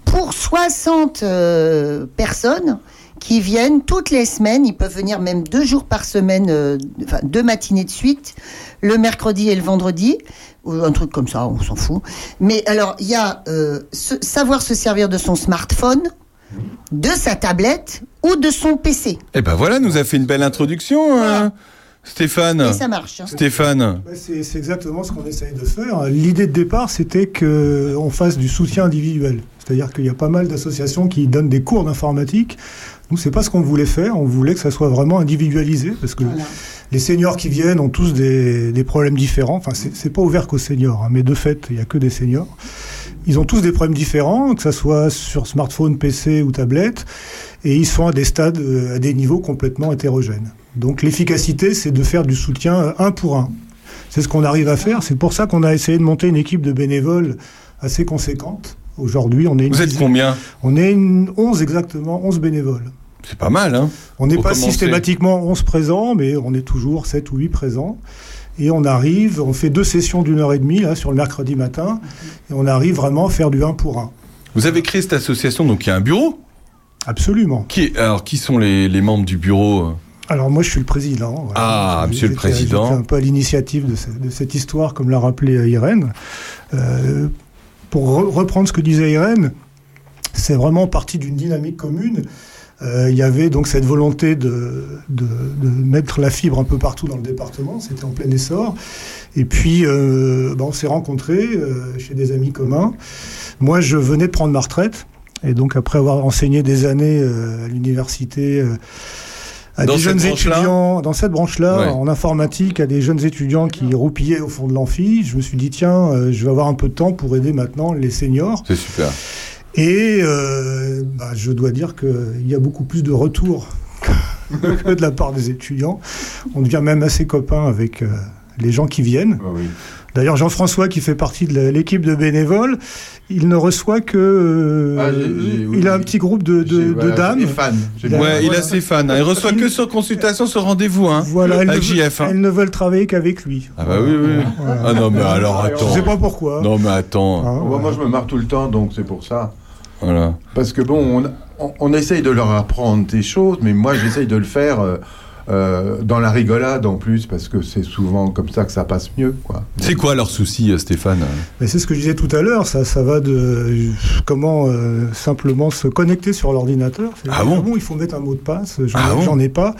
pour 60 euh, personnes qui viennent toutes les semaines. Ils peuvent venir même deux jours par semaine, euh, enfin deux matinées de suite, le mercredi et le vendredi, ou un truc comme ça, on s'en fout. Mais alors, il y a euh, se- savoir se servir de son smartphone, de sa tablette ou de son PC. Eh ben voilà, nous a fait une belle introduction, hein, Stéphane. Et ça marche. hein. Stéphane. C'est c'est exactement ce qu'on essaye de faire. L'idée de départ, c'était qu'on fasse du soutien individuel. C'est-à-dire qu'il y a pas mal d'associations qui donnent des cours d'informatique. Nous, c'est pas ce qu'on voulait faire. On voulait que ça soit vraiment individualisé parce que Voilà. les seniors qui viennent ont tous des, des problèmes différents. Enfin, c'est pas ouvert qu'aux seniors, hein, mais de fait, il y a que des seniors. Ils ont tous des problèmes différents, que ça soit sur smartphone, PC ou tablette, et ils sont à des stades, euh, à des niveaux complètement hétérogènes. Donc l'efficacité, c'est de faire du soutien euh, un pour un. C'est ce qu'on arrive à faire. C'est pour ça qu'on a essayé de monter une équipe de bénévoles assez conséquente. Aujourd'hui, on est une Vous êtes dizaine- combien? On est une 11 exactement, 11 bénévoles. C'est pas mal, hein On n'est pas systématiquement 11 présents, mais on est toujours 7 ou 8 présents. Et on arrive, on fait deux sessions d'une heure et demie là, sur le mercredi matin, et on arrive vraiment à faire du 1 pour 1. Vous avez créé cette association, donc il y a un bureau? Absolument. qui, Alors, qui sont les, les membres du bureau? Alors moi je suis le président. voilà. Ah, monsieur le président. un peu à l'initiative de, ce- de cette histoire, comme l'a rappelé euh, Irène. Euh, pour re- reprendre ce que disait Irène, c'est vraiment parti d'une dynamique commune Euh, Il y avait donc cette volonté de, de, de mettre la fibre un peu partout dans le département, c'était en plein essor. Et puis, euh, bah, on s'est rencontrés euh, chez des amis communs. Moi, je venais de prendre ma retraite, et donc après avoir enseigné des années euh, à l'université, euh, à Dans des jeunes étudiants, dans cette branche-là, Ouais. en informatique, à des jeunes étudiants qui roupillaient au fond de l'amphi, je me suis dit, tiens, euh, je vais avoir un peu de temps pour aider maintenant les seniors. C'est super. Et euh, bah, je dois dire qu'il y a beaucoup plus de retours <laughs> que de la part des étudiants. On devient même assez copains avec euh, les gens qui viennent. D'ailleurs, Jean-François, qui fait partie de l'équipe de bénévoles, il ne reçoit que. euh, Ah, oui, il a un petit groupe de, de- J'ai- de voilà, dames. des fans. Il a- Ouais, il voilà. a ses fans. hein. Il reçoit que sur consultation, sur rendez-vous, hein. Voilà, elles, avec JF. hein. elles ne veulent travailler qu'avec lui. Ah bah oui, oui. Voilà. Ah non, mais alors attends. Je sais pas pourquoi. Non, mais attends. Hein, Ouais, Moi, je me marre tout le temps, donc c'est pour ça. Parce que bon, on, on, on essaye de leur apprendre des choses, mais moi, j'essaye de le faire euh, euh, dans la rigolade en plus, parce que c'est souvent comme ça que ça passe mieux, quoi. C'est quoi leur souci, euh, Stéphane? Mais c'est ce que je disais tout à l'heure, ça, ça va de euh, comment euh, simplement se connecter sur l'ordinateur. C'est- Ah bon? Il faut mettre un mot de passe, j'en Ah bon? j'en ai pas.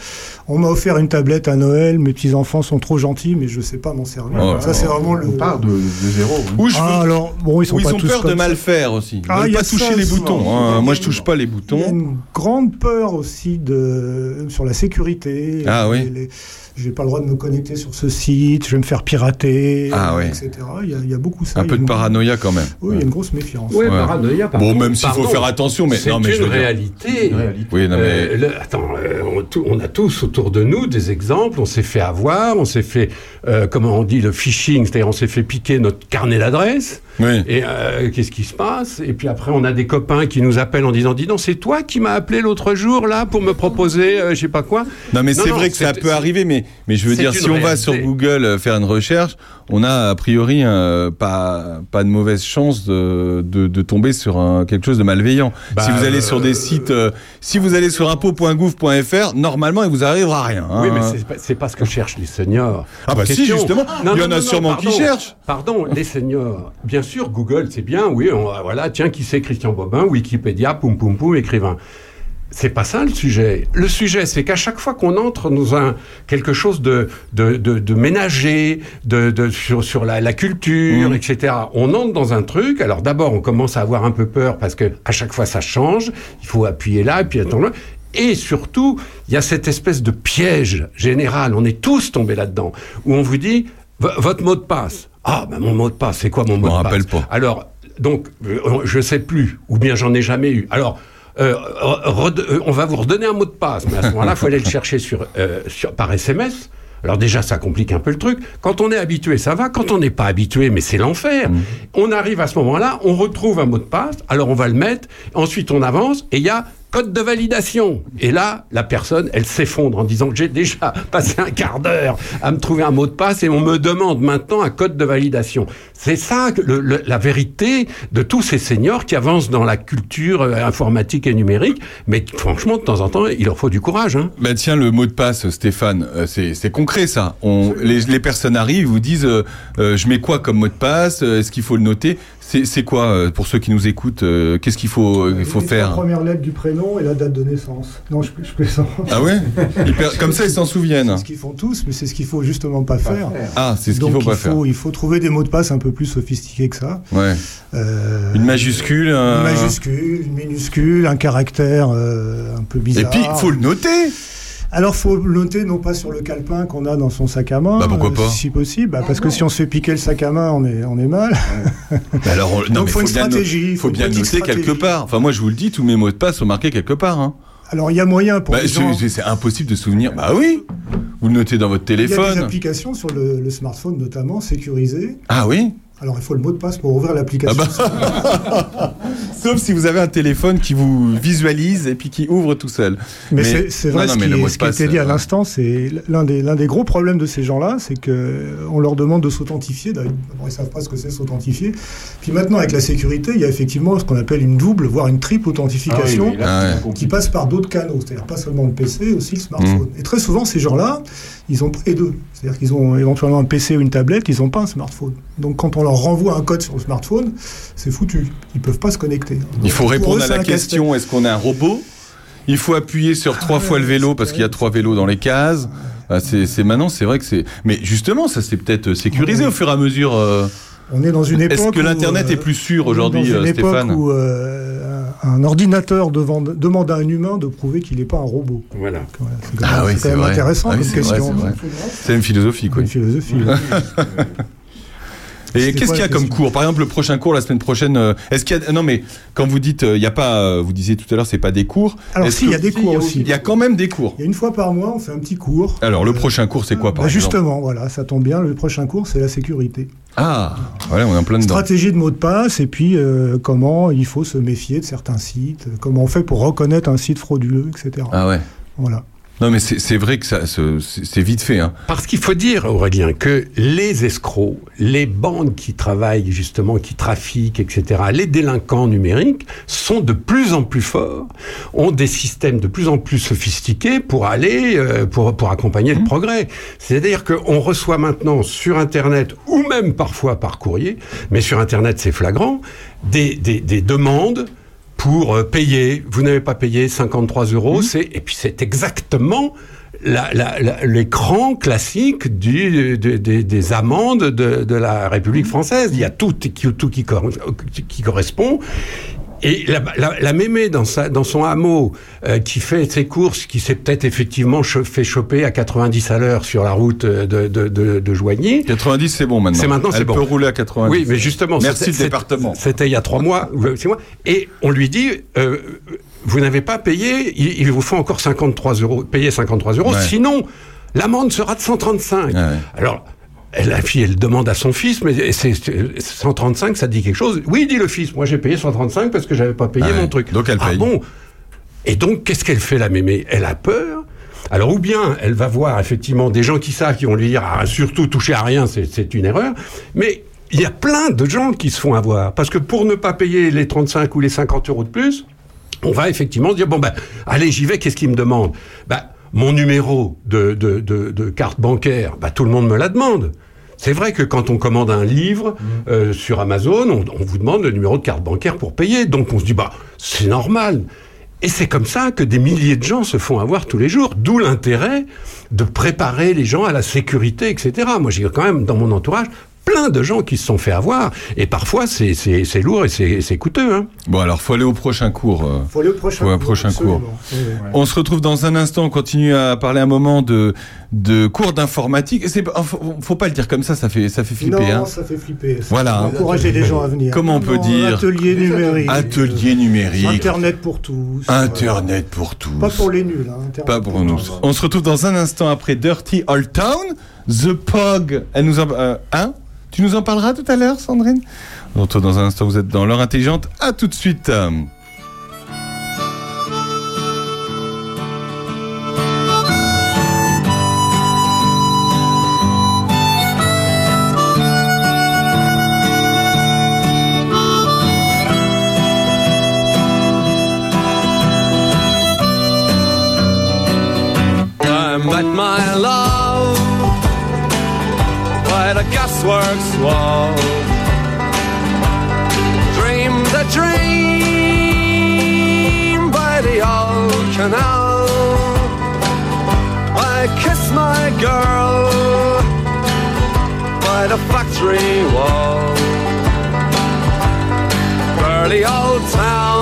On m'a offert une tablette à Noël, mes petits-enfants sont trop gentils, mais je sais pas m'en servir. Oh, ça, c'est vraiment le. On part de, de zéro. Ou Ah, veux- alors, bon, ils sont Ou ils pas ont tous peur de mal faire aussi. Ils Ah, a pas toucher ça les souvent. boutons. hein. Moi, je touche pas les Il y a boutons. une grande peur aussi de, sur la sécurité. Ah oui. Les- J'ai pas le droit de me connecter sur ce site, je vais me faire pirater, Ah euh, oui. etc. Il y, a, il y a beaucoup ça. Un peu de paranoïa quand même. Oui, il y a une grosse méfiance. Ouais. paranoïa, par Bon, contre, même s'il faut faire attention, mais c'est non, mais une je veux dire- réalité. Une réalité. Oui, non, mais. Euh, le- attends, euh, on, a tous autour de nous des exemples. On s'est fait avoir, on s'est fait, euh, comment on dit, le phishing, c'est-à-dire on s'est fait piquer notre carnet d'adresse. Oui. Et euh, qu'est-ce qui se passe? Et puis après, on a des copains qui nous appellent en disant, dis donc, c'est toi qui m'as appelé l'autre jour là pour me proposer, euh, je sais pas quoi. Non, mais c'est vrai que ça peut arriver, mais, mais je veux dire, si on va sur Google euh, faire une recherche, on a a priori euh, pas, pas de mauvaise chance de, de, de tomber sur un, quelque chose de malveillant. Bah, si vous allez sur des sites, euh, si vous allez sur impôt.gouv.fr, normalement, il vous arrivera rien. hein. Oui, mais c'est pas, pas ce que cherchent les seniors. Ah bah si, justement. Il y en a sûrement qui cherchent. Pardon, les seniors. Bien sûr, Google, c'est bien. Oui, on, voilà, tiens, qui c'est Christian Bobin, Wikipédia, poum poum poum, écrivain. C'est pas ça le sujet. Le sujet, c'est qu'à chaque fois qu'on entre dans un quelque chose de de, de, de ménager, de, de sur sur la, la culture, Mhm. etc. On entre dans un truc. Alors d'abord, on commence à avoir un peu peur parce que à chaque fois ça change. Il faut appuyer là, et puis attendre. là. Et surtout, il y a cette espèce de piège général. On est tous tombés là-dedans où on vous dit votre mot de passe. Ah, ben mon mot de passe, c'est quoi mon mot de passe? rappelle pas. Alors, donc, euh, je sais plus, ou bien j'en ai jamais eu. Alors, euh, euh, on va vous redonner un mot de passe, mais à ce <laughs> moment-là, il faut aller le chercher sur, euh, sur, par SMS. Alors déjà, ça complique un peu le truc. Quand on est habitué, ça va. Quand on n'est pas habitué, mais c'est l'enfer. Mmh. On arrive à ce moment-là, on retrouve un mot de passe, alors on va le mettre, ensuite on avance, et il y a code de validation. Et là, la personne, elle s'effondre en disant que j'ai déjà <laughs> passé un quart d'heure à me trouver un mot de passe et on me demande maintenant un code de validation. C'est ça que le- le- la vérité de tous ces seniors qui avancent dans la culture euh, informatique et numérique. Mais franchement, de temps en temps, il leur faut du courage. Hein. Bah tiens, le mot de passe, Stéphane, euh, c'est concret ça. On, les, les personnes arrivent, vous disent, euh, euh, je mets quoi comme mot de passe? Est-ce qu'il faut le noter? C'est quoi euh, pour ceux qui nous écoutent euh, Qu'est-ce qu'il faut, il faut Les faire trois premières lettres du prénom et la date de naissance. Non, je, je plaisante. Ah ouais <laughs> Comme ça, ils s'en souviennent. C'est ce qu'ils font tous, mais c'est ce qu'il faut justement pas faire. Ah, c'est ce qu'il faut pas il faire. faut, il faut trouver des mots de passe un peu plus sophistiqués que ça. Ouais. Euh, Une majuscule. un- Une majuscule, une minuscule, un caractère euh, un peu Et bizarre. puis, il faut le noter. Alors, faut le noter non pas sur le calepin qu'on a dans son sac à main, Bah, pourquoi euh, pas si possible, bah, parce que si on se fait piquer le sac à main, on est, on est mal. Mais alors, on- <laughs> non, Donc, mais faut une stratégie, faut faut bien noter quelque part. Enfin, moi, je vous le dis, tous mes mots de passe sont marqués quelque part. Hein. Alors, il y a moyen pour Bah, c'est gens. c'est- c'est impossible de se souvenir. Bah oui. Vous le notez dans votre Il y a des téléphone. applications sur le, le smartphone notamment sécurisées. Ah oui. Alors, il faut le mot de passe pour ouvrir l'application. Ah bah. <laughs> Sauf si vous avez un téléphone qui vous visualise et puis qui ouvre tout seul. Mais, c'est- c'est vrai, non, non, ce, mais qui, ce a été dit à euh, l'instant, c'est l'un des, l'un des gros problèmes de ces gens-là, c'est qu'on leur demande de s'authentifier. D'abord, ils ne savent pas ce que c'est s'authentifier. Puis maintenant, avec la sécurité, il y a effectivement ce qu'on appelle une double, voire une triple authentification Ah oui, là, Ah ouais. qui passe par d'autres canaux, c'est-à-dire pas seulement le PC, aussi le smartphone. Mmh. Et très souvent, ces gens-là, ils ont les deux. C'est-à-dire qu'ils ont éventuellement un PC ou une tablette, ils n'ont pas un smartphone. Donc quand on leur renvoie un code sur le smartphone, c'est foutu. Ils peuvent pas se connecter. Il faut eux, répondre à la question est-ce qu'on a un robot? Il faut appuyer sur trois fois le vélo parce qu'il y a trois vélos dans les cases. Ah, c'est maintenant, c'est vrai que c'est. Mais justement, ça s'est peut-être sécurisé au fur et à mesure. euh. On est dans une époque. Est-ce que où, l'internet euh, est plus sûr on est aujourd'hui, dans une euh, époque Stéphane où euh, un ordinateur devant- demande à un humain de prouver qu'il n'est pas un robot. Voilà. C'est quand même, Ah oui, c'est c'est quand même vrai. intéressant Ah oui, comme c'est vrai, question. c'est vrai. C'est une philosophie, quoi. Une philosophie. <laughs> Et qu'est-ce qu'il y a comme cours? Par exemple, le prochain cours la semaine prochaine. euh, Est-ce qu'il y a non mais quand vous dites euh, il y a pas, euh, vous disiez tout à l'heure c'est pas des cours. Alors si, il y a des cours aussi. Il y a quand même des cours. Il y a une fois par mois, on fait un petit cours. Alors le prochain cours c'est quoi par Bah, exemple? justement, voilà, ça tombe bien. Le prochain cours, c'est la sécurité. Ah, voilà, on est en plein dedans. Stratégie de mot de passe et puis euh, comment il faut se méfier de certains sites, comment on fait pour reconnaître un site frauduleux, etc. Ah ouais. Voilà. Non mais c'est vrai que ça c'est vite fait. Hein. Parce qu'il faut dire, Aurélien, que les escrocs, les bandes qui travaillent justement, qui trafiquent, etc., les délinquants numériques sont de plus en plus forts, ont des systèmes de plus en plus sophistiqués pour aller, euh, pour, pour accompagner le progrès. C'est-à-dire qu'on reçoit maintenant sur Internet, ou même parfois par courrier, mais sur Internet c'est flagrant, des, des, des demandes pour euh, payer. Vous n'avez pas payé 53 euros, c'est et puis c'est exactement l'écran classique du, de- de- des amendes de, de la République française. Il y a tout qui correspond. Et la, la, la mémé dans, sa, dans son hameau euh, qui fait ses courses, qui s'est peut-être effectivement cho- fait choper à 90 à l'heure sur la route euh, de, de, de, de Joigny. 90 c'est bon maintenant. C'est maintenant, c'est Elle bon. peut rouler à 90. Oui, mais justement, Merci le département. C'était il y a trois mois, six mois, et on lui dit, euh, vous n'avez pas payé, il, il vous faut encore 53 euros, payer 53 euros, Ouais. sinon l'amende sera de 135. Alors. Elle- La fille, elle demande à son fils, mais c'est c'est- 135, ça dit quelque chose. Oui, dit le fils, moi j'ai payé 135 parce que j'avais pas payé Ah ouais. mon truc. Donc elle Ah paye. bon? Et donc, qu'est-ce qu'elle fait, la mémé? Elle a peur. Alors, ou bien elle va voir effectivement des gens qui savent, qui vont lui dire ah, surtout toucher à rien, c'est c'est une erreur. Mais il y a plein de gens qui se font avoir. Parce que pour ne pas payer les 35 ou les 50 euros de plus, on va effectivement se dire bon, ben, allez, j'y vais, qu'est-ce qu'il me demande ben, Mon numéro de, de, de, de carte bancaire, ben, tout le monde me la demande. C'est vrai que quand on commande un livre euh, sur Amazon, on, on vous demande le numéro de carte bancaire pour payer. Donc on se dit, bah, c'est normal. Et c'est comme ça que des milliers de gens se font avoir tous les jours. D'où l'intérêt de préparer les gens à la sécurité, etc. Moi, j'ai quand même dans mon entourage plein de gens qui se sont fait avoir. Et parfois, c'est c'est- c'est lourd et c'est c'est coûteux. Hein. Bon alors faut aller au prochain cours. euh. Faut aller au prochain cours, prochain absolument. cours. Oui, oui. On se retrouve dans un instant. On continue à parler un moment de de cours d'informatique. Faut, faut pas le dire comme ça. Ça fait ça fait flipper. non, hein. ça fait flipper. Ça Voilà. Encourager les gens à venir. Comment on peut Non, dire Atelier numérique. Atelier numérique. Internet pour tous. Internet pour tous. Pas pour les nuls. hein, Internet Pas pour nous. On se retrouve dans un instant après Dirty Old Town, The Pog. Elle nous en, euh, hein Tu nous en parleras tout à l'heure, Sandrine? On dans un instant. Vous êtes dans l'heure intelligente. À tout de suite. Gasworks wall. Dreamed a dream by the old canal. I kissed my girl by the factory wall. Dirty old town,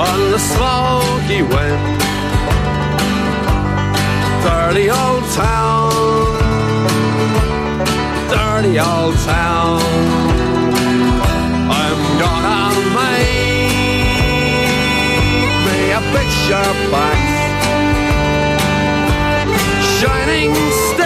On the smoky wind. Dirty old town, dirty old town. I'm gonna make me a picture back, shining steel,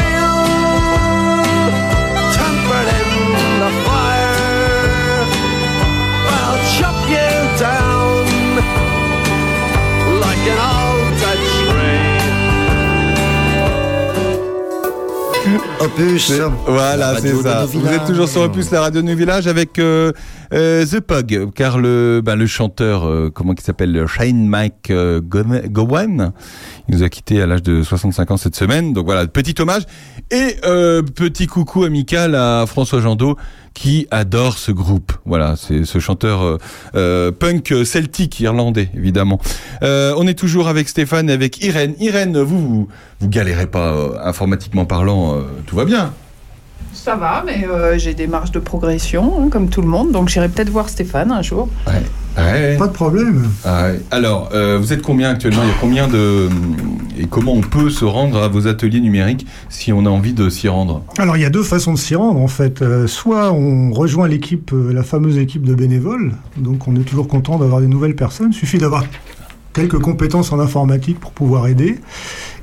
Opus. Voilà, c'est ça. Vous êtes toujours sur Opus, la radio de nos villages, avec euh, euh, The Pug, car le, ben, le chanteur, euh, comment il s'appelle, Shane Mike euh, Gowan, il nous a quitté à l'âge de 65 ans cette semaine. Donc voilà, petit hommage et euh, petit coucou amical à François Jandot qui adore ce groupe. Voilà, c'est ce chanteur euh, euh, punk celtique irlandais, évidemment. On est toujours avec Stéphane et avec Irène. Irène, vous, vous, galérez pas informatiquement parlant, tout va bien. Ça va, mais euh, j'ai des marges de progression, hein, comme tout le monde, donc j'irai peut-être voir Stéphane un jour. Ouais. Pas de problème. Ouais. Alors, euh, vous êtes combien actuellement? Il y a combien de et comment on peut se rendre à vos ateliers numériques si on a envie de s'y rendre? Alors il y a deux façons de s'y rendre en fait. Euh, soit on rejoint l'équipe, euh, la fameuse équipe de bénévoles, donc on est toujours content d'avoir des nouvelles personnes. Il suffit d'avoir quelques compétences en informatique pour pouvoir aider.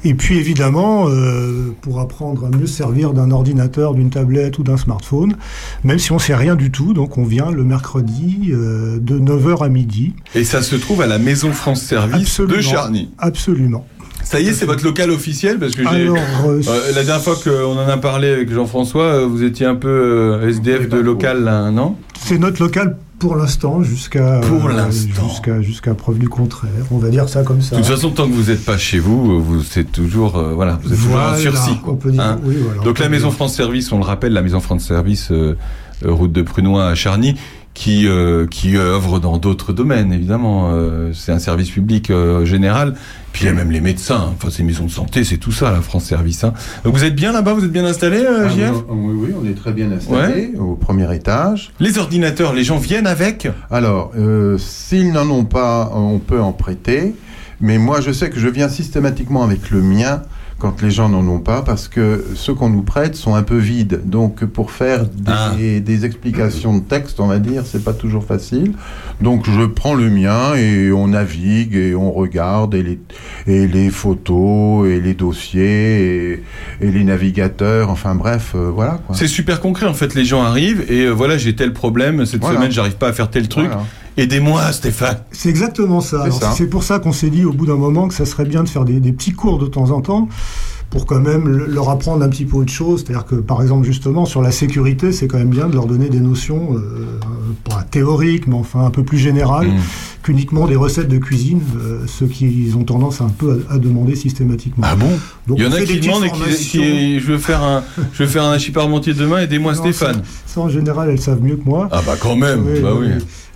Et puis évidemment, euh, pour apprendre à mieux se servir d'un ordinateur, d'une tablette ou d'un smartphone, même si on sait rien du tout, donc on vient le mercredi euh, de 9h à midi. Et ça se trouve à la Maison France Service de. Charny. Absolument. Ça y est, c'est votre local officiel parce que Alors, euh, la dernière fois qu'on en a parlé avec Jean-François, vous étiez un peu SDF de local, là, non? C'est notre local pour l'instant, jusqu'à Pour euh, l'instant. jusqu'à jusqu'à preuve du contraire. On va dire ça comme ça. De toute façon, tant que vous n'êtes pas chez vous, euh, vous c'est toujours euh, voilà, vous êtes toujours en sursis. Quoi, on peut dire- hein. oui, voilà, on Donc peut la dire. Maison France Service, on le rappelle, la Maison France Service, euh, euh, route de Prunois à Charny, qui euh, qui œuvre dans d'autres domaines évidemment. Euh, c'est un service public euh, général. Puis il y a même les médecins. Enfin, c'est maisons de santé, c'est tout ça la France Service. Hein. Donc vous êtes bien là-bas, vous êtes bien installé, euh, Ah, JF oui, oui, on est très bien installé au premier étage. Les ordinateurs, les gens viennent avec? Alors, euh, s'ils n'en ont pas, on peut en prêter. Mais moi, je sais que je viens systématiquement avec le mien quand les gens n'en ont pas, parce que ceux qu'on nous prête sont un peu vides. Donc, pour faire des, des explications de texte, on va dire, c'est pas toujours facile. Donc, je prends le mien et on navigue et on regarde et les, et les photos et les dossiers et, et les navigateurs. Enfin, bref, euh, voilà. C'est super concret en fait. Les gens arrivent et euh, voilà, j'ai tel problème cette Voilà. semaine, j'arrive pas à faire tel truc. Voilà. Aidez-moi, Stéphane. C'est exactement ça. C'est pour ça qu'on s'est dit au bout d'un moment que ça serait bien de faire des, des petits cours de temps en temps pour quand même le- leur apprendre un petit peu autre chose. C'est-à-dire que, par exemple, justement, sur la sécurité, c'est quand même bien de leur donner des notions, euh, pas théoriques, mais enfin un peu plus générales, Mmh. qu'uniquement des recettes de cuisine, euh, ceux qui ont tendance un peu à, à demander systématiquement. Ah bon? Donc, Il y en a qui demandent et qui, je veux faire un, je veux faire un demain, aidez-moi Stéphane. Ça, ça, en général, elles savent mieux que moi. Ah bah quand même, bah oui.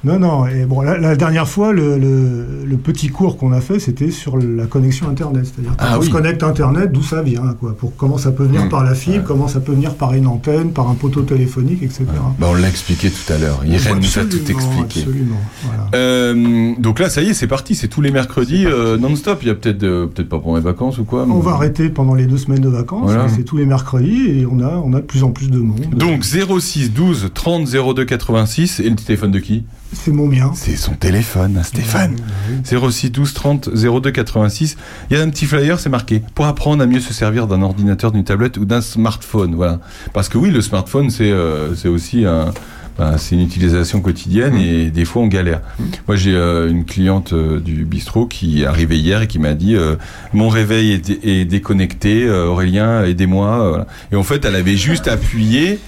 Non, non. Et bon, la, la dernière fois, le, le- le petit cours qu'on a fait, c'était sur la connexion Internet. C'est-à-dire quand Ah on se connecte à Internet, d'où ça vient, quoi. Pour comment ça peut venir Mmh. par la fibre, comment ça peut venir par une antenne, par un poteau téléphonique, etc. Bah on l'a expliqué tout à l'heure. Irène nous a tout expliqué. Absolument. Voilà. Euh, donc là, ça y est, c'est parti. C'est tous les mercredis euh, non-stop. Il y a peut-être, euh, peut-être pas pour les vacances ou quoi. On va arrêter pendant les deux semaines de vacances. Voilà. C'est tous les mercredis et on a, on a de plus en plus de monde. Donc 06 12 30 02 86 et le téléphone de qui? C'est mon mien. C'est son téléphone, à Stéphane. 06 12 30 02 86. Il y a un petit flyer, c'est marqué pour apprendre à mieux se servir d'un ordinateur, d'une tablette ou d'un smartphone. Voilà. Parce que oui, le smartphone, c'est euh, aussi un. ben, c'est une utilisation quotidienne et des fois on galère. Moi j'ai euh, une cliente euh, du bistrot qui est arrivée hier et qui m'a dit euh, mon réveil est, dé- est déconnecté, Aurélien aidez-moi. voilà. Et en fait elle avait juste appuyé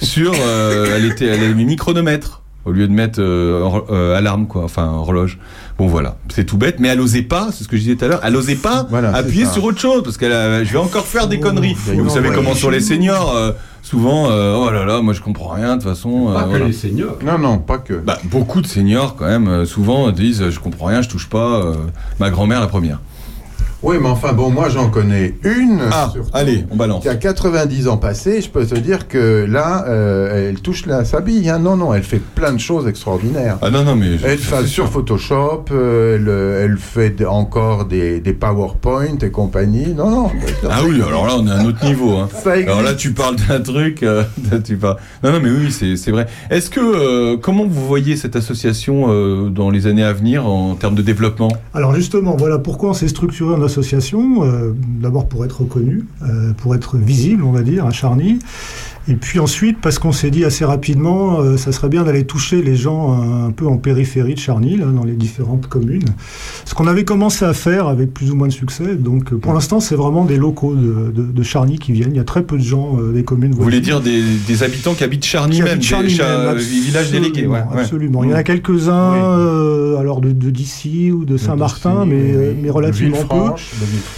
sur, elle était, elle avait mis chronomètre au lieu de mettre euh, euh, alarme quoi, enfin horloge. Bon voilà, c'est tout bête, mais elle osait pas, c'est ce que je disais tout à l'heure, elle osait pas Voilà, appuyer sur autre chose parce qu'elle, a- je vais encore faire des conneries. faut Et vous savez ouais. comment sur les seniors, euh, souvent, euh, oh là là, moi je comprends rien de toute façon. Pas euh, que voilà. les seniors. Non, non, pas que. Bah, beaucoup de seniors quand même, souvent disent, je comprends rien, je touche pas. euh, ma grand-mère la première. Oui, mais enfin, bon, moi j'en connais une. Ah, surtout, allez, on balance. Qui a 90 ans passés, je peux te dire que là, euh, elle touche la, sa bille. hein. Non, non, elle fait plein de choses extraordinaires. Ah non, non, mais. je- Elle fait sur Photoshop, euh, elle, euh, elle fait encore des, des PowerPoint et compagnie. Non, non. Ah oui, alors là, on est à un autre niveau. Hein. Alors là, tu parles d'un truc. euh, <laughs> tu parles... Non, non, mais oui, c'est c'est vrai. Est-ce que. euh, comment vous voyez cette association euh, dans les années à venir en termes de développement? Alors justement, voilà pourquoi on s'est structuré en euh, D'abord pour être reconnu, euh, pour être visible, on va dire, à Charny. Et puis ensuite, parce qu'on s'est dit assez rapidement, euh, ça serait bien d'aller toucher les gens un, peu en périphérie de Charny, là, dans les différentes communes. Ce qu'on avait commencé à faire avec plus ou moins de succès. Donc euh, pour l'instant, c'est vraiment des locaux de, de- de Charny qui viennent. Il y a très peu de gens euh, des communes. Vous voulez dire des, des habitants qui habitent Charny Qui même, habitent des Charny cha- même, euh, villages délégués ouais, absolument, ouais. Absolument. Il y en a quelques-uns, euh, alors de de d'ici ou de Saint-Martin, mais, euh, mais relativement peu.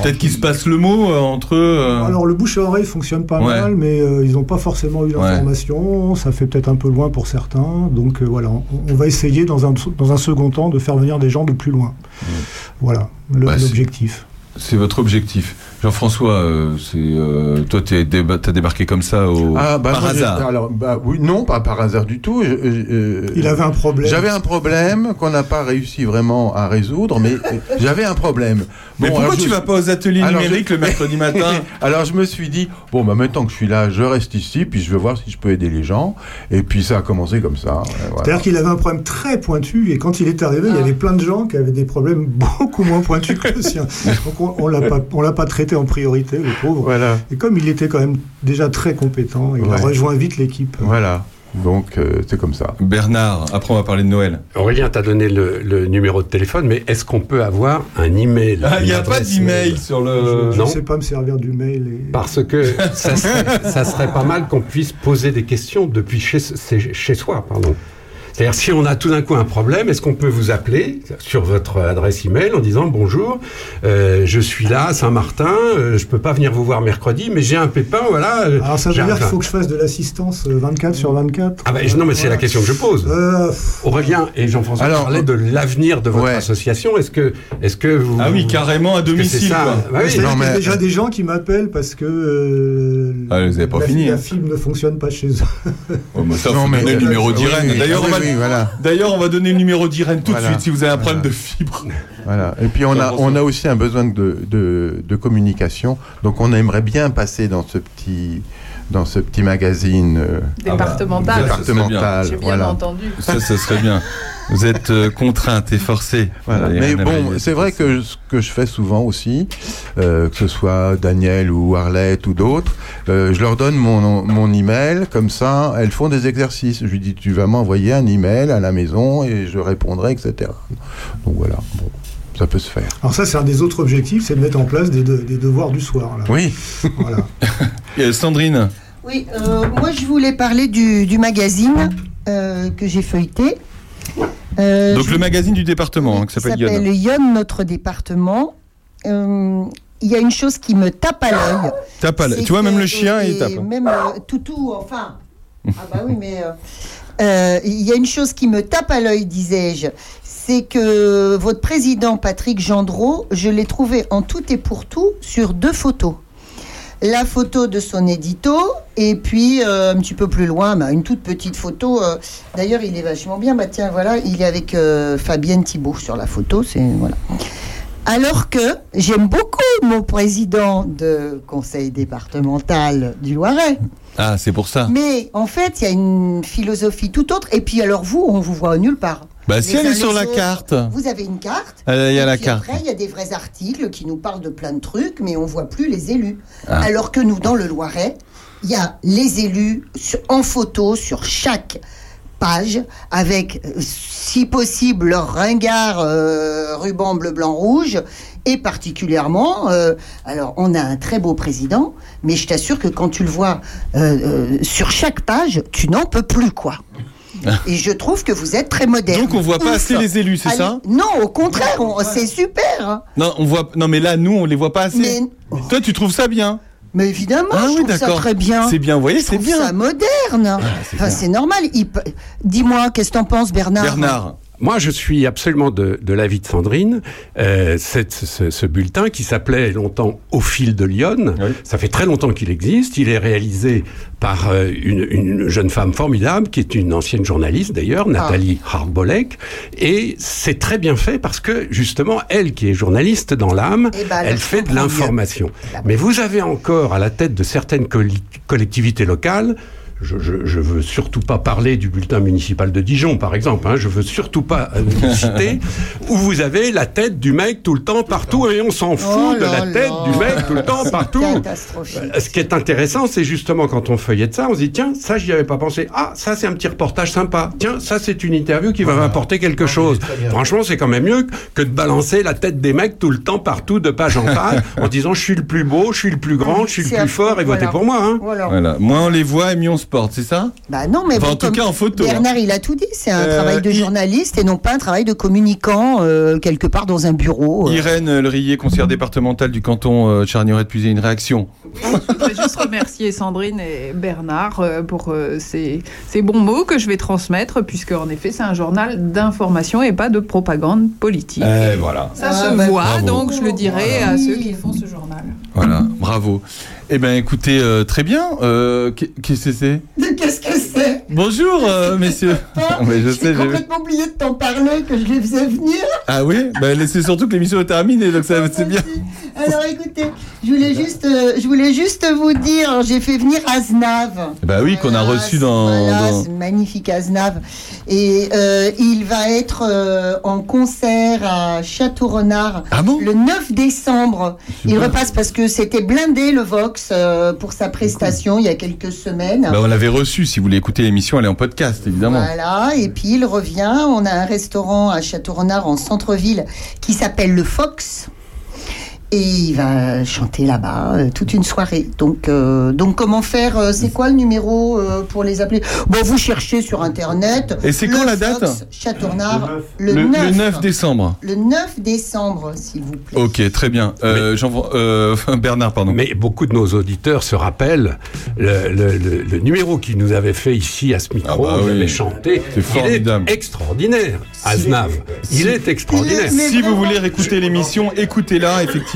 Peut-être qu'il se passe le mot euh, entre eux. euh, Alors le bouche à oreille fonctionne pas Ouais. mal, mais euh, ils n'ont pas forcément eu l'information. Ça fait peut-être un peu loin pour certains. Donc euh, voilà, on, on va essayer dans un, dans un second temps de faire venir des gens de plus loin. Voilà le- Bah, l'objectif. C'est votre objectif. Jean-François, euh, c'est euh, toi, tu as débarqué comme ça au, Ah, bah, par moi, hasard. Alors, bah, oui, non, pas par hasard du tout. Je- je- Il avait un problème. J'avais un problème qu'on n'a pas réussi vraiment à résoudre, mais euh, <laughs> j'avais un problème. Mais pourquoi alors, tu vas pas aux ateliers Alors, numériques je- le mercredi matin <laughs> Alors je me suis dit, bon, bah, maintenant que je suis là, je reste ici, puis je vais voir si je peux aider les gens. Et puis ça a commencé comme ça. euh, voilà. C'est-à-dire qu'il avait un problème très pointu et quand il est arrivé, il y avait plein de gens qui avaient des problèmes beaucoup moins pointus que le sien. <laughs> Donc on, on l'a pas, on l'a pas traité en priorité, le pauvre. Voilà. Et comme il était quand même déjà très compétent, il a rejoint vite l'équipe. Voilà. Donc euh, c'est comme ça. Bernard, après on va parler de Noël. Aurélien t'a donné le, le numéro de téléphone, mais est-ce qu'on peut avoir un email Ah, il n'y a pas d'email mail sur le. Je ne sais pas me servir du mail. Et... Parce que ça serait, ça serait pas mal qu'on puisse poser des questions depuis chez, chez- chez soi, pardon. C'est-à-dire, si on a tout d'un coup un problème, est-ce qu'on peut vous appeler sur votre adresse email en disant bonjour, euh, je suis là à Saint-Martin, euh, je peux pas venir vous voir mercredi, mais j'ai un pépin, voilà. euh, Alors ça veut dire qu'il faut que je fasse de l'assistance euh, 24 sur 24 Ah bah, non, mais c'est la question que je pose. Euh, Aurélien et Jean-François Alors, parlaient de l'avenir de votre ouais. association. Est-ce que, est-ce que vous Ah oui, carrément à domicile. ça quoi. Bah oui. Non, qu'il y a mais- déjà des gens qui m'appellent parce que euh, Ah, vous avez pas la, fini, la hein. fibre ne fonctionne pas chez eux. Oh, ça, Non, mais- le numéro d'Irène. oui, D'ailleurs, oui, on va- oui, voilà. D'ailleurs, on va donner le numéro d'Irène tout Voilà. de suite si vous avez un problème Voilà. de fibre. Voilà. Et puis on a, on a aussi un besoin de, de, de communication. Donc on aimerait bien passer dans ce petit, dans ce petit magazine euh, Départemental. Ah bah, ça serait bien. départemental. J'ai bien voilà. entendu. Ça, ça serait bien. Vous êtes euh, contrainte et forcée. Voilà. Mais bon, c'est vrai que ce que je fais souvent aussi, euh, que ce soit Daniel ou Arlette ou d'autres, euh, je leur donne mon, mon email, comme ça, elles font des exercices. Je lui dis, tu vas m'envoyer un email à la maison et je répondrai, etc. Donc voilà, bon, ça peut se faire. Alors ça, c'est un des autres objectifs, c'est de mettre en place des, de- des devoirs du soir. Là. Oui. Voilà. <laughs> Sandrine, Oui, euh, moi je voulais parler du, du magazine euh, que j'ai feuilleté. Euh, donc je- le magazine du département hein, qui s'appelle s'appelle Yon. Yon, notre département. Euh, Il y a une chose qui me tape à l'œil. Tape à l'œil. Tu vois, même le chien, il tape. Même euh, Toutou, enfin. Ah bah oui, mais euh, euh, il y a une chose qui me tape à l'œil, disais-je. C'est que votre président Patrick Gendreau, je l'ai trouvé en tout et pour tout sur deux photos. La photo de son édito et puis euh, un petit peu plus loin, bah, une toute petite photo. euh, D'ailleurs, il est vachement bien. Bah tiens, voilà, il est avec euh, Fabienne Thibault sur la photo. C'est voilà. Alors que j'aime beaucoup mon président de conseil départemental du Loiret. Ah, c'est pour ça. Mais en fait, il y a une philosophie tout autre. Et puis alors vous, on vous voit nulle part. Bah, si elle est sur la autres. carte. Vous avez une carte. Euh, Il y a la carte. Après, il y a des vrais articles qui nous parlent de plein de trucs, mais on voit plus les élus. Ah. Alors que nous, dans le Loiret, il y a les élus sur- en photo sur chaque page, avec, euh, si possible, leur ringard euh, ruban bleu, blanc, rouge, et particulièrement, euh, alors on a un très beau président, mais je t'assure que quand tu le vois sur chaque page, tu n'en peux plus, quoi. Et je trouve que vous êtes très moderne. Donc on voit pas Ouf. assez les élus, c'est Allez, ça Non, au contraire, on- c'est super. hein. Non, on voit. Non, mais là, nous, on les voit pas assez. Mais- Toi, tu trouves ça bien Mais évidemment, Ah je oui, trouve ça très bien. C'est bien, vous voyez, Je c'est trouve bien. ça moderne. c'est Enfin, c'est normal. Il peut- Dis-moi, qu'est-ce que t'en penses, Bernard? Bernard. Moi, je suis absolument de, de l'avis de Sandrine. Euh, cette- ce, ce bulletin qui s'appelait longtemps Au fil de Lyon, ça fait très longtemps qu'il existe. Il est réalisé par euh, une, une jeune femme formidable qui est une ancienne journaliste d'ailleurs, Nathalie Hardbolek. Et c'est très bien fait parce que justement, elle qui est journaliste dans l'âme, Eh ben, elle fait de comprend mieux. l'information. Mais vous avez encore à la tête de certaines collectivités locales je, je, je veux surtout pas parler du bulletin municipal de Dijon, par exemple. Hein, je veux surtout pas euh, le <laughs> citer. Où vous avez la tête du mec tout le temps partout et on s'en fout Oh de là la tête du mec tout le temps C'est partout. catastrophique. Euh, Ce qui est intéressant, c'est justement quand on feuillette ça, on se dit tiens, ça j'y avais pas pensé. Ah, ça c'est un petit reportage sympa. Tiens, ça c'est une interview qui va m'apporter quelque chose. Franchement, c'est quand même mieux que de balancer la tête des mecs tout le temps partout de page en page <laughs> en disant je suis le plus beau, je suis le plus grand, je suis le plus fort et votez voilà. pour moi. Hein. Voilà. Voilà. Moins on les voit et mieux on se c'est ça? Bah non, mais Enfin, bon, en tout cas, en photo, hein. Bernard, il a tout dit. C'est un Euh, travail de il- journaliste et non pas un travail de communicant euh, quelque part dans un bureau. euh. Irène euh, Lerillier, conseillère départementale du canton euh, de Charnier-Épuisé, une réaction? Je voudrais juste remercier Sandrine et Bernard pour ces, ces bons mots que je vais transmettre, puisque en effet, c'est un journal d'information et pas de propagande politique. Eh, voilà. Ça Ah, se bah, voit, bravo. donc je le dirai à ceux qui font ce journal. Voilà, bravo. Eh ben écoutez, euh, très bien. Euh, qu'est- Qu'est-ce que c'est? Qu'est-ce Bonjour, euh, messieurs. Mais je sais, J'ai complètement oublié de t'en parler, que je les faisais venir. Ah oui? Bah, C'est surtout que l'émission est terminée, donc ça c'est bien. Alors écoutez, je voulais juste, euh, je voulais juste vous dire, j'ai fait venir Aznav. Bah oui, qu'on a reçu dans. Voilà, dans- c'est magnifique Aznav. Et euh, il va être euh, en concert à Château-Renard Ah bon? le 9 décembre. Il repasse parce que c'était blindé le Vox euh, pour sa prestation il y a quelques semaines. Bah, on l'avait reçu, si vous voulez écouter l'émission, elle est en podcast, évidemment. Voilà, et puis il revient. On a un restaurant à Château-Renard en centre-ville qui s'appelle le Fox. Et il va chanter là-bas euh, toute une soirée. Donc, euh, donc comment faire euh, C'est quoi le numéro euh, pour les appeler? Bon, vous cherchez sur Internet. Et c'est quand la Fox, date Château-Renard. Le, Le, 9. le 9 décembre. Le 9 décembre, s'il vous plaît. Ok, très bien. Euh, Jean- euh, <laughs> Bernard, pardon. Mais beaucoup de nos auditeurs se rappellent le, le- le- le numéro qu'il nous avait fait ici à ce micro, Ah bah il oui. avait chanté. C'est formidable. Il est extraordinaire, Aznav. Il est extraordinaire. Si vous voulez réécouter l'émission, écoutez-la, effectivement.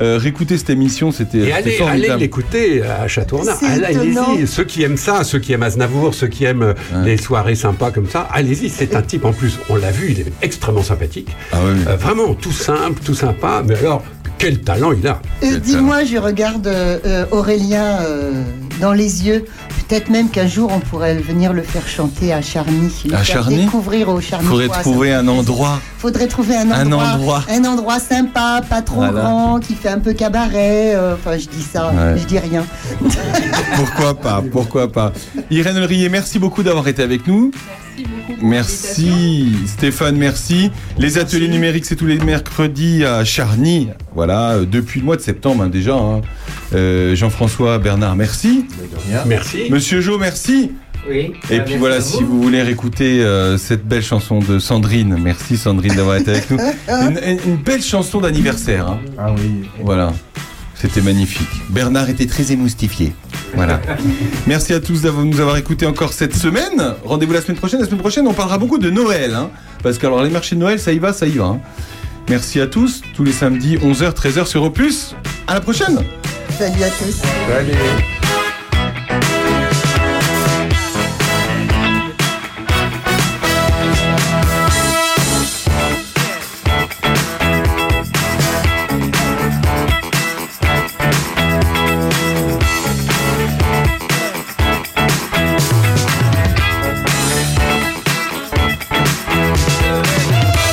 Euh, réécouter cette émission, c'était Et c'était allez, allez formidable. l'écouter à Château-Renard. Allez-y. Ceux qui aiment ça, ceux qui aiment Aznavour, ceux qui aiment euh, les soirées sympas comme ça, allez-y. C'est un type en plus, on l'a vu, il est extrêmement sympathique. Ah oui. Euh, vraiment tout simple, tout sympa. Mais alors, quel talent il a. Euh, Dis-moi, je regarde euh, Aurélien euh, dans les yeux. Peut-être même qu'un jour on pourrait venir le faire chanter à Charny. Le À faire Charny découvrir au Charny. Faudrait trouver un endroit. Faudrait trouver un Un endroit, un endroit sympa, pas trop Voilà. grand, qui fait un peu cabaret. euh, Enfin, je dis ça, Ouais. je dis rien. <laughs> Pourquoi pas Pourquoi pas Irène Lerillier, merci beaucoup d'avoir été avec nous. Merci Stéphane, merci. Les ateliers numériques, c'est tous les mercredis à Charny. Voilà, euh, depuis le mois de septembre hein, déjà. hein. Euh, Jean-François Bernard, merci. Merci. Monsieur Jo, merci. Oui. Et Ah, puis merci voilà, si vous. vous voulez réécouter euh, cette belle chanson de Sandrine, merci Sandrine d'avoir été avec nous. <laughs> Une belle chanson d'anniversaire. hein. Ah oui. Voilà. C'était magnifique. Bernard était très émoustifié. Voilà. Merci à tous d'avoir nous avoir écoutés encore cette semaine. Rendez-vous la semaine prochaine. La semaine prochaine, on parlera beaucoup de Noël. hein. parce que alors les marchés de Noël, ça y va, ça y va. hein. Merci à tous. Tous les samedis, 11h, 13h sur Opus. À la prochaine. Salut à tous. Salut.